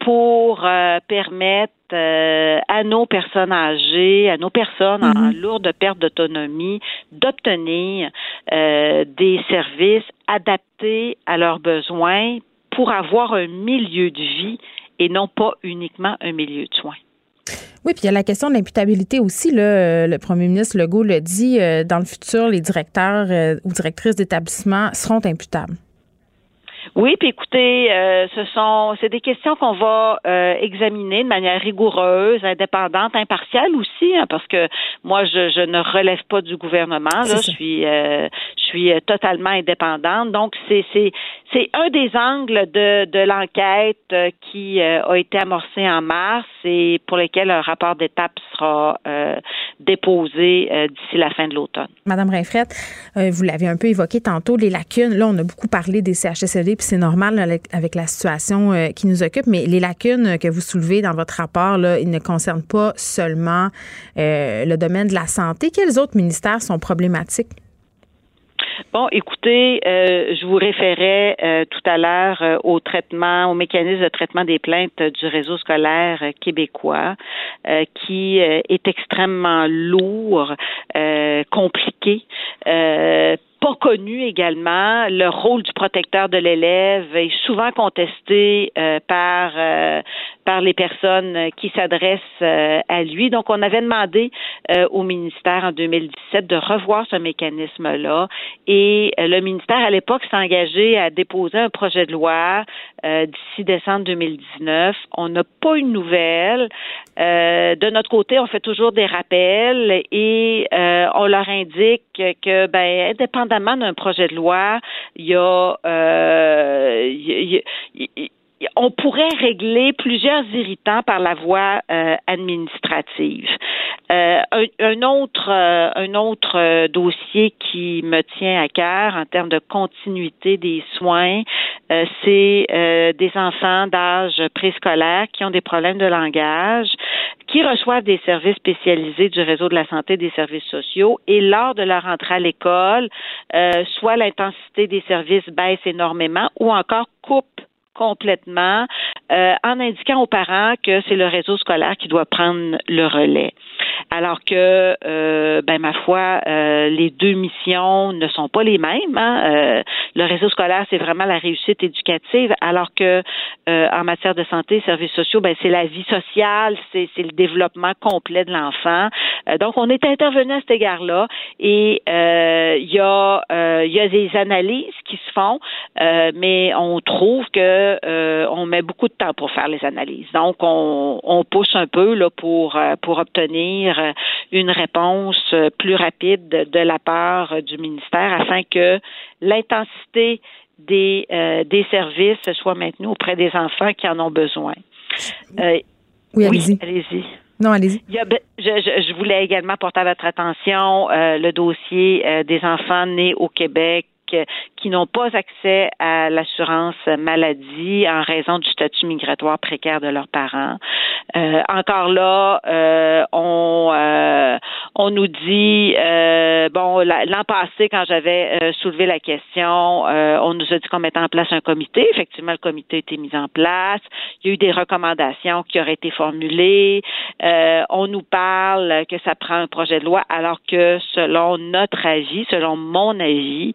pour permettre euh, à nos personnes âgées, à nos personnes en mhm. lourde perte d'autonomie, d'obtenir euh, des services adaptés à leurs besoins pour avoir un milieu de vie et non pas uniquement un milieu de soins. Oui, puis il y a la question de l'imputabilité aussi. Là, le premier ministre Legault le dit, euh, dans le futur, les directeurs ou directrices d'établissement seront imputables. Oui, puis écoutez, euh, ce sont c'est des questions qu'on va euh, examiner de manière rigoureuse, indépendante, impartiale aussi, hein, parce que moi je, je, ne relève pas du gouvernement. Là, je suis euh, je suis totalement indépendante. Donc c'est c'est c'est un des angles de de l'enquête qui a été amorcé en mars et pour lequel un rapport d'étape sera déposé d'ici la fin de l'automne. Madame Rinfrette, vous l'avez un peu évoqué tantôt, les lacunes. Là, on a beaucoup parlé des CHSLD puis c'est normal avec, la situation euh, qui nous occupe, mais les lacunes que vous soulevez dans votre rapport, ils ne concernent pas seulement euh, le domaine de la santé. Quels autres ministères sont problématiques? Bon, écoutez, euh, je vous référais tout à l'heure au traitement, au mécanisme de traitement des plaintes du réseau scolaire québécois, qui est extrêmement lourd, compliqué pas connu également. Le rôle du protecteur de l'élève est souvent contesté euh, par euh, par les personnes qui s'adressent euh, à lui. Donc, on avait demandé au ministère en 2017 de revoir ce mécanisme-là. Et le ministère, à l'époque, s'est engagé à déposer un projet de loi d'ici décembre 2019. On n'a pas eu de nouvelles. de notre côté, on fait toujours des rappels et on leur indique que, ben, indépendamment d'un projet de loi, il y a, euh, on pourrait régler plusieurs irritants par la voie euh, administrative. Euh, un, autre, un autre dossier qui me tient à cœur en termes de continuité des soins, c'est des enfants d'âge préscolaire qui ont des problèmes de langage qui reçoivent des services spécialisés du réseau de la santé des services sociaux et lors de leur entrée à l'école, euh, soit l'intensité des services baisse énormément ou encore coupe complètement euh, en indiquant aux parents que c'est le réseau scolaire qui doit prendre le relais. Alors que, euh, ben ma foi, euh, les deux missions ne sont pas les mêmes. Hein. le réseau scolaire, c'est vraiment la réussite éducative, alors que en matière de santé, services sociaux, ben c'est la vie sociale, c'est le développement complet de l'enfant. donc, on est intervenu à cet égard-là et il y a il y a des analyses qui se font, mais on trouve que euh, on met beaucoup de temps pour faire les analyses. Donc, on, pousse un peu là, pour, euh, pour obtenir euh, une réponse plus rapide de la part du ministère afin que l'intensité des, des services soit maintenue auprès des enfants qui en ont besoin. oui, allez-y. non, allez-y. Je, je, voulais également porter à votre attention le dossier des enfants nés au Québec qui n'ont pas accès à l'assurance maladie en raison du statut migratoire précaire de leurs parents. Euh, encore là, euh, on euh, on nous dit bon l'an passé quand j'avais soulevé la question, on nous a dit qu'on mettait en place un comité. Effectivement, le comité a été mis en place. Il y a eu des recommandations qui auraient été formulées. on nous parle que ça prend un projet de loi, alors que selon notre avis, selon mon avis,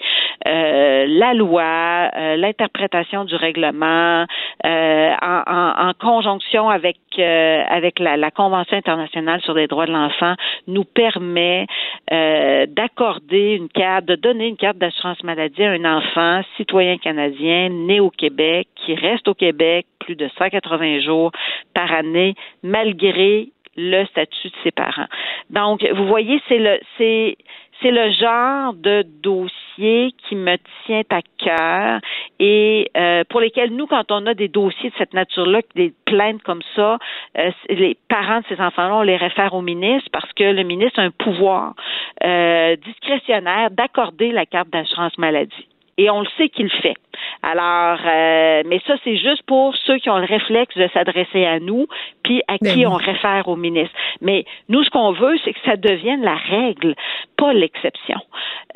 euh, la loi, euh, l'interprétation du règlement, euh, en, conjonction avec avec la, la, Convention internationale sur les droits de l'enfant, nous permet d'accorder une carte, de donner une carte d'assurance maladie à un enfant citoyen canadien né au Québec qui reste au Québec plus de 180 jours par année malgré le statut de ses parents. Donc, vous voyez, c'est le c'est c'est le genre de dossier qui me tient à cœur et euh, pour lesquels nous, quand on a des dossiers de cette nature-là, des plaintes comme ça, euh, les parents de ces enfants-là, on les réfère au ministre parce que le ministre a un pouvoir euh, discrétionnaire d'accorder la carte d'assurance maladie et on le sait qu'il le fait. Alors, euh, mais ça, c'est juste pour ceux qui ont le réflexe de s'adresser à nous, puis à ben qui on réfère au ministre. Mais nous, ce qu'on veut, c'est que ça devienne la règle, pas l'exception.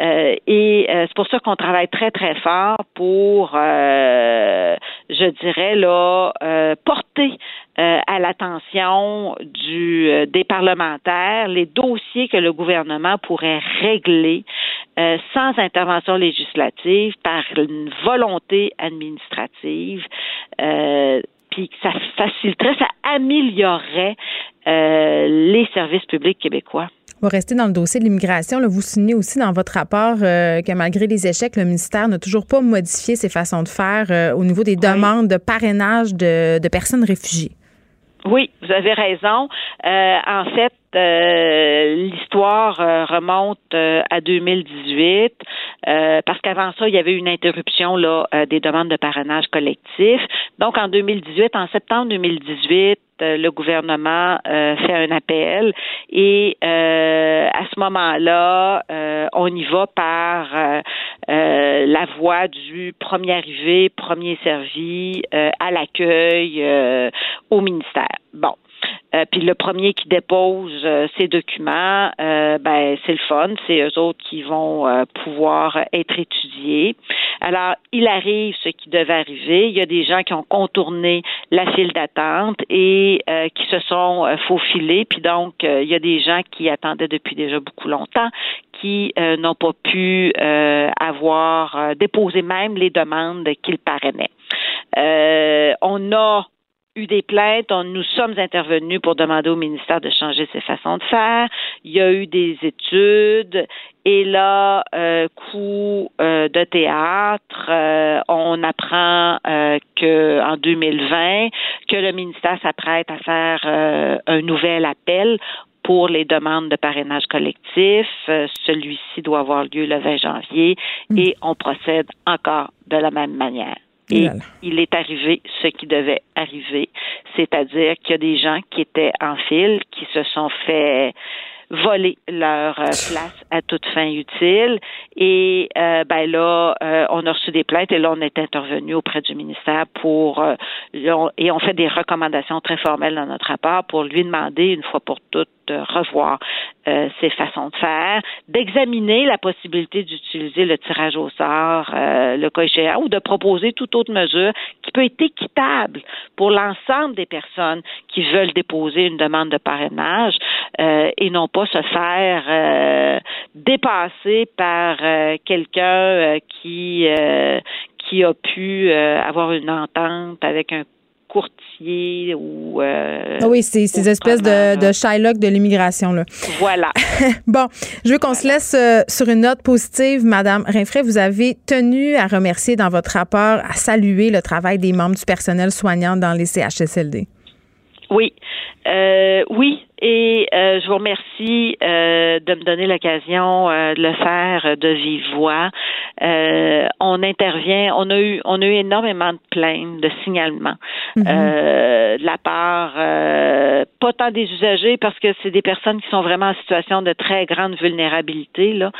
Euh, et euh, c'est pour ça qu'on travaille très, très fort pour, je dirais, là, porter à l'attention du des parlementaires les dossiers que le gouvernement pourrait régler sans intervention législative par une volonté administrative, euh, puis ça faciliterait, ça améliorerait euh, les services publics québécois. On va rester dans le dossier de l'immigration. Vous signez aussi dans votre rapport euh, que malgré les échecs, le ministère n'a toujours pas modifié ses façons de faire au niveau des demandes de parrainage de, de personnes réfugiées. Oui, vous avez raison. en fait, euh, l'histoire euh, remonte euh, à 2018 parce qu'avant ça, il y avait une interruption là des demandes de parrainage collectif. Donc en 2018, en septembre 2018, le gouvernement fait un appel et à ce moment-là, on y va par la voie du premier arrivé, premier servi à l'accueil au ministère. Bon. Euh, puis le premier qui dépose euh, ces documents, euh, ben c'est le fun, c'est eux autres qui vont pouvoir être étudiés. Alors, il arrive ce qui devait arriver. Il y a des gens qui ont contourné la file d'attente et qui se sont faufilés. Puis donc, il y a des gens qui attendaient depuis déjà beaucoup longtemps, qui n'ont pas pu avoir déposé même les demandes qu'ils parrainaient. on a eu des plaintes, on, nous sommes intervenus pour demander au ministère de changer ses façons de faire. Il y a eu des études. Et là, euh, coup euh, de théâtre, euh, on apprend euh, que en 2020 que le ministère s'apprête à faire un nouvel appel pour les demandes de parrainage collectif. Celui-ci doit avoir lieu le 20 janvier et on procède encore de la même manière. Et il est arrivé ce qui devait arriver, c'est-à-dire qu'il y a des gens qui étaient en file, qui se sont fait voler leur euh, place à toute fin utile. Et euh, ben là, euh, on a reçu des plaintes et là, on est intervenu auprès du ministère pour et on fait des recommandations très formelles dans notre rapport pour lui demander une fois pour toutes de revoir euh, ses façons de faire, d'examiner la possibilité d'utiliser le tirage au sort, euh, le cas échéant, ou de proposer toute autre mesure qui peut être équitable pour l'ensemble des personnes qui veulent déposer une demande de parrainage euh, et non pas se faire euh, dépasser par quelqu'un qui qui a pu avoir une entente avec un courtier ou. Euh, ah oui, c'est ces espèces de, de Shylock de l'immigration. là. Voilà. bon, je veux qu'on se laisse euh, sur une note positive. Madame Rinfray, vous avez tenu à remercier dans votre rapport, à saluer le travail des membres du personnel soignant dans les CHSLD. Oui. Euh, oui, et euh, je vous remercie euh, de me donner l'occasion euh, de le faire de vive voix. on intervient, on a eu on a eu énormément de plaintes, de signalements mhm. de la part pas tant des usagers parce que c'est des personnes qui sont vraiment en situation de très grande vulnérabilité là,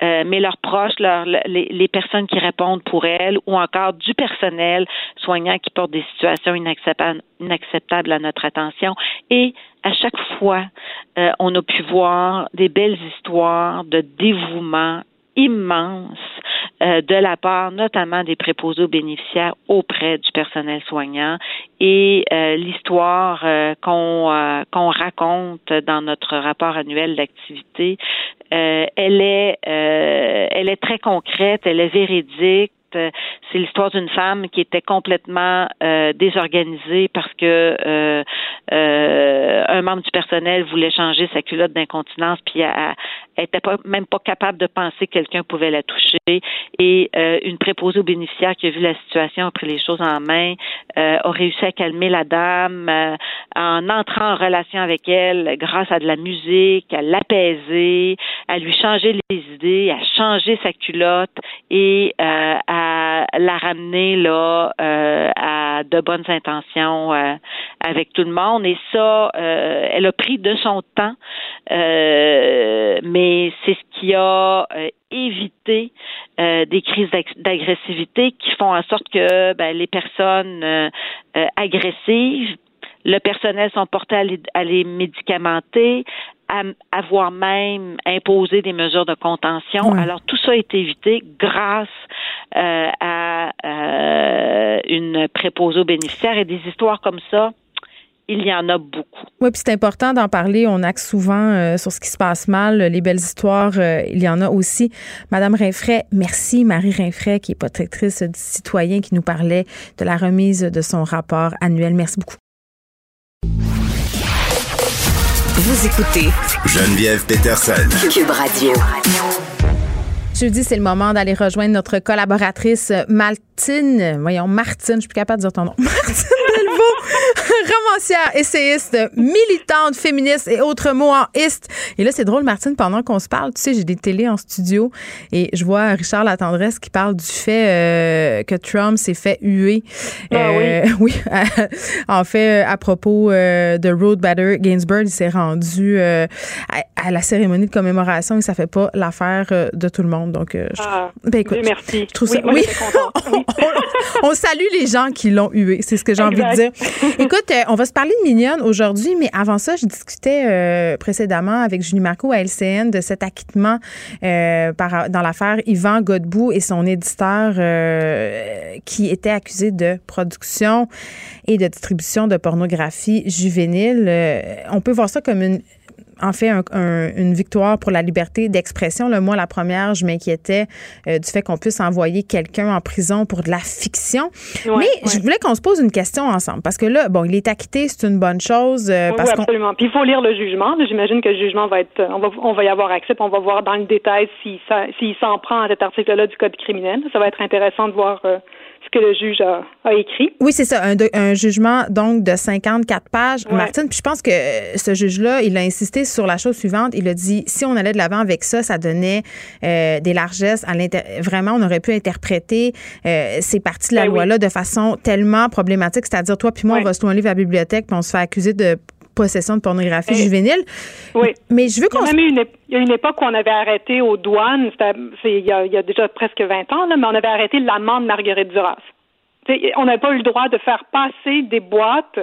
mais leurs proches, leurs, les, les, personnes qui répondent pour elles ou encore du personnel soignant qui porte des situations inacceptables, inacceptables à notre attention et à chaque fois, euh, on a pu voir des belles histoires de dévouement immense euh, de la part notamment des préposés aux bénéficiaires auprès du personnel soignant et euh, l'histoire qu'on qu'on raconte dans notre rapport annuel d'activité elle est elle est très concrète elle est véridique euh, c'est l'histoire d'une femme qui était complètement euh, désorganisée parce que euh, un membre du personnel voulait changer sa culotte d'incontinence, puis elle, n'était pas, même pas capable de penser que quelqu'un pouvait la toucher. Et une préposée aux bénéficiaires qui a vu la situation, a pris les choses en main, a réussi à calmer la dame en entrant en relation avec elle grâce à de la musique, à l'apaiser, à lui changer les idées, à changer sa culotte et à la ramener là euh, à de bonnes intentions euh, avec tout le monde. Et ça, euh, elle a pris de son temps, mais c'est ce qui a évité des crises d'agressivité qui font en sorte que ben, les personnes agressives le personnel sont portés à les, à les médicamenter, à avoir même imposé des mesures de contention. Alors tout ça est évité grâce euh, à euh, une préposée aux bénéficiaires et des histoires comme ça il y en a beaucoup. Oui, puis c'est important d'en parler. On axe souvent euh, sur ce qui se passe mal. Les belles histoires, il y en a aussi. Madame Rinfray, merci. Marie Rinfray, qui est protectrice du citoyen, qui nous parlait de la remise de son rapport annuel. Merci beaucoup. Vous écoutez Geneviève Peterson. Cube Radio. Jeudi, c'est le moment d'aller rejoindre notre collaboratrice Martine. Voyons, Martine, je suis plus capable de dire ton nom. Martine romancière, essayiste, militante, féministe et autres mots en ist. Et là, c'est drôle, Martine, pendant qu'on se parle, tu sais, j'ai des télés en studio et je vois Richard Latendresse qui parle du fait euh, que Trump s'est fait huer. Ah, oui. Euh, oui. en fait, à propos euh, de Road Bader Ginsburg, il s'est rendu à, la cérémonie de commémoration et ça fait pas l'affaire de tout le monde. Donc, je, ah, ben, écoute, merci. oui, on, salue les gens qui l'ont hué. C'est ce que j'ai envie de dire. Écoute, euh, on va se parler de Mignonne aujourd'hui, mais avant ça, je discutais euh, précédemment avec Julie Marco à LCN de cet acquittement euh, dans l'affaire Yvan Godbout et son éditeur qui était accusé de production et de distribution de pornographie juvénile. on peut voir ça comme une en fait une victoire pour la liberté d'expression. Moi, la première, je m'inquiétais euh, du fait qu'on puisse envoyer quelqu'un en prison pour de la fiction. Mais je voulais qu'on se pose une question ensemble parce que là, bon, il est acquitté, c'est une bonne chose. Euh, oui, absolument. Puis il faut lire le jugement. J'imagine que le jugement va être, on va, on va y avoir accès, puis on va voir dans le détail s'il s'en prend à cet article-là du code criminel. Ça va être intéressant de voir. Euh, que le juge a, écrit. Oui, c'est ça, un, jugement donc de 54 pages, Martine. Puis je pense que euh, ce juge-là, il a insisté sur la chose suivante. Il a dit si on allait de l'avant avec ça, ça donnait euh, des largesses à Vraiment, on aurait pu interpréter euh, ces parties de la ben loi-là de façon tellement problématique, c'est-à-dire toi puis moi, on va se tourner à la bibliothèque puis on se fait accuser de possession de pornographie juvénile. Oui. Mais je veux qu'on. Il, y a une époque où on avait arrêté aux douanes, il y, a, il y a déjà presque 20 ans, là, mais on avait arrêté l'amende Marguerite Duras. on n'avait pas eu le droit de faire passer des boîtes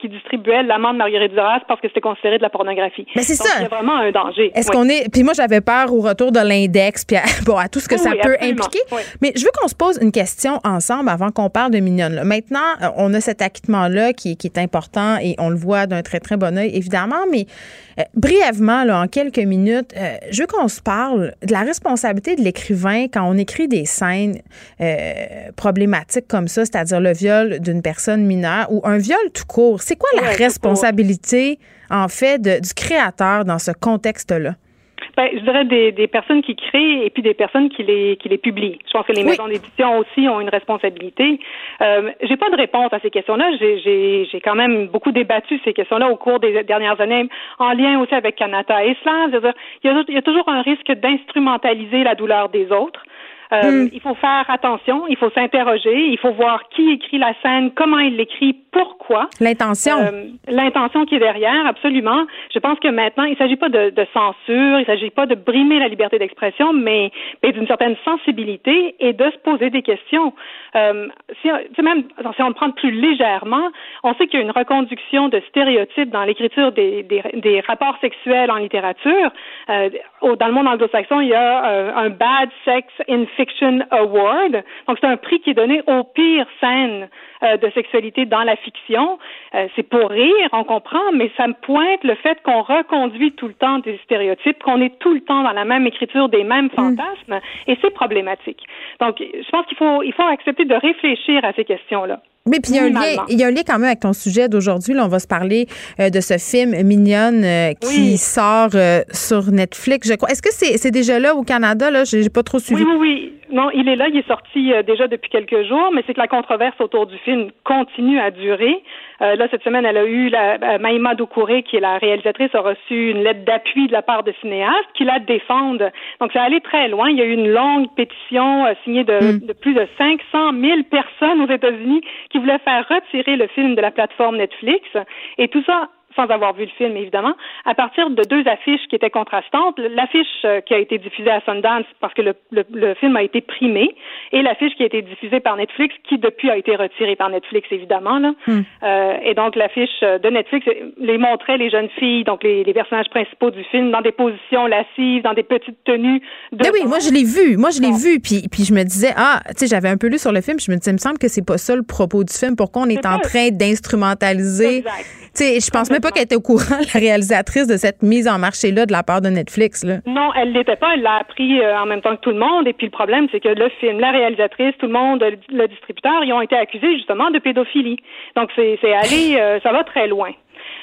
qui distribuait l'amende Marguerite Duras parce que c'était considéré de la pornographie. Mais c'est ça. Il y a vraiment un danger. Est-ce qu'on est. Puis moi, j'avais peur au retour de l'index, puis à, bon, à tout ce que ça peut impliquer. Mais je veux qu'on se pose une question ensemble avant qu'on parle de Mignonne. Maintenant, euh, on a cet acquittement-là qui, qui, est important et on le voit d'un très, très bon oeil, évidemment. Mais euh, brièvement, là, en quelques minutes, euh, je veux qu'on se parle de la responsabilité de l'écrivain quand on écrit des scènes problématiques comme ça, c'est-à-dire le viol d'une personne mineure ou un viol tout c'est quoi la responsabilité, en fait, du créateur dans ce contexte-là? Ben, je dirais des, personnes qui créent et puis des personnes qui les qui les publient. Je pense que les maisons d'édition aussi ont une responsabilité. Euh, j'ai pas de réponse à ces questions-là. J'ai j'ai quand même beaucoup débattu ces questions-là au cours des dernières années, en lien aussi avec Canada Islam. Il y a, il y a toujours un risque d'instrumentaliser la douleur des autres. Euh, hmm. Il faut faire attention, il faut s'interroger, il faut voir qui écrit la scène, comment il l'écrit, pourquoi. L'intention. Euh, l'intention qui est derrière, absolument. Je pense que maintenant, il ne s'agit pas de, de, censure, il ne s'agit pas de brimer la liberté d'expression, mais, mais d'une certaine sensibilité et de se poser des questions. Euh, si, même si on le prend plus légèrement, on sait qu'il y a une reconduction de stéréotypes dans l'écriture des, des, des, rapports sexuels en littérature. Euh, dans le monde anglo-saxon, il y a un Bad Sex in Fiction Award. Donc, c'est un prix qui est donné aux pires scènes euh, de sexualité dans la fiction. Euh, c'est pour rire, on comprend, mais ça me pointe le fait qu'on reconduit tout le temps des stéréotypes, qu'on est tout le temps dans la même écriture des mêmes mm. fantasmes, et c'est problématique. Donc, je pense qu'il faut, il faut accepter de réfléchir à ces questions-là. Mais puis il y, a un lien, il y a un lien quand même avec ton sujet d'aujourd'hui. Là, on va se parler euh, de ce film Mignonne euh, qui sort euh, sur Netflix. Je crois. Est-ce que c'est, c'est déjà là au Canada? Là, j'ai pas trop suivi. Oui, oui, oui. Non, il est là. Il est sorti déjà depuis quelques jours, mais c'est que la controverse autour du film continue à durer. Euh, là, cette semaine, elle a eu la, euh, Maïma Doucouré, qui est la réalisatrice, a reçu une lettre d'appui de la part de cinéastes qui la défendent. Donc, ça allait très loin. Il y a eu une longue pétition euh, signée de, mm. de, plus de 500 000 personnes aux États-Unis qui voulaient faire retirer le film de la plateforme Netflix. Et tout ça sans avoir vu le film évidemment, à partir de deux affiches qui étaient contrastantes. L'affiche euh, qui a été diffusée à Sundance parce que le, le, film a été primé et l'affiche qui a été diffusée par Netflix qui depuis a été retirée par Netflix évidemment. Là. Hmm. Euh, et donc l'affiche de Netflix les montrait les jeunes filles, donc les, les, personnages principaux du film, dans des positions lascives, dans des petites tenues. De ben oui, moi je l'ai vu, moi je l'ai vu, puis, puis je me disais ah, tu sais, j'avais un peu lu sur le film, je me disais, il me semble que c'est pas ça le propos du film. Pourquoi on est, en train d'instrumentaliser Tu sais, je pense même pas qu'elle était au courant, la réalisatrice, de cette mise en marché-là de la part de Netflix. Là. Non, elle l'était pas. Elle l'a appris euh, en même temps que tout le monde. Et puis le problème, c'est que le film, la réalisatrice, tout le monde, le, distributeur, ils ont été accusés justement de pédophilie. Donc c'est allé, euh, ça va très loin.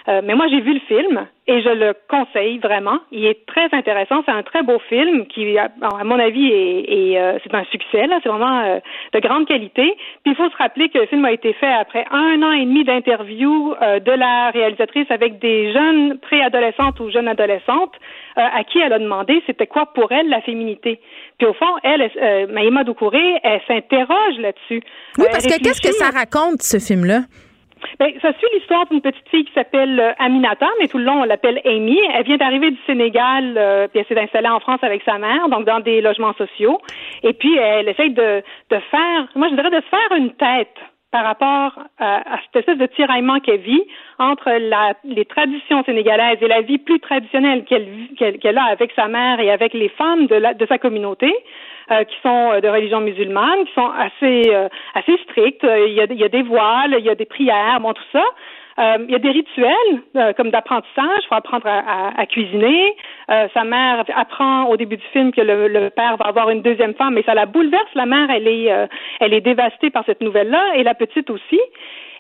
Euh, mais moi, j'ai vu le film et je le conseille vraiment. Il est très intéressant. C'est un très beau film qui, à, mon avis, est, est c'est un succès. Là, c'est vraiment de grande qualité. Puis il faut se rappeler que le film a été fait après un an et demi d'interview de la réalisatrice avec des jeunes préadolescentes ou jeunes adolescentes à qui elle a demandé c'était quoi pour elle la féminité. Puis au fond, elle, euh, Maïma Doucouré, elle s'interroge là-dessus. Oui, parce que qu'est-ce que ça raconte ce film-là? Ben, ça suit l'histoire d'une petite fille qui s'appelle euh, Aminata, mais tout le long on l'appelle Amy. Elle vient d'arriver du Sénégal, euh, puis elle s'est installée en France avec sa mère, donc dans des logements sociaux. Et puis elle essaye de, de faire, moi je dirais de se faire une tête par rapport à, cette espèce de tiraillement qu'elle vit entre la, les traditions sénégalaises et la vie plus traditionnelle qu'elle a avec sa mère et avec les femmes de, la, de sa communauté, qui sont de religion musulmane, qui sont assez euh, assez strictes. Il y, a, il y a des voiles, il y a des prières, bon tout ça. Euh, il y a des rituels euh, comme d'apprentissage. Il faut apprendre à, à, cuisiner. Euh, sa mère apprend au début du film que le, le, père va avoir une deuxième femme, mais ça la bouleverse. La mère, elle est, elle est dévastée par cette nouvelle-là, et la petite aussi.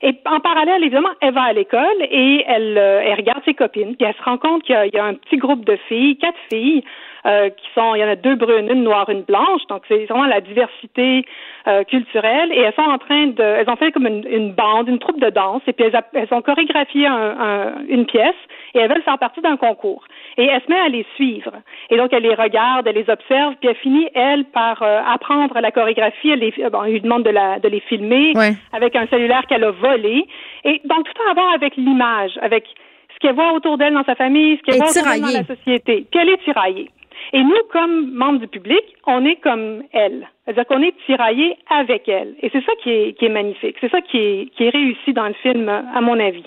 Et en parallèle, évidemment, elle va à l'école et elle, elle regarde ses copines, puis elle se rend compte qu'il y, y, a un petit groupe de filles, quatre filles, euh, qui sont, il y en a deux brunes, une noire, une blanche. Donc c'est vraiment la diversité euh, culturelle. Et elles sont en train de, elles ont fait comme une, une bande, une troupe de danse, et puis elles, elles ont chorégraphié un, un, une pièce et elles veulent faire partie d'un concours. Et elle se met à les suivre. Et donc elle les regarde, elle les observe, puis elle finit elle par euh, apprendre la chorégraphie. Elle, les, bon, elle lui demande de, la, de les filmer avec un cellulaire qu'elle a volé. Et donc tout à voir avec l'image, avec ce qu'elle voit autour d'elle dans sa famille, ce qu'elle voit autour d'elle dans la société. Puis elle est tiraillée. Et nous, comme membres du public, on est comme elle. C'est-à-dire qu'on est tiraillé avec elle. Et c'est ça qui est, qui est magnifique. C'est ça qui est, qui est réussi dans le film, à mon avis.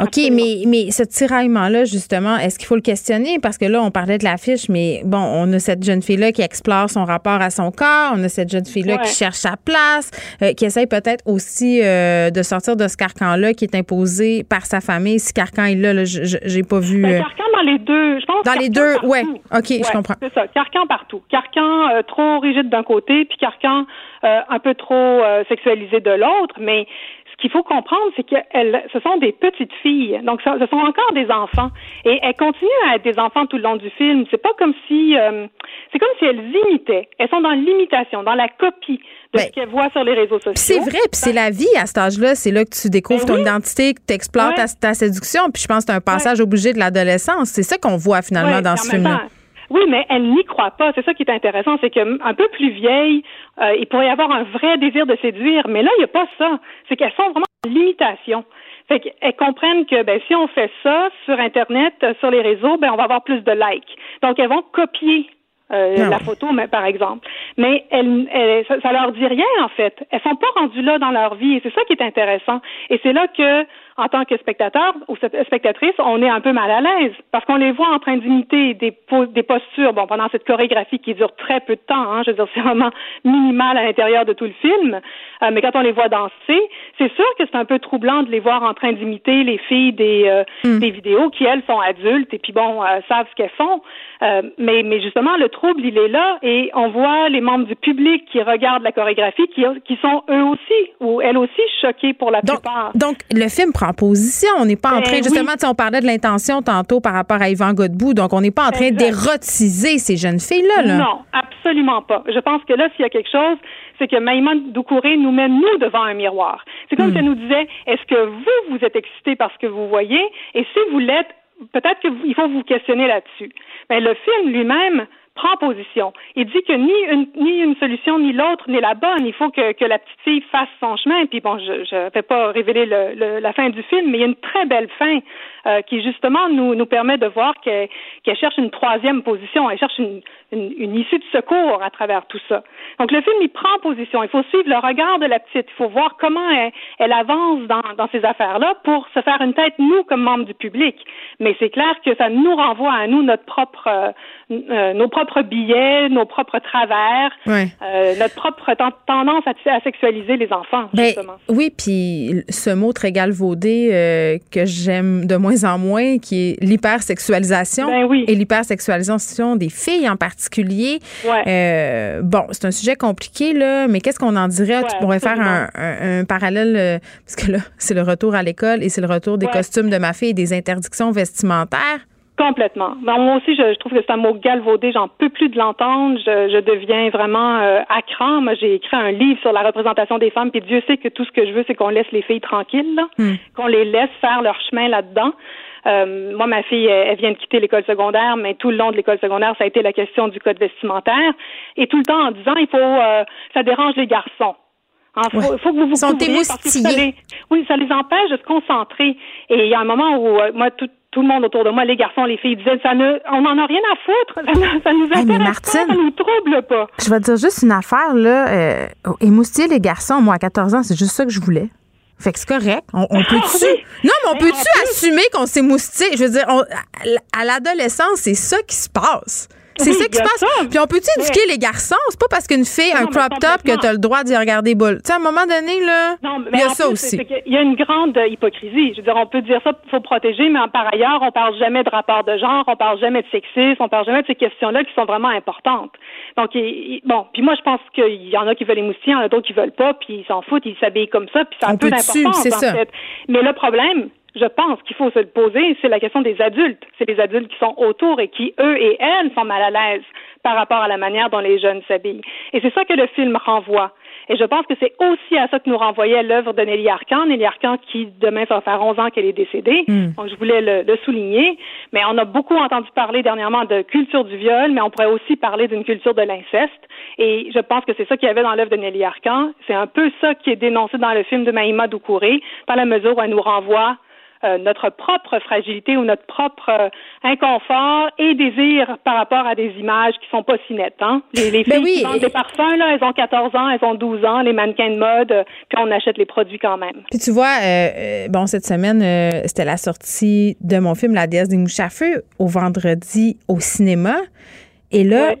OK, mais, mais ce tiraillement-là, justement, est-ce qu'il faut le questionner? Parce que là, on parlait de l'affiche, mais bon, on a cette jeune fille-là qui explore son rapport à son corps, on a cette jeune fille-là qui cherche sa place, euh, qui essaye peut-être aussi euh, de sortir de ce carcan-là qui est imposé par sa famille. Si carcan est là, là j'ai pas vu. Ben, euh, carcan dans les deux, je pense. Dans les deux, oui. OK, je comprends. C'est ça, carcan partout. Carcan trop rigide d'un côté, puis carcan un peu trop sexualisé de l'autre, mais ce qu'il faut comprendre, c'est que ce sont des petites filles. Donc, ce sont encore des enfants. Et elles continuent à être des enfants tout le long du film. C'est pas comme si, euh, c'est comme si elles imitaient. Elles sont dans l'imitation, dans la copie de ce ben, qu'elles voient sur les réseaux sociaux. C'est vrai, puis c'est la vie à cet âge-là. C'est là que tu découvres ben ton identité, que tu explores ta, séduction. Puis je pense que c'est un passage obligé de l'adolescence. C'est ça qu'on voit finalement dans ce film-là. Oui, mais elle n'y croit pas. C'est ça qui est intéressant, c'est qu'un peu plus vieille, euh, il pourrait y avoir un vrai désir de séduire, mais là, il n'y a pas ça. C'est qu'elles sont vraiment en limitation. Fait qu'elles comprennent que ben, si on fait ça sur Internet, euh, sur les réseaux, ben, on va avoir plus de likes. Donc, elles vont copier euh, ah la photo, mais, par exemple. Mais elle, elle, ça, ça, leur dit rien, en fait. Elles sont pas rendues là dans leur vie, et c'est ça qui est intéressant. Et c'est là que en tant que spectateur ou spectatrice, on est un peu mal à l'aise parce qu'on les voit en train d'imiter des, des postures, bon, pendant cette chorégraphie qui dure très peu de temps, hein, je veux dire, c'est vraiment minimal à l'intérieur de tout le film, euh, mais quand on les voit danser, c'est sûr que c'est un peu troublant de les voir en train d'imiter les filles des, euh, mm. des vidéos qui, elles, sont adultes et puis, bon, euh, savent ce qu'elles font. Mais, mais justement, le trouble, il est là et on voit les membres du public qui regardent la chorégraphie qui, qui sont eux aussi ou elles aussi choqués pour la plupart. Donc, le film prend en position. On n'est pas en ben train, justement, on parlait de l'intention tantôt par rapport à Yvan Godbout, donc on n'est pas en train d'érotiser ces jeunes filles-là. Non, absolument pas. Je pense que là, s'il y a quelque chose, c'est que Maïman Doucouré nous met, nous, devant un miroir. C'est comme si elle nous disait, est-ce que vous, vous êtes excité par ce que vous voyez? Et si vous l'êtes, peut-être qu'il faut vous questionner là-dessus. Mais le film lui-même prend position. Il dit que ni une, ni une solution ni l'autre n'est la bonne. Il faut que, que la petite fille fasse son chemin. Puis bon, je ne vais pas révéler le, la fin du film, mais il y a une très belle fin euh, qui justement nous, nous permet de voir qu'elle cherche une troisième position. Elle cherche une, une, issue de secours à travers tout ça. Donc le film, il prend position. Il faut suivre le regard de la petite. Il faut voir comment elle, elle avance dans, dans ces affaires-là pour se faire une tête, nous, comme membres du public. Mais c'est clair que ça nous renvoie à nous notre propre, euh, euh, nos propres billets, nos propres travers, euh, notre propre tendance à, sexualiser les enfants, ben, justement. oui, puis ce mot très galvaudé que j'aime de moins en moins, qui est l'hypersexualisation ben oui. et l'hypersexualisation des filles en particulier euh, bon, c'est un sujet compliqué, là, mais qu'est-ce qu'on en dirait? tu pourrais faire un, parallèle, euh, parce que là, c'est le retour à l'école et c'est le retour des costumes de ma fille et des interdictions vestimentaires. Complètement. Ben, moi aussi, je, trouve que c'est un mot galvaudé. J'en peux plus de l'entendre. Je, deviens vraiment euh, à cran. Moi, j'ai écrit un livre sur la représentation des femmes, puis Dieu sait que tout ce que je veux, c'est qu'on laisse les filles tranquilles, hmm. qu'on les laisse faire leur chemin là-dedans. Euh, moi, ma fille, elle, vient de quitter l'école secondaire, mais tout le long de l'école secondaire, ça a été la question du code vestimentaire. Et tout le temps en disant, il faut, euh, ça dérange les garçons. Il faut, faut, que vous vous Ils sont couvriez parce que ça les, oui, ça les empêche de se concentrer. Et il y a un moment où, euh, moi, tout, tout le monde autour de moi, les garçons, les filles, disaient, ça ne, on n'en a rien à foutre. Ça, nous Hey, mais intéresse Martine- pas, ça nous trouble pas. Je vais te dire juste une affaire, là. Euh, émoustiller les garçons, moi, à 14 ans, c'est juste ça que je voulais. Fait que c'est correct. On, on peut-tu. Non, mais on peut-tu assumer qu'on s'émoustille? Je veux dire, on- à l'adolescence, c'est ça qui se passe. C'est Oui, ça qui il se passe. ça. Puis on peut-tu éduquer les garçons? C'est pas parce qu'une fille a un crop top que complètement. t'as le droit d'y regarder boule. Tu sais, à un moment donné, là, Non, mais il y a ça plus, aussi. qu'il y a une grande hypocrisie. Je veux dire, on peut dire ça, il faut protéger, mais par ailleurs, on parle jamais de rapport de genre, on parle jamais de sexisme, on parle jamais de ces questions-là qui sont vraiment importantes. Donc, il- il- bon, puis moi, je pense qu'il y en a qui veulent émoustiller, il y en a d'autres qui veulent pas, puis ils s'en foutent, ils s'habillent comme ça, puis ça a On un peu d'importance, c'est en ça. fait. Mais le problème, je pense qu'il faut se le poser, c'est la question des adultes. C'est les adultes qui sont autour et qui, eux et elles, sont mal à l'aise par rapport à la manière dont les jeunes s'habillent. Et c'est ça que le film renvoie. Et je pense que c'est aussi à ça que nous renvoyait l'œuvre de Nelly Arcan. Nelly Arcan qui, demain, ça va faire 11 ans qu'elle est décédée. Donc, je voulais le, le souligner. Mais on a beaucoup entendu parler dernièrement de culture du viol, mais on pourrait aussi parler d'une culture de l'inceste. Et je pense que c'est ça qu'il y avait dans l'œuvre de Nelly Arcan. C'est un peu ça qui est dénoncé dans le film de Maïma Doucouré, dans la mesure où elle nous renvoie euh, notre propre fragilité ou notre propre euh, inconfort et désir par rapport à des images qui sont pas si nettes. Hein? Les, les filles Ben oui, qui vendent des parfums, là, elles ont 14 ans, elles ont 12 ans, les mannequins de mode, euh, puis on achète les produits quand même. Puis tu vois, bon, cette semaine, c'était la sortie de mon film La déesse des mouches à feu au vendredi au cinéma. Et là,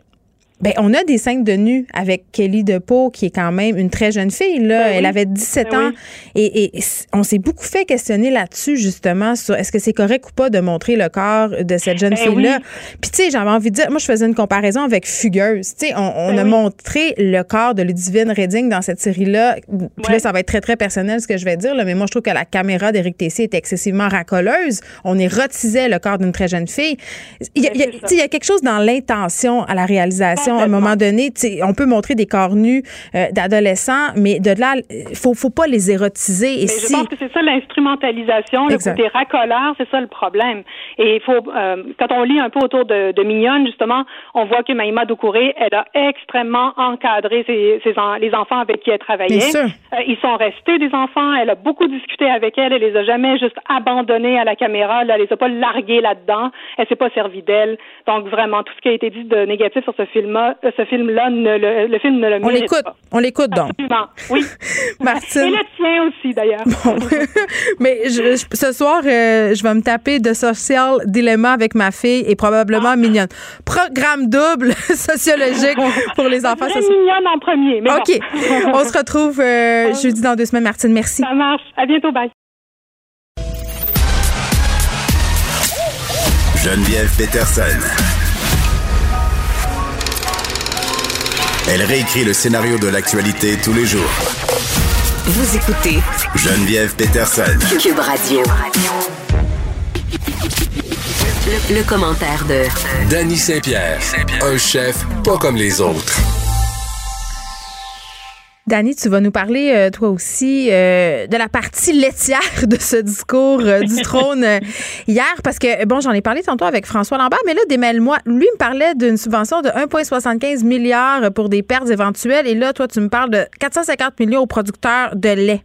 ben, on a des scènes de nu avec Kelly DePau, qui est quand même une très jeune fille. Là. Elle avait 17 Ben ans. oui. Et, et on s'est beaucoup fait questionner là-dessus, justement, sur est-ce que c'est correct ou pas de montrer le corps de cette jeune Ben fille-là. oui. Puis, tu sais, j'avais envie de dire, moi, je faisais une comparaison avec Fugueuse. Tu sais, on, on Ben a montré le corps de Ludivine Redding dans cette série-là. Puis là, ça va être très, très personnel ce que je vais dire, là, mais moi, je trouve que la caméra d'Éric Tessier est excessivement racoleuse. On érotisait le corps d'une très jeune fille. Il y a, il y a quelque chose dans l'intention à la réalisation. À un moment donné, on peut montrer des corps nus euh, d'adolescents, mais de là, il faut, faut pas les érotiser. Et Mais si... je pense que c'est ça l'instrumentalisation, le côté racoleur, c'est ça le problème. Et il faut, euh, quand on lit un peu autour de, de Mignonne, justement, on voit que Maïma Doucouré, elle a extrêmement encadré ses, ses en- les enfants avec qui elle travaillait. Bien sûr. Euh, ils sont restés des enfants. Elle a beaucoup discuté avec elle. Elle les a jamais juste abandonnés à la caméra. Là, elle les a pas largués là-dedans. Elle s'est pas servie d'elle. Donc vraiment, tout ce qui a été dit de négatif sur ce film-là, ce film-là, ne le, le film ne le On mérite l'écoute. pas. On l'écoute donc. Absolument. Oui. Martine. Et le tien aussi, d'ailleurs. Mais je- je- ce soir, euh, je vais me taper de social dilemma avec ma fille et probablement mignonne. Programme double sociologique pour les enfants. C'est- mignonne en premier. Mais OK. bon. On se retrouve euh, jeudi dans deux semaines. Martine, merci. Ça marche. À bientôt. Bye. Geneviève Peterson. Elle réécrit le scénario de l'actualité tous les jours. Vous écoutez Geneviève Peterson. Cube Radio. Le, le commentaire de Danny Saint-Pierre, un chef pas comme les autres. Dani, tu vas nous parler, euh, toi aussi, euh, de la partie laitière de ce discours euh, du trône hier, parce que, bon, j'en ai parlé tantôt avec François Lambert, mais là, démêle-moi. Lui me parlait d'une subvention de 1,75 milliard pour des pertes éventuelles, et là, toi, tu me parles de 450 millions aux producteurs de lait.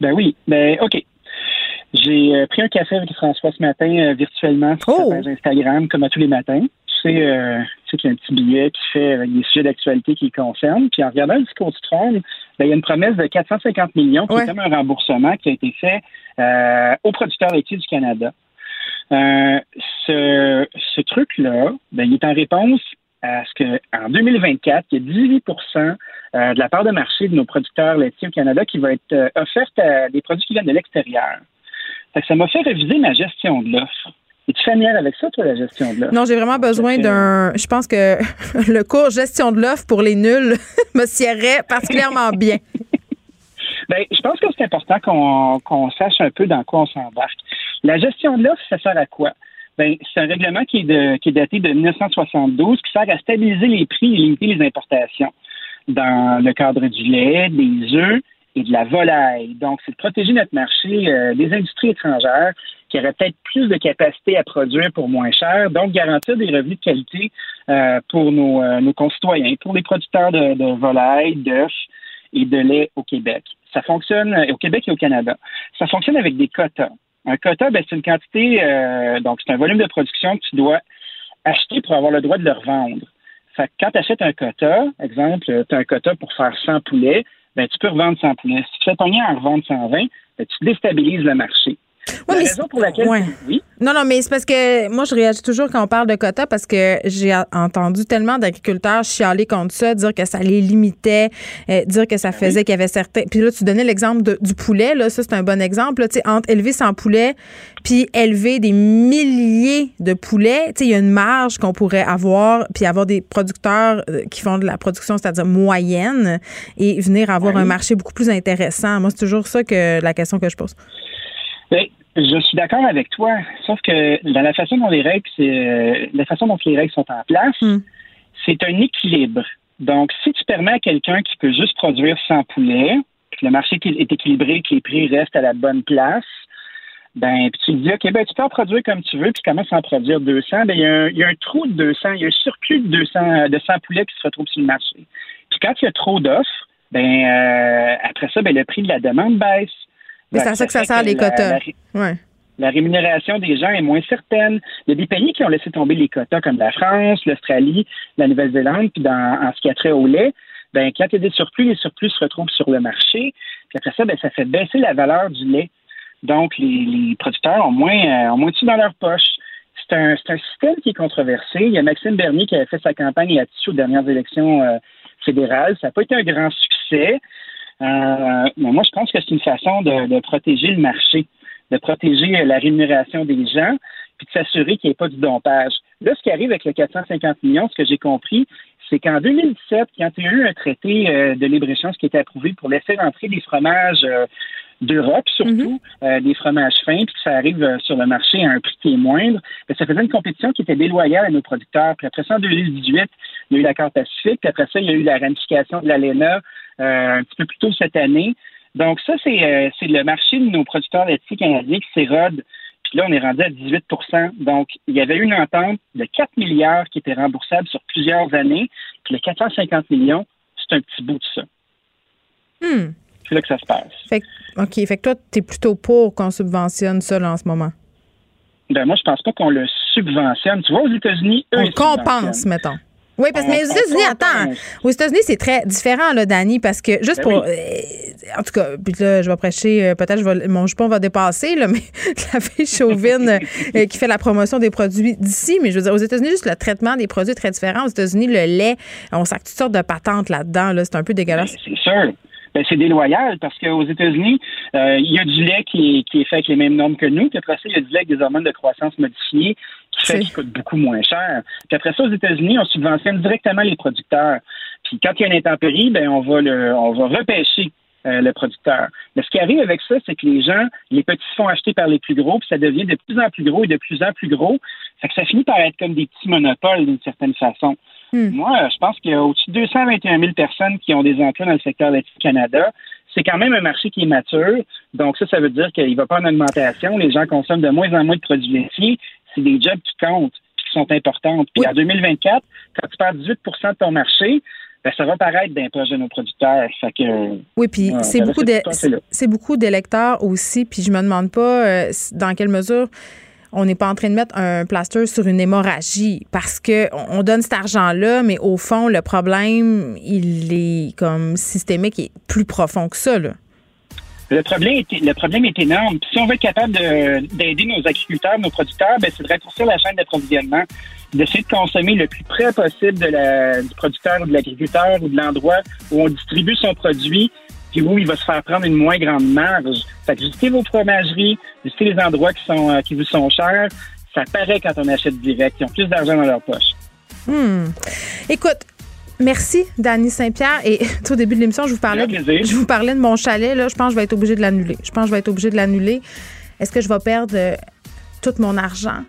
Ben oui, ben OK. J'ai pris un café avec François ce matin virtuellement sur Oh! sa page Instagram, comme à tous les matins. Tu sais, euh, tu sais qu'il y a un petit billet qui fait avec des sujets d'actualité qui concernent. Puis en regardant le discours du trône, ben, il y a une promesse de 450 millions qui Ouais. est comme un remboursement qui a été fait euh, aux producteurs laitiers du Canada. Euh, ce, ce truc-là, ben, il est en réponse à ce que en 2024, il y a 18% euh, de la part de marché de nos producteurs laitiers au Canada qui va être euh, offerte à des produits qui viennent de l'extérieur. Ça m'a fait réviser ma gestion de l'offre. Es-tu familière avec ça, toi, la gestion de l'offre? Non, j'ai vraiment besoin d'un. Je pense que le cours gestion de l'offre pour les nuls me sierrait particulièrement bien. Ben, je pense que c'est important qu'on qu'on sache un peu dans quoi on s'embarque. La gestion de l'offre, ça sert à quoi? Ben, c'est un règlement qui est, de, qui est daté de 1972 qui sert à stabiliser les prix et limiter les importations dans le cadre du lait, des œufs et de la volaille. Donc, c'est de protéger notre marché euh, des industries étrangères qui auraient peut-être plus de capacité à produire pour moins cher, donc garantir des revenus de qualité euh, pour nos, euh, nos concitoyens, pour les producteurs de, de volailles, d'œufs et de lait au Québec. Ça fonctionne au Québec et au Canada. Ça fonctionne avec des quotas. Un quota, ben, c'est une quantité, euh, donc c'est un volume de production que tu dois acheter pour avoir le droit de le revendre. Fait que quand tu achètes un quota, exemple, tu as un quota pour faire 100 poulets, ben, tu peux revendre 100 poulets. Si tu fais ton lien en revendre 120, ben, tu déstabilises le marché. La raison pour laquelle. Oui. Non, non, mais c'est parce que moi, je réagis toujours quand on parle de quotas parce que j'ai entendu tellement d'agriculteurs chialer contre ça, dire que ça les limitait, euh, dire que ça ben faisait qu'il y avait certains. Puis là, tu donnais l'exemple du poulet, là, ça, c'est un bon exemple. Tu sais, entre élever 100 poulets puis élever des milliers de poulets, tu sais, il y a une marge qu'on pourrait avoir, puis avoir des producteurs euh, qui font de la production, c'est-à-dire moyenne, et venir avoir un marché beaucoup plus intéressant. Moi, c'est toujours ça que la question que je pose. Ben, je suis d'accord avec toi, sauf que dans la façon dont les règles, euh, la façon dont les règles sont en place, hmm. c'est un équilibre. Donc, si tu permets à quelqu'un qui peut juste produire 100 poulets, que le marché est équilibré, que les prix restent à la bonne place, ben, puis tu te dis, OK, ben, tu peux en produire comme tu veux, puis tu commences à en produire 200, ben, il y, a un, il y a un trou de 200, il y a un surplus de 200, de 100 poulets qui se retrouve sur le marché. Puis quand il y a trop d'offres, ben, euh, après ça, ben, le prix de la demande baisse. C'est à ça que ça sert les quotas. La, rémunération des gens est moins certaine. Il y a des pays qui ont laissé tomber les quotas, comme la France, l'Australie, la Nouvelle-Zélande, puis dans, en ce qui a trait au lait, ben, quand il y a des surplus, les surplus se retrouvent sur le marché. Puis après ça, ben, ça fait baisser la valeur du lait. Donc, les, producteurs ont moins, euh, ont moins de sous dans leur poche. C'est un, un, système qui est controversé. Il y a Maxime Bernier qui avait fait sa campagne là-dessus aux dernières élections euh, fédérales. Ça n'a pas été un grand succès. Euh, mais moi, je pense que c'est une façon de, protéger le marché, de protéger euh, la rémunération des gens, puis de s'assurer qu'il n'y ait pas du dompage. Là, ce qui arrive avec le 450 millions, ce que j'ai compris, c'est qu'en 2017, quand il y a eu un traité euh, de libre-échange qui était approuvé pour laisser rentrer des fromages d'Europe, surtout, mhm. des fromages fins, puis que ça arrive sur le marché à un prix qui est moindre, ben, ça faisait une compétition qui était déloyale à nos producteurs. Puis après ça, en 2018, il y a eu l'accord Pacifique, puis après ça, il y a eu la ramification de l'ALENA un petit peu plus tôt cette année. Donc ça, euh, c'est le marché de nos producteurs laitiers canadiens qui s'érode. Puis là, on est rendu à 18% Donc, il y avait une entente de 4 milliards qui était remboursable sur plusieurs années. Puis le 450 millions, c'est un petit bout de ça. Hmm. C'est là que ça se passe. Fait, OK. Fait que toi, tu es plutôt pour qu'on subventionne ça en ce moment? Ben moi, je pense pas qu'on le subventionne. Tu vois, aux États-Unis, eux, On compense, mettons. Oui, parce que mais aux États-Unis, attends, aux États-unis, c'est très différent, là, Dani, parce que juste ben pour. Euh, en tout cas, puis là, je vais prêcher, euh, peut-être je mon jupon va dépasser, là, mais la fille chauvine euh, qui fait la promotion des produits d'ici, mais je veux dire, aux États-Unis, juste le traitement des produits est très différent. Aux États-Unis, le lait, on sac toutes sortes de patentes là-dedans, là, c'est un peu dégueulasse. Ben, c'est sûr. Ben, c'est déloyal parce qu'aux États-Unis, il y a du lait qui est, qui est fait avec les mêmes normes que nous. Puis après ça, il y a du lait avec des hormones de croissance modifiées qui fait qu'il coûte beaucoup moins cher. Puis après ça, aux États-Unis, on subventionne directement les producteurs. Puis quand il y a une intempérie, ben on va le, on va repêcher euh, le producteur. Mais ce qui arrive avec ça, c'est que les gens, les petits se font acheter par les plus gros, puis ça devient de plus en plus gros et de plus en plus gros. Fait que ça finit par être comme des petits monopoles d'une certaine façon. Hmm. Moi, je pense qu'il y a au-dessus de 221 000 personnes qui ont des emplois dans le secteur laitier Canada. C'est quand même un marché qui est mature. Donc ça, ça veut dire qu'il ne va pas en augmentation. Les gens consomment de moins en moins de produits laitiers c'est des jobs qui comptent qui sont importantes. Puis en 2024, quand tu perds 18% de ton marché, ben, ça va paraître d'un projet de nos producteurs. oui, puis c'est beaucoup, de, c'est beaucoup d'électeurs aussi. Puis je me demande pas euh, dans quelle mesure on n'est pas en train de mettre un plaster sur une hémorragie parce que on donne cet argent-là, mais au fond, le problème, il est comme systémique et plus profond que ça. Là. Le problème est, le problème est énorme. si on veut être capable d'aider nos agriculteurs, nos producteurs, ben, c'est de raccourcir la chaîne d'approvisionnement, d'essayer de consommer le plus près possible de la, du producteur ou de l'agriculteur ou de l'endroit où on distribue son produit, puis où il va se faire prendre une moins grande marge. Fait que visitez vos fromageries, visitez les endroits qui sont euh, qui vous sont chers. Ça paraît quand on achète direct. Ils ont plus d'argent dans leur poche. Hmm. Écoute, Merci, Dani Saint-Pierre. Et au début de l'émission, je vous parlais, de, je vous parlais de mon chalet. Là, je pense que je vais être obligée de l'annuler. Je pense que je vais être obligée de l'annuler. Est-ce que je vais perdre euh, tout mon argent?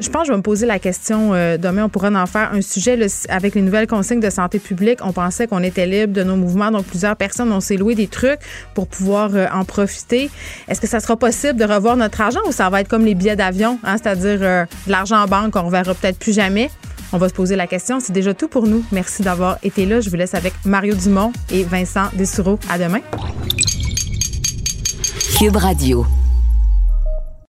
Je pense que je vais me poser la question euh, demain. On pourra en faire un sujet avec les nouvelles consignes de santé publique. On pensait qu'on était libre de nos mouvements, donc plusieurs personnes ont s'est loué des trucs pour pouvoir euh, en profiter. Est-ce que ça sera possible de revoir notre argent ou ça va être comme les billets d'avion, hein? c'est-à-dire de l'argent en banque qu'on ne reverra peut-être plus jamais? On va se poser la question. C'est déjà tout pour nous. Merci d'avoir été là. Je vous laisse avec Mario Dumont et Vincent Dessureau. À demain. Cube Radio.